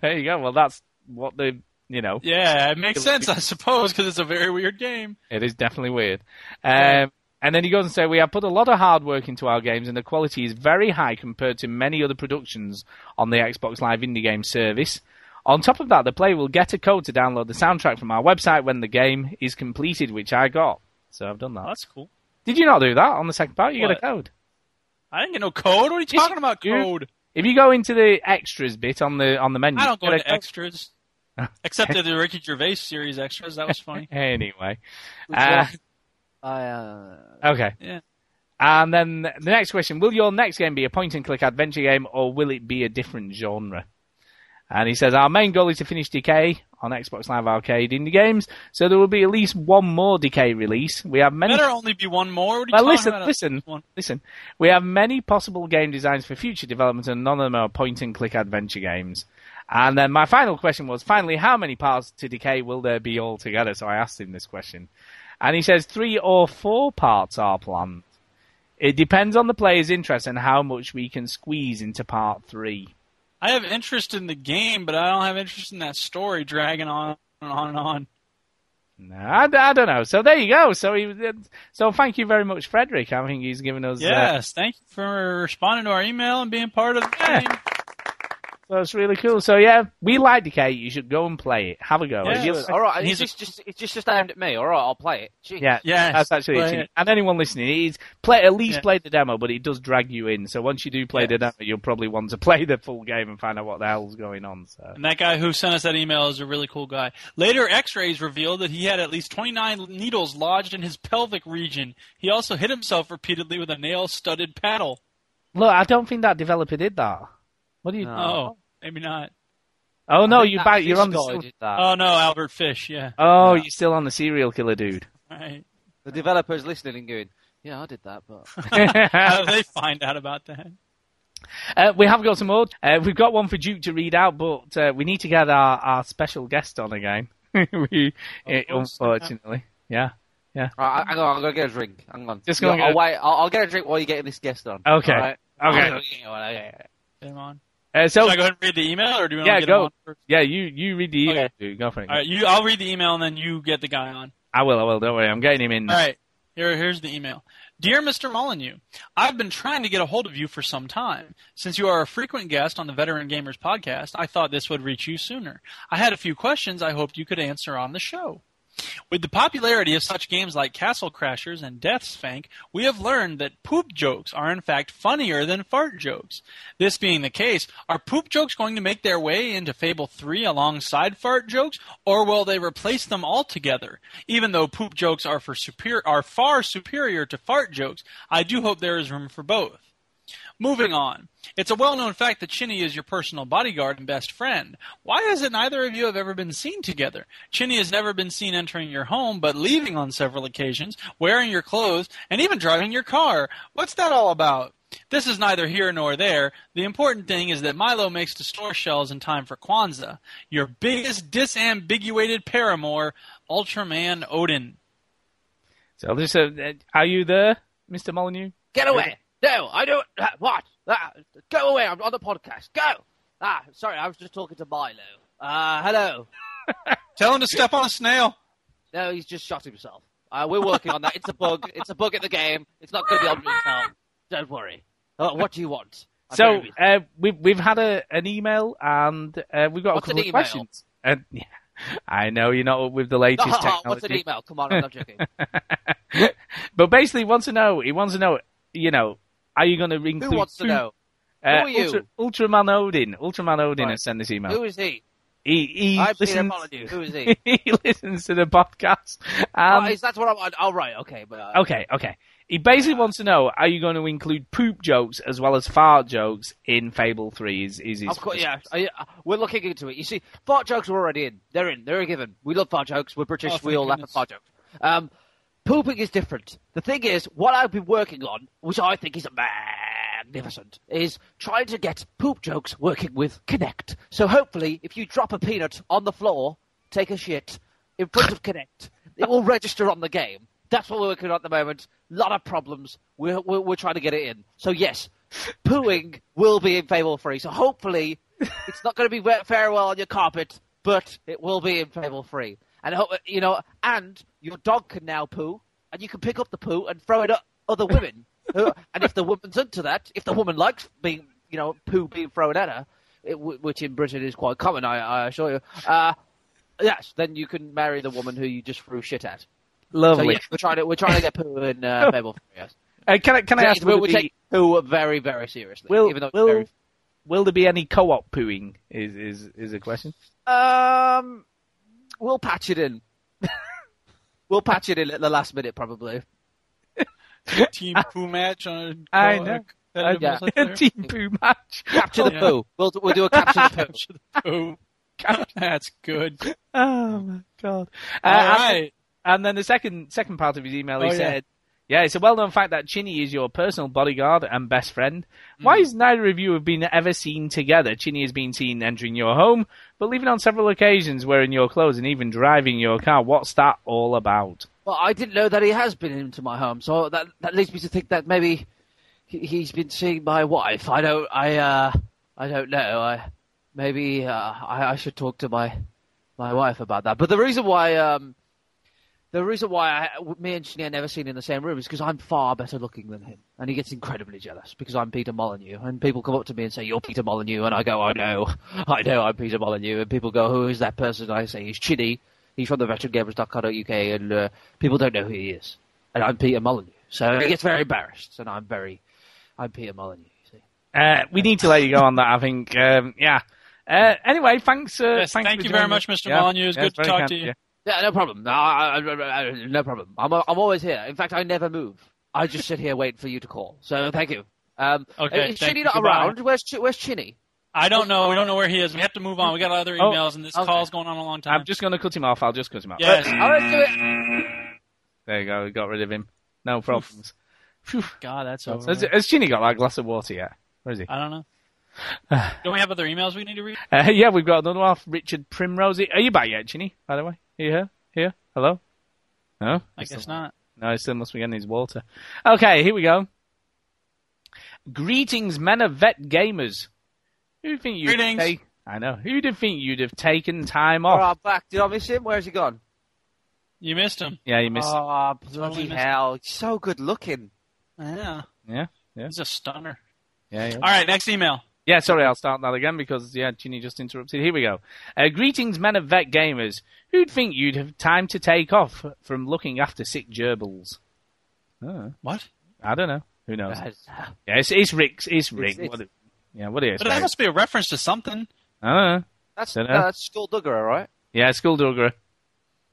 there you go. Well, that's what the you know. Yeah, it makes sense, I suppose, because it's a very weird game. It is definitely weird. Um, and then he goes and says, We have put a lot of hard work into our games, and the quality is very high compared to many other productions on the Xbox Live Indie Game service. On top of that, the player will get a code to download the soundtrack from our website when the game is completed, which I got. So I've done that. Oh, that's cool. Did you not do that on the second part? You What? get a code. I didn't get no code. What are you Yes, talking about, you- code? If you go into the extras bit on the on the menu, I don't go get into code. extras. [LAUGHS] Except the Ricky Gervais series extras. That was funny. [LAUGHS] Anyway. Uh. I, uh, okay. Yeah. And then the next question: Will your next game be a point-and-click adventure game, or will it be a different genre? And he says our main goal is to finish Decay on Xbox Live Arcade indie games, so there will be at least one more Decay release. We have many. Better only be one more. What are you Well, listen, listen, One. listen. We have many possible game designs for future development, and none of them are point-and-click adventure games. And then my final question was, finally, how many parts to Decay will there be altogether? So I asked him this question, and he says three or four parts are planned. It depends on the player's interest and how much we can squeeze into part three. I have interest in the game, but I don't have interest in that story dragging on and on and on. No, I, I don't know. So there you go. So he, so thank you very much, Frederick. I think he's given us. Uh, Yes, thank you for responding to our email and being part of the Yeah. game. So it's really cool. So yeah, we like Decay. You should go and play it. Have a go. Yeah. If all right. It's just, just, it's just, just aimed at me. All right, I'll play it. Gee. Yeah, Yes, that's actually it. it. And anyone listening, it's play at least Yeah. play the demo, but it does drag you in. So once you do play the demo, you'll probably want to [LAUGHS] play the full game and find out what the hell's going on. So And that guy who sent us that email is a really cool guy. Later, X-rays revealed that he had at least 29 needles lodged in his pelvic region. He also hit himself repeatedly with a nail-studded paddle. look, I don't think that developer did that. What do you? No. Oh, maybe not. Oh no, you that back. You're on the. guy that. Oh no, Albert Fish. Yeah. Oh, Yeah. you're still on the serial killer dude. [LAUGHS] Right. The developer's listening and going, "Yeah, I did that, but [LAUGHS] How did they [LAUGHS] find out about that? Uh, we have got some more. Uh, we've got one for Duke to read out, but uh, we need to get our, our special guest on again. we, eh, course. unfortunately, yeah. Right, I- hang on, I'm gonna get a drink. Hang on. Just Yeah, gonna I'll get- wait. I'll, I'll get a drink while you're getting this guest on. Okay. All right? Okay. Yeah, well, yeah, yeah. Come on. Uh, so Should I go ahead and read the email, or do you want yeah, to get go. him on first? Yeah, you you read the email. Okay. dude. Go for it. All right, you. I'll read the email, and then you get the guy on. I will. I will. Don't worry. I'm getting him in. All right. Here, here's the email. Dear Mr. Molyneux, I've been trying to get a hold of you for some time. Since you are a frequent guest on the Veteran Gamers podcast, I thought this would reach you sooner. I had a few questions I hoped you could answer on the show. With the popularity of such games like Castle Crashers and Death Spank, we have learned that poop jokes are in fact funnier than fart jokes. This being the case, are poop jokes going to make their way into Fable 3 alongside fart jokes, or will they replace them altogether? Even though poop jokes are for are far superior to fart jokes, I do hope there is room for both. Moving on. It's a well known fact that Chinny is your personal bodyguard and best friend. Why is it neither of you have ever been seen together? Chinny has never been seen entering your home, but leaving on several occasions, wearing your clothes, and even driving your car. What's that all about? This is neither here nor there. The important thing is that Milo makes the store shelves in time for Kwanzaa. Your biggest disambiguated paramour, Ultraman Odin. So this, uh, are you there, Mr. Molyneux? Get away! No, I don't. Uh, what? Ah, go away! I'm on the podcast. Go! Ah, sorry, I was just talking to Milo. Uh, hello. [LAUGHS] Tell him to step on a snail. No, he's just shot himself. Uh, we're working on that. It's a bug. It's a bug in the game. It's not going to be on himself. Don't worry. Uh, what do you want? I'm So very uh, we've we've had a, an email and uh, we've got What's a an couple of email? questions. And yeah, I know you're not up with the [LAUGHS] latest technology. What's an email? Come on, I'm not joking. [LAUGHS] but basically, he wants to know. He wants to know. You know, are you going to include? Who wants to know? Uh, Who are you? Ultra, Ultraman Odin. Ultraman Odin Right. has sent this email. Who is he? he he I'm Peter listens. Molyneux. Who is he? [LAUGHS] he listens to the podcast. Um, oh, is that what I'm? Oh, right. Okay, but uh, okay, okay. He basically wants to know: Are you going to include poop jokes as well as fart jokes in Fable Three? Is is his Of course, yeah. I, uh, we're looking into it. You see, fart jokes are already in. They're in. They're a given. We love fart jokes. We're British. Oh, we all laugh at goodness. fart jokes. Um, pooping is different. The thing is, what I've been working on, which I think is magnificent, is trying to get poop jokes working with Kinect. So hopefully, if you drop a peanut on the floor, take a shit in front of Kinect, it will register on the game. That's what we're working on at the moment. A lot of problems. We're, we're, we're trying to get it in. So yes, pooing will be in Fable 3. So hopefully, it's not going to be farewell on your carpet, but it will be in Fable 3. And you know, and your dog can now poo, and you can pick up the poo and throw it at other women. [LAUGHS] Who- and if the woman's into that, if the woman likes being, you know, poo being thrown at her, it, which in Britain is quite common, I, I assure you. Uh, yes, then you can marry the woman who you just threw shit at. So lovely. yes, we're trying to we're trying to get poo in uh, [LAUGHS] Fable 3. Yes. Uh, can I can I Yes, ask? we'll, we'll there take be, poo very very seriously. will, even though will, very will there be any co-op pooing? Is is is a question. Um, we'll patch it in. [LAUGHS] we'll patch it in at the last minute, probably. Team [LAUGHS] poo match on a I co- know. competitive Yeah. [LAUGHS] Team poo match. Capture the Yeah. poo. We'll do- we'll do a capture the poo. Poo. That's good. Oh my god! Uh, All and- then the second second part of his email, he Oh, said, "Yeah, it's a well-known fact that Chinny is your personal bodyguard and best friend. Why Mm. is neither of you have been ever seen together? Chinny has been seen entering your home, but leaving on several occasions wearing your clothes and even driving your car. What's that all about?" Well, I didn't know that he has been into my home, so that that leads me to think that maybe he, he's been seeing my wife. I don't. I uh. I don't know. I maybe uh, I, I should talk to my my wife about that. But the reason why um. The reason why I, me and Chinny are never seen in the same room is because I'm far better looking than him, and he gets incredibly jealous because I'm Peter Molyneux, and people come up to me and say, "You're Peter Molyneux," and I go, "I know, I know, I'm Peter Molyneux," and people go, "Who is that person?" And I say, "He's Chinny. He's from the veterangamers.co.uk, and uh, people don't know who he is, and I'm Peter Molyneux." So he gets very embarrassed, and I'm very, I'm Peter Molyneux. You see. Uh, we need to let you go on that. I think. Um, yeah. Uh, anyway, thanks. Uh, Yes, thanks thank for you very much. Mr. Yeah. Molyneux. It's Yeah, good to talk kind, to you. yeah. Yeah, no problem. No, I, I, I, no problem. I'm, I'm always here. In fact, I never move. I just sit here waiting for you to call. So thank you. Um, Okay, is Chinny not Goodbye. around? Where's Chi- Where's Chinny? I don't know. We don't know where he is. We have to move on. We got other Oh, emails, and this okay. call's going on a long time. I'm just going to cut him off. I'll just cut him off. Yes. All right, do it. There you go. We got rid of him. No problems. Phew. God, that's over. Has, has Chinny got that glass of water yet? Where is he? I don't know. [SIGHS] don't we have other emails we need to read? Uh, yeah, we've got another one off Richard Primrose. Are you back yet, Chinny? By the way, are you here? Here? Hello? No? I guess not. No, he still must be getting his water. Okay, here we go. Greetings, men of vet gamers. Who'd think you'd Greetings. take? I know. Who'd have think you'd have taken time All off? right, back. Did I miss him? Where's he gone? You missed him. Yeah, you missed. Oh, Totally bloody missed hell! He's so good looking. Yeah. Yeah, yeah. He's a stunner. yeah, yeah. All right, next email. Yeah, sorry, I'll start that again because yeah, Chinny just interrupted. Here we go. Uh, greetings, men of vet gamers. Who'd think you'd have time to take off from looking after sick gerbils? Oh, What? I don't know. Who knows? Uh, Yeah, it's, it's Rick's. It's Rick. it's- What yeah, what is? do you But that must be a reference to something. I don't know. That's Dunno. uh, that's Skulldugger, right? Yeah, Skulldugger.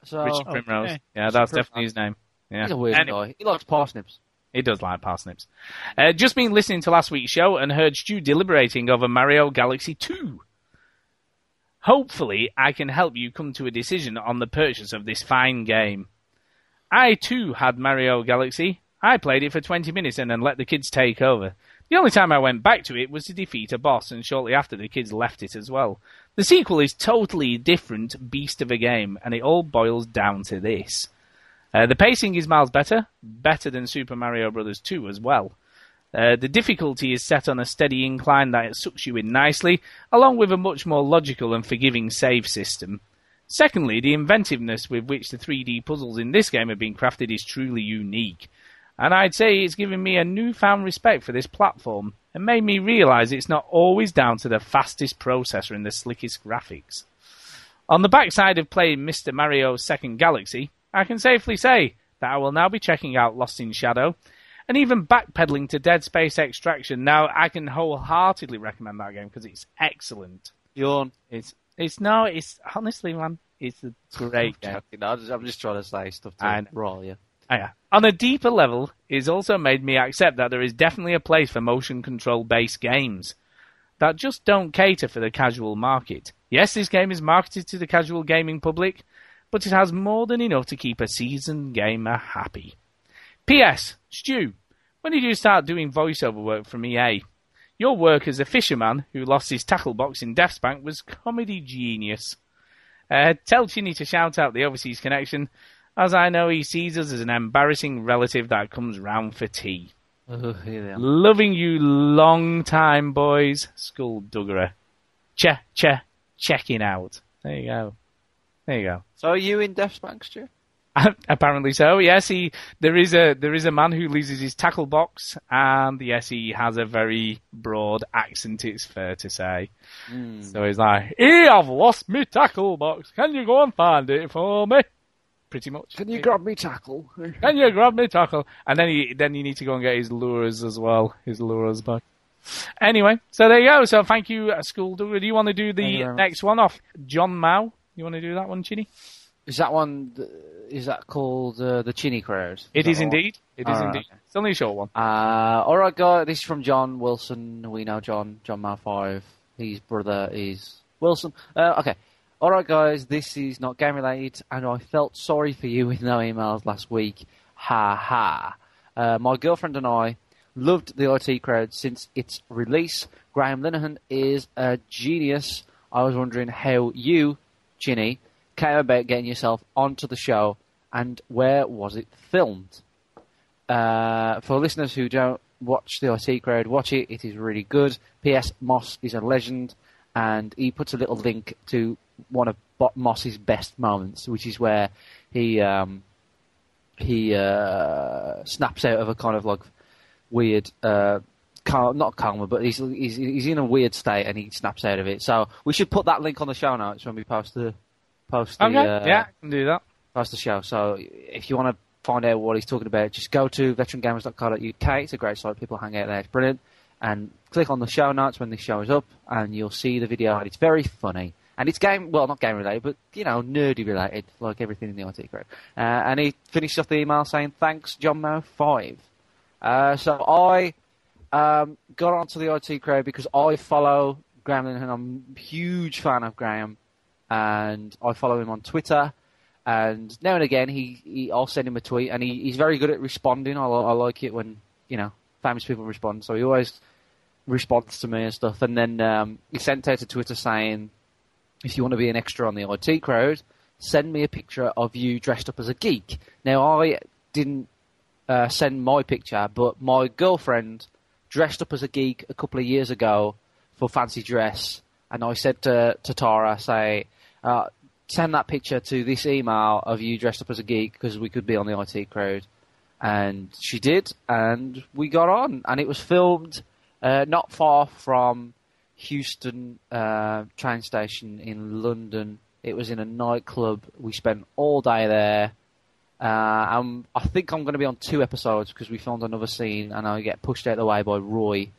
So Richard Primrose. okay. Yeah, that's Primrose. definitely his name. Yeah. he's a weird Anyway. guy. He likes parsnips. He does like parsnips. Uh, just been listening to last week's show and heard Stu deliberating over Mario Galaxy 2. Hopefully, I can help you come to a decision on the purchase of this fine game. I too had Mario Galaxy. I played it for 20 minutes and then let the kids take over. The only time I went back to it was to defeat a boss, and shortly after the kids left it as well. The sequel is totally different beast of a game, and it all boils down to this. Uh, the pacing is miles better, better than Super Mario Bros. 2 as well. Uh, the difficulty is set on a steady incline that sucks you in nicely, along with a much more logical and forgiving save system. Secondly, the inventiveness with which the 3D puzzles in this game have been crafted is truly unique. And I'd say it's given me a newfound respect for this platform and made me realise it's not always down to the fastest processor and the slickest graphics. On the backside of playing Mr. Mario's Second Galaxy, I can safely say that I will now be checking out Lost in Shadow and even backpedaling to Dead Space Extraction. Now, I can wholeheartedly recommend that game because it's excellent. Yawn. It's it's no, it's honestly, man, it's a great game. Joking. I'm just, I'm just trying to say stuff to roll you. Oh, yeah. On a deeper level, it's also made me accept that there is definitely a place for motion control based games that just don't cater for the casual market. Yes, this game is marketed to the casual gaming public, but it has more than enough to keep a seasoned gamer happy. P.S. Stu, when did you start doing voiceover work from EA? Your work as a fisherman who lost his tackle box in DeathSpank was comedy genius. Uh, tell Chinny to shout out the overseas connection, as I know he sees us as an embarrassing relative that comes round for tea. Oh, here they are. Loving you long time, boys. School Skullduggerer. Che, che, checking out. There you go. There you go. So are you in DeathSpank, Stu? [LAUGHS] Apparently so. Yes, he there is a there is a man who loses his tackle box, and yes, he has a very broad accent. It's fair to say. So he's like, "Hey, I've lost my tackle box. Can you go and find it for me?" Pretty much. Can you grab me tackle? [LAUGHS] Can you grab me tackle? And then he then you need to go and get his lures as well. His lures back. Anyway, so there you go. So thank you, uh, School. Do do you want to do the next one off John Mao? You want to do that one, Chinny? Is that one? Is that called uh, the Chinny Crowd? It is one? indeed. It is All right. indeed. It's only a short one. Uh, all right, guys. This is from John Wilson. We know John. John Mal Five. His brother is Wilson. Uh, okay. All right, guys. This is not game related, and I felt sorry for you with no emails last week. Ha ha. Uh, my girlfriend and I loved the IT crowd since its release. Graham Linehan is a genius. I was wondering how you, Chinny, came about getting yourself onto the show, and where was it filmed? Uh, for listeners who don't watch the IT crowd, watch it. It is really good. P.S. Moss is a legend, and he puts a little link to one of Moss's best moments, which is where he um, he uh, snaps out of a kind of like weird, uh, cal- not calmer, but he's, he's he's in a weird state and he snaps out of it. So we should put that link on the show notes when we post the post the Okay. uh, yeah, I can do that. post the show. So if you want to find out what he's talking about, just go to veterangamers.co.uk. It's a great site. People hang out there. It's brilliant. And click on the show notes when this show is up, and you'll see the video. And it's very funny. And it's game, well, not game related, but, you know, nerdy related, like everything in the IT crowd. Uh, and he finished off the email saying, thanks, John Mo 5. Uh, so I um, got onto the IT crowd because I follow Graham and I'm a huge fan of Graham. And I follow him on Twitter. And now and again, he, he I'll send him a tweet, and he, he's very good at responding. I, I like it when you know famous people respond. So he always responds to me and stuff. And then um, he sent out a Twitter saying, "If you want to be an extra on the IT crowd, send me a picture of you dressed up as a geek." Now I didn't uh, send my picture, but my girlfriend dressed up as a geek a couple of years ago for fancy dress, and I said to to Tara, say, uh, send that picture to this email of you dressed up as a geek because we could be on the IT crowd, and she did, and we got on, and it was filmed uh, not far from Euston uh, train station in London. It was in a nightclub. We spent all day there. Uh, um, I think I'm going to be on two episodes because we filmed another scene and I get pushed out of the way by Roy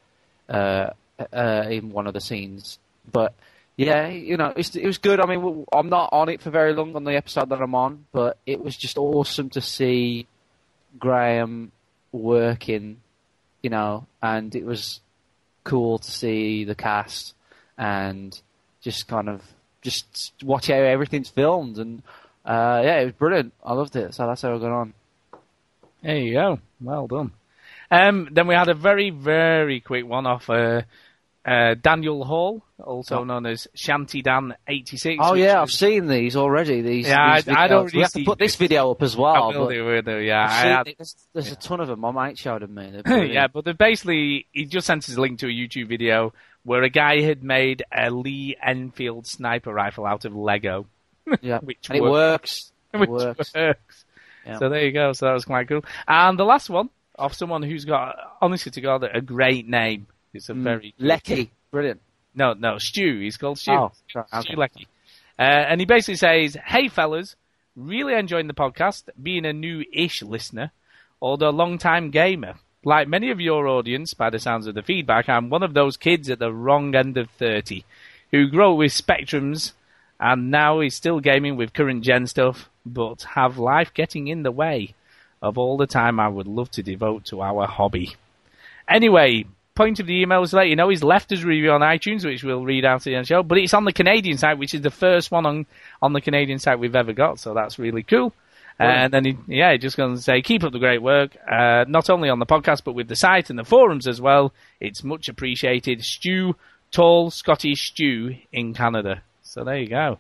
uh, in one of the scenes. But yeah, you know, it was good. I mean, I'm not on it for very long on the episode that I'm on, but it was just awesome to see Graham working, you know, and it was cool to see the cast and just kind of just watch how everything's filmed and uh, yeah, it was brilliant. I loved it. So that's how I got on. There you go. Well done. Um, then we had a very, very quick one off uh, uh, Daniel Hall, also Oh. known as Shanty Dan eighty six. Oh yeah, I've seen these already. These, Yeah, these I- I don't. We have to put this video up as well. I will do, will do, yeah. I had-. There's, there's a ton of them. My mate showed them. They're [LAUGHS] yeah, but they're basically, he just sent us a link to a YouTube video where a guy had made a Lee Enfield sniper rifle out of Lego. [LAUGHS] yeah. which and it works. works. [LAUGHS] It works. works. Yeah. So there you go. So that was quite cool. And the last one of someone who's got, honestly to God, a great name. It's a Mm. very Lecky, brilliant. No, no, Stu. He's called Stu. Oh, sorry, Stu okay. Lecky. Uh, and he basically says, "Hey fellas, really enjoying the podcast. Being a new-ish listener, although a long-time gamer." Like many of your audience, by the sounds of the feedback, I'm one of those kids at the wrong end of 30 who grow up with spectrums and now is still gaming with current gen stuff, but have life getting in the way of all the time I would love to devote to our hobby. Anyway, point of the email was to let you know he's left his review on iTunes, which we'll read out at the end of the show, but it's on the Canadian site, which is the first one on, on the Canadian site we've ever got, so that's really cool. And then, he, yeah, just going to say, keep up the great work, uh, not only on the podcast, but with the site and the forums as well. It's much appreciated. Stew, tall Scottish Stew in Canada. So there you go.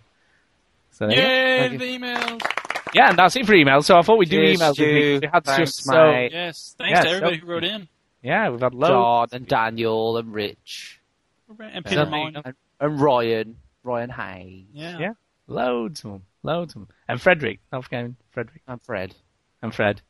So there you go. Yay, the emails. Yeah, and that's it for emails. So I thought we'd do Cheers, emails. with Stu. We had Thanks, just so, mate. Yes, thanks Yeah, to everybody so- who wrote in. Yeah, we've had loads. John and Daniel and Rich And Peter And- and, and Ryan, Ryan Hay Yeah. Yeah. Loads of them. Loads of them. And Frederick. Not forgetting Frederick. and Fred. And Fred.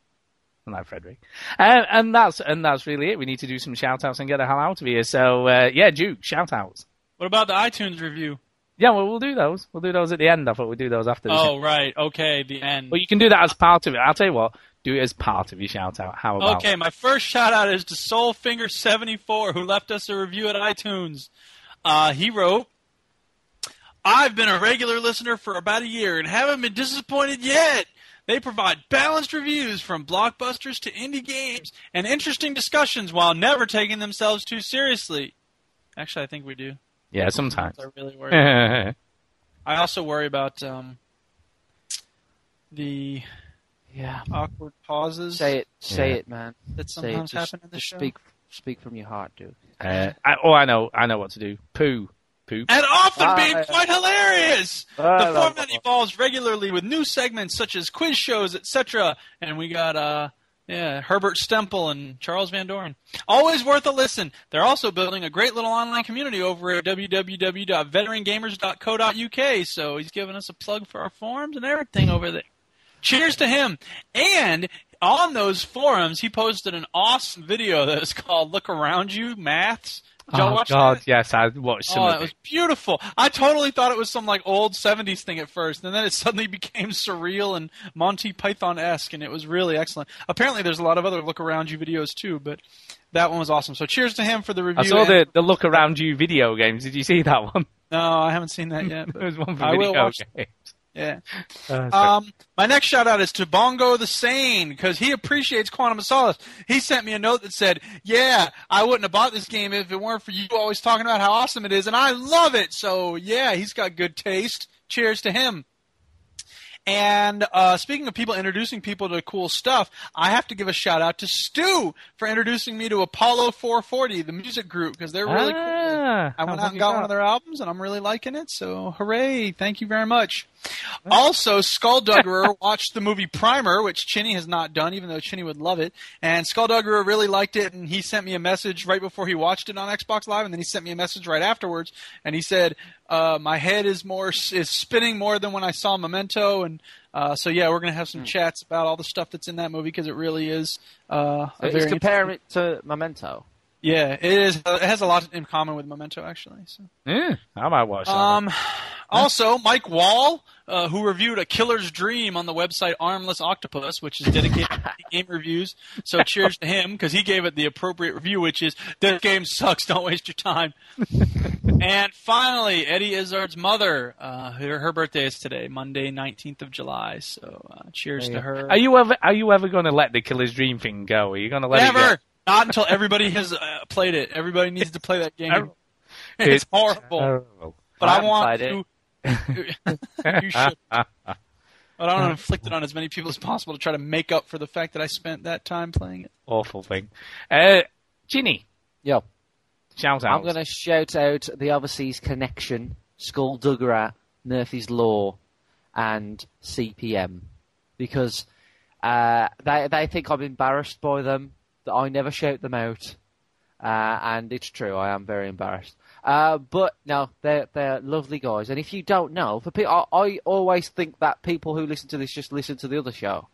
I like Frederick. Uh, and that's and that's really it. We need to do some shout outs and get the hell out of here. So uh, yeah, Duke, shout outs. What about the iTunes review? Yeah, well we'll do those. We'll do those at the end. I thought we'd do those after the Oh, right. Okay, the end. But you can do that as part of it. I'll tell you what, do it as part of your shout out. How about Okay, my first shout out is to Soulfinger74 who left us a review at iTunes. Uh, he wrote, I've been a regular listener for about a year and haven't been disappointed yet. They provide balanced reviews from blockbusters to indie games and interesting discussions while never taking themselves too seriously. Actually, I think we do. Yeah, sometimes. I really worry. I also worry about um, the Yeah. awkward pauses Say it. Say Yeah. it, man. that Say sometimes it. Just, happen in the just show. speak. Speak from your heart, dude. uh, I, oh, I know. I know what to do. Poo. Poop. and often Ah, being yeah. quite hilarious. Ah, the I love format that. evolves regularly with new segments such as quiz shows, etc. And we got uh yeah, Herbert Stempel and Charles Van Doren. Always worth a listen. They're also building a great little online community over at www.veterangamers.co.uk. So he's giving us a plug for our forums and everything over there. Cheers to him. And on those forums, he posted an awesome video that is called "Look Around You Maths." Did y'all oh God, that? yes, I watched some Oh, of it was it. Was beautiful. I totally thought it was some like old '70s thing at first, and then it [LAUGHS] suddenly became surreal and Monty Python esque, and it was really excellent. Apparently, there's a lot of other look around you videos too, but that one was awesome. So, cheers to him for the review. I saw the the look around you video games. Did you see that one? No, I haven't seen that yet. [LAUGHS] there was one for I video games. Yeah. Uh. Um, my next shout out is to Bongo the Sane because he appreciates Quantum of Solace. He sent me a note that said, "Yeah, I wouldn't have bought this game if it weren't for you always talking about how awesome it is, and I love it." So yeah, he's got good taste. Cheers to him. And uh, speaking of people introducing people to cool stuff, I have to give a shout out to Stu for introducing me to Apollo 440, the music group, because they're really cool. I went out and got one of their albums, and I'm really liking it. So, hooray! Thank you very much. Also, Skullduggerer [LAUGHS] watched the movie Primer, which Chinny has not done, even though Chinny would love it. And Skullduggerer really liked it, and he sent me a message right before he watched it on Xbox Live, and then he sent me a message right afterwards, and he said, uh, "My head is more is spinning more than when I saw Memento." And uh, so, yeah, we're gonna have some chats about all the stuff that's in that movie because it really is. Uh, a He's very comparing it to Memento. Yeah, it is. It has a lot in common with Memento, actually. So. Yeah, I might watch that. Um, also, Mike Wall, uh, who reviewed A Killer's Dream on the website Armless Octopus, which is dedicated to [LAUGHS] game reviews. So cheers to him because he gave it the appropriate review, which is "This game sucks. Don't waste your time." [LAUGHS] and finally, Eddie Izzard's mother. Uh, her, her birthday is today, Monday, nineteenth of July. So uh, cheers to her. Are you ever are you ever going to let the Killer's Dream thing go? Are you going to let it Never. go? Not until everybody has uh, played it. Everybody needs to play that game. terrible. [LAUGHS] It's horrible. Terrible. But I I, want to. [LAUGHS] you should. [LAUGHS] But I want to inflict it on as many people as possible to try to make up for the fact that I spent that time playing it. Awful thing. Uh, Chinny, Yo, shout out. I'm going to shout out the Overseas Connection, Skullduggerer, Murphy's Law, and CPM because uh, they they think I'm embarrassed by them that I never shout them out, uh, and it's true. I am very embarrassed. Uh, but no, they're they're lovely guys. And if you don't know, for people, I, I always think that people who listen to this just listen to the other show.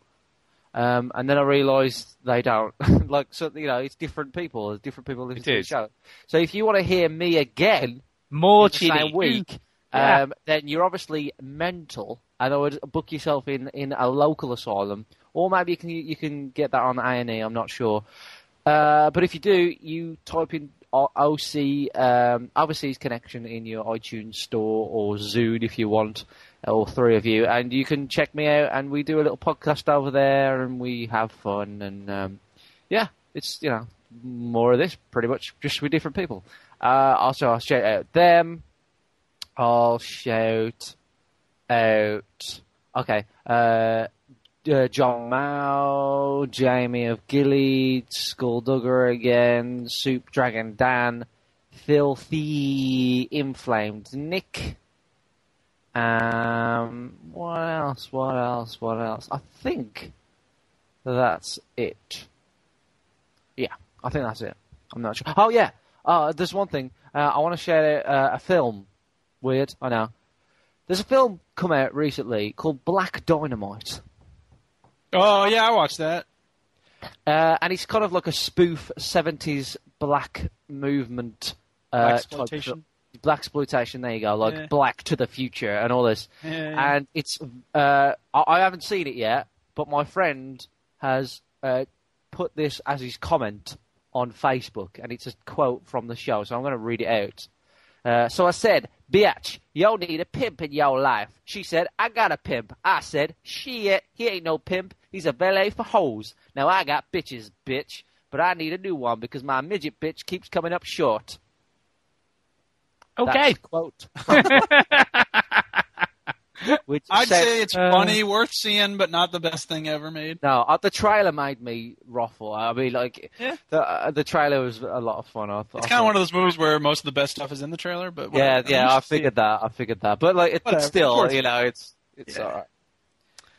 Um, and then I realise they don't. [LAUGHS] like, so you know, it's different people. There's different people listen It to the show. So if you want to hear me again More in week, [LAUGHS] Yeah. um, then you're obviously mental, and I would book yourself in, in a local asylum, or maybe you can you can get that on A and E. I'm not sure. Uh, but if you do, you type in OC um, Overseas Connection in your iTunes store or Zune if you want, all three of you, and you can check me out. And we do a little podcast over there, and we have fun, and um, yeah, it's you know more of this pretty much, just with different people. Uh, also, I'll shout out them. I'll shout out. Okay, uh, uh, John Mao, Jamie of Gilead, Skulldugger again, Soup Dragon Dan, Filthy Inflamed Nick. Um, what else? What else? What else? I think that's it. Yeah, I think that's it. I'm not sure. Oh yeah, uh, there's one thing. Uh, I want to share uh, a film. Weird, I know. There's a film come out recently called Black Dynamite. Oh yeah, I watched that. Uh, and it's kind of like a spoof 70s black movement uh, type Black exploitation. There you go, like Yeah. Black to the Future and all this. Yeah. And it's uh, I, I haven't seen it yet, but my friend has uh, put this as his comment on Facebook, and it's a quote from the show. So I'm going to read it out. Uh, so I said, "Bitch, you need a pimp in your life." She said, "I got a pimp." I said, "Shit, he ain't no pimp. He's a valet for hoes." Now I got bitches, bitch, but I need a new one because my midget bitch keeps coming up short. Okay. That's quote. [LAUGHS] [LAUGHS] Which I'd said- say it's Uh, funny, worth seeing, but not the best thing ever made. No, uh, the trailer made me ruffle. I mean, like Yeah. the uh, the trailer was a lot of fun. I, thought. It's kind of one of those movies where most of the best stuff is in the trailer, but Yeah, whatever. yeah, I You should see figured that. I figured that. But like, it, Whatever, but still, you know, it's it's Yeah. alright. it.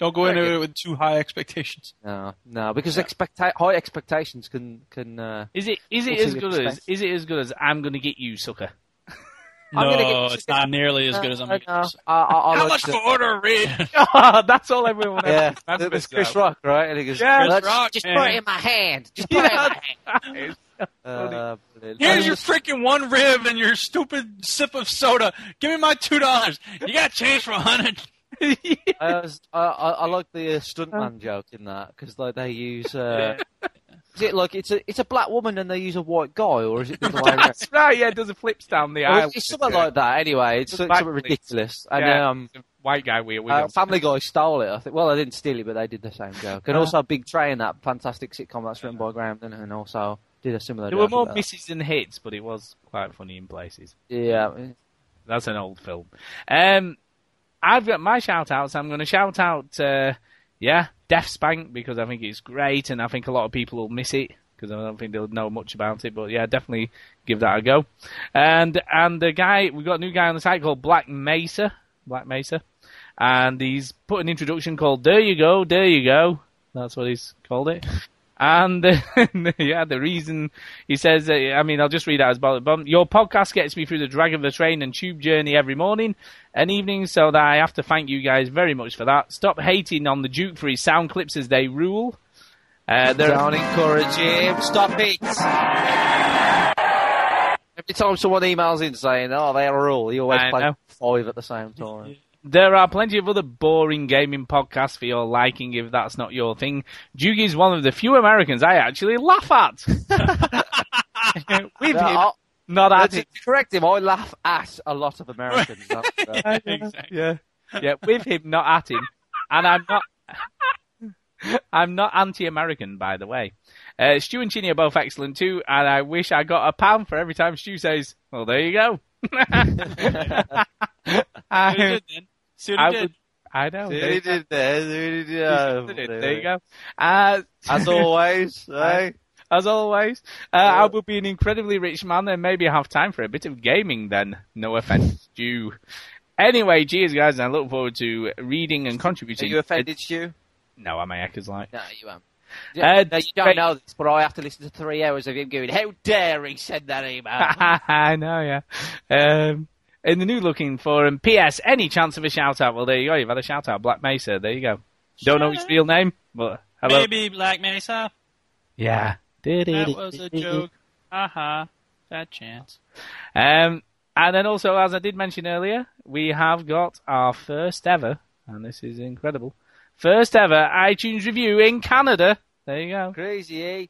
Don't go into it with too high expectations. [LAUGHS] No, no, because expecta- high expectations can can. Uh, Is it is it as good what as is it as good as I'm gonna get you, sucker? [LAUGHS] No, it's not nearly as good as I'm gonna no, I, I, I How like much the- for order read? [LAUGHS] That's all everyone Yeah, ever it was Chris though. Rock, right? And he goes, Yeah, "Let's- Chris Rock, just man. put it in my hand. Just put it in my hand. Uh. Here's your freaking one rib and your stupid sip of soda. Give me my two dollars. You got change for a hundred. [LAUGHS] I, was, I, I, I like the uh, stuntman joke in that because like they use. Uh, Is it like it's a it's a black woman and they use a white guy, or is it the other way around? [LAUGHS] That's right. Yeah, it does a flips down the aisle. it's something like that. Anyway, it's Just something ridiculous. And Yeah, um, it's white guy a uh. Family Guy stole it. I think. Well, they didn't steal it, but they did the same joke. And Uh. also, Big Train, that fantastic sitcom that's written by Graham, and also did a similar. There were more misses than hits, but it was quite funny in places. Yeah, That's an old film. Um, I've got my shout outs. I'm going to shout out, uh, yeah, DeathSpank because I think it's great and I think a lot of people will miss it because I don't think they'll know much about it. But yeah, definitely give that a go. And and the guy we've got a new guy on the site called Black Mesa, Black Mesa, and he's put an introduction called "There You Go, There You Go." That's what he's called it. And [LAUGHS] yeah, the reason he says, uh, I mean, I'll just read out his bullet point. Your podcast gets me through the drag of the train and tube journey every morning and evening, so that I have to thank you guys very much for that. Stop hating on the Duke for his sound clips as they rule. Uh, there- Don't encourage him. Stop it. Every time someone emails in saying, "Oh, they're a rule," he always I plays know. five at the same time. [LAUGHS] There are plenty of other boring gaming podcasts for your liking if that's not your thing. Duke is one of the few Americans I actually laugh at. [LAUGHS] With Yeah, him, I'll- not at to it. correct him, I laugh at a lot of Americans. That's, [LAUGHS] uh, exactly. Yeah, yeah, with him, not at him. And I'm not. [LAUGHS] I'm not anti-American, by the way. Uh, Stu and Chinny are both excellent too, and I wish I got a pound for every time Stu says, "Well, there you go." See I, did. See what I did. would- I know. See There, what he did there, see what he did there. you go. Uh, As always, [LAUGHS] eh? As always, uh, I will be an incredibly rich man and maybe have time for a bit of gaming then. No offense, Stu. Anyway, cheers guys, and I look forward to reading and contributing. Are you offended, Stu? No, I'm a hackers like. No, you am. Uh, no, you don't know this, but I have to listen to three hours of him going, "How dare he send that email?" [LAUGHS] I know, yeah. Um, in the new looking forum, P.S. Any chance of a shout out? Well, there you go. You've had a shout out. Black Mesa. There you go. Don't know his real name, but hello. Maybe Black Mesa. Yeah. That was a joke. Uh huh. That chance. Um, and then also, as I did mention earlier, we have got our first ever, and this is incredible, first ever iTunes review in Canada. There you go. Crazy, eh?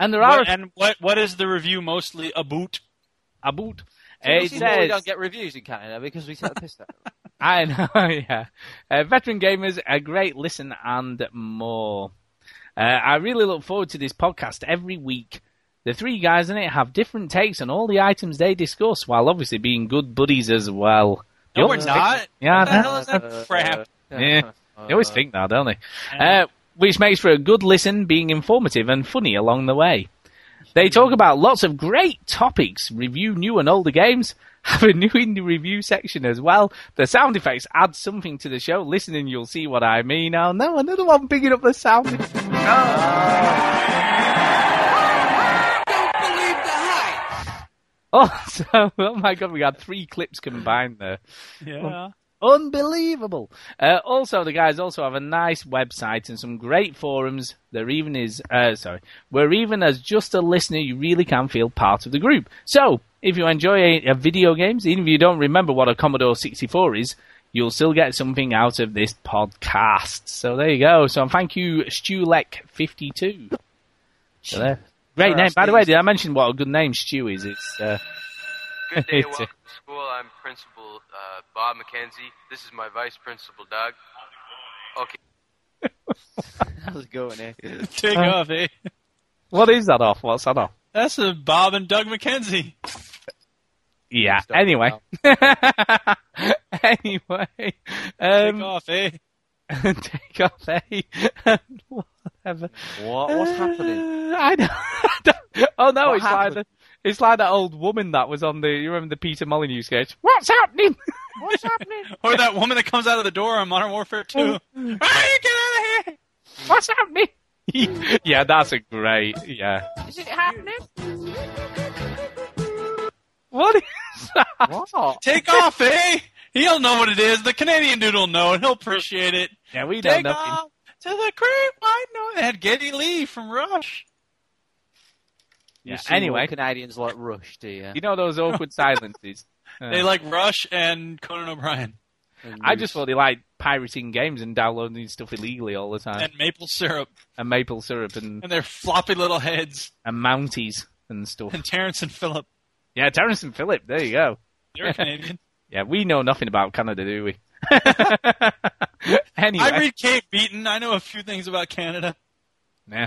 And there are What, and what what is the review mostly about? a boot. This It is why we don't get reviews in Canada because we take the piss out. [LAUGHS] I know, [LAUGHS] yeah. Uh, veteran gamers, a great listen and more. Uh, I really look forward to this podcast every week. The three guys in it have different takes on all the items they discuss, while obviously being good buddies as well. No, You we're always not. think- Yeah, What the I hell is that crap? Yeah. They always think that, don't they? Uh, which makes for a good listen, being informative and funny along the way. They talk about lots of great topics, review new and older games, [LAUGHS] have a new indie review section as well. The sound effects add something to the show. Listening, you'll see what I mean. Oh no, another one picking up the sound. [LAUGHS] Oh, [LAUGHS] so, oh my god, we got three clips combined there. Yeah. Unbelievable. Uh, also, the guys also have a nice website and some great forums. There even is, uh, sorry, where even as just a listener, you really can feel part of the group. So, if you enjoy uh, video games, even if you don't remember what a Commodore 64 is, you'll still get something out of this podcast. So there you go. So thank you, Stulek52. So there. Great name. By the way, did I mention what a good name Stu is? It's, uh, Good day, [LAUGHS] welcome to school. I'm Principal uh, Bob McKenzie. This is my Vice Principal Doug. Okay. [LAUGHS] How's it going, eh? [LAUGHS] Take Uh, off, eh? what is that off? What's that off? That's a Bob and Doug McKenzie. Yeah. Stop Anyway. anyway. Take Um, off, eh? take off, eh? Whatever. What? What's happening? Uh, I know. oh no, What it's like happened? the, it's like that old woman that was on the. You remember the Peter Molyneux sketch? What's happening? [LAUGHS] What's happening? Or that woman that comes out of the door on Modern Warfare 2. [LAUGHS] ah, get out of here! What's happening? [LAUGHS] yeah, that's a great. Yeah. Is it happening? What is that? What? Take off, eh? He'll know what it is. The Canadian dude will know and he'll appreciate it. Yeah, we don't Take know. off to the great white north. They had Geddy Lee from Rush. You Yeah. Anyway, Canadians like Rush, do you? you know those awkward silences. Uh, [LAUGHS] They like Rush and Conan O'Brien And I just thought they liked pirating games and downloading stuff illegally all the time, and maple syrup and maple syrup and, and their floppy little heads and Mounties and stuff. and Terrence and Philip. Yeah, Terrence and Philip. There you go. [LAUGHS] They're Canadian. [LAUGHS] Yeah, we know nothing about Canada, do we? anyway, I read Kate Beaton. I know a few things about Canada. yeah.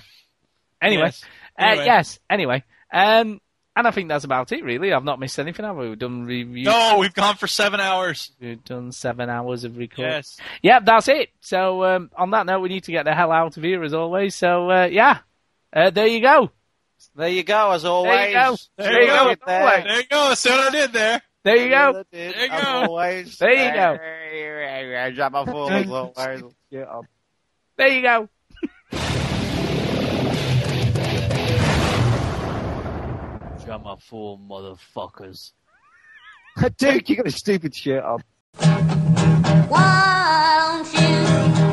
Anyway, Yes. Uh, yes. Anyway, um, And I think that's about it, really. I've not missed anything, have we? We've done reviews. No, we've gone for seven hours. We've done seven hours of recording. Yes. Yeah, that's it. So um, on that note, we need to get the hell out of here as always. So uh, yeah, uh, there you go. There you go, as always. There you go. There, There you you go. go. There you go. See what I did there. There you go. There you go. always. There you go. Jab a fool, as always. There you go. come up for, motherfuckers. [LAUGHS] Duke, you got a stupid shirt on. Why don't you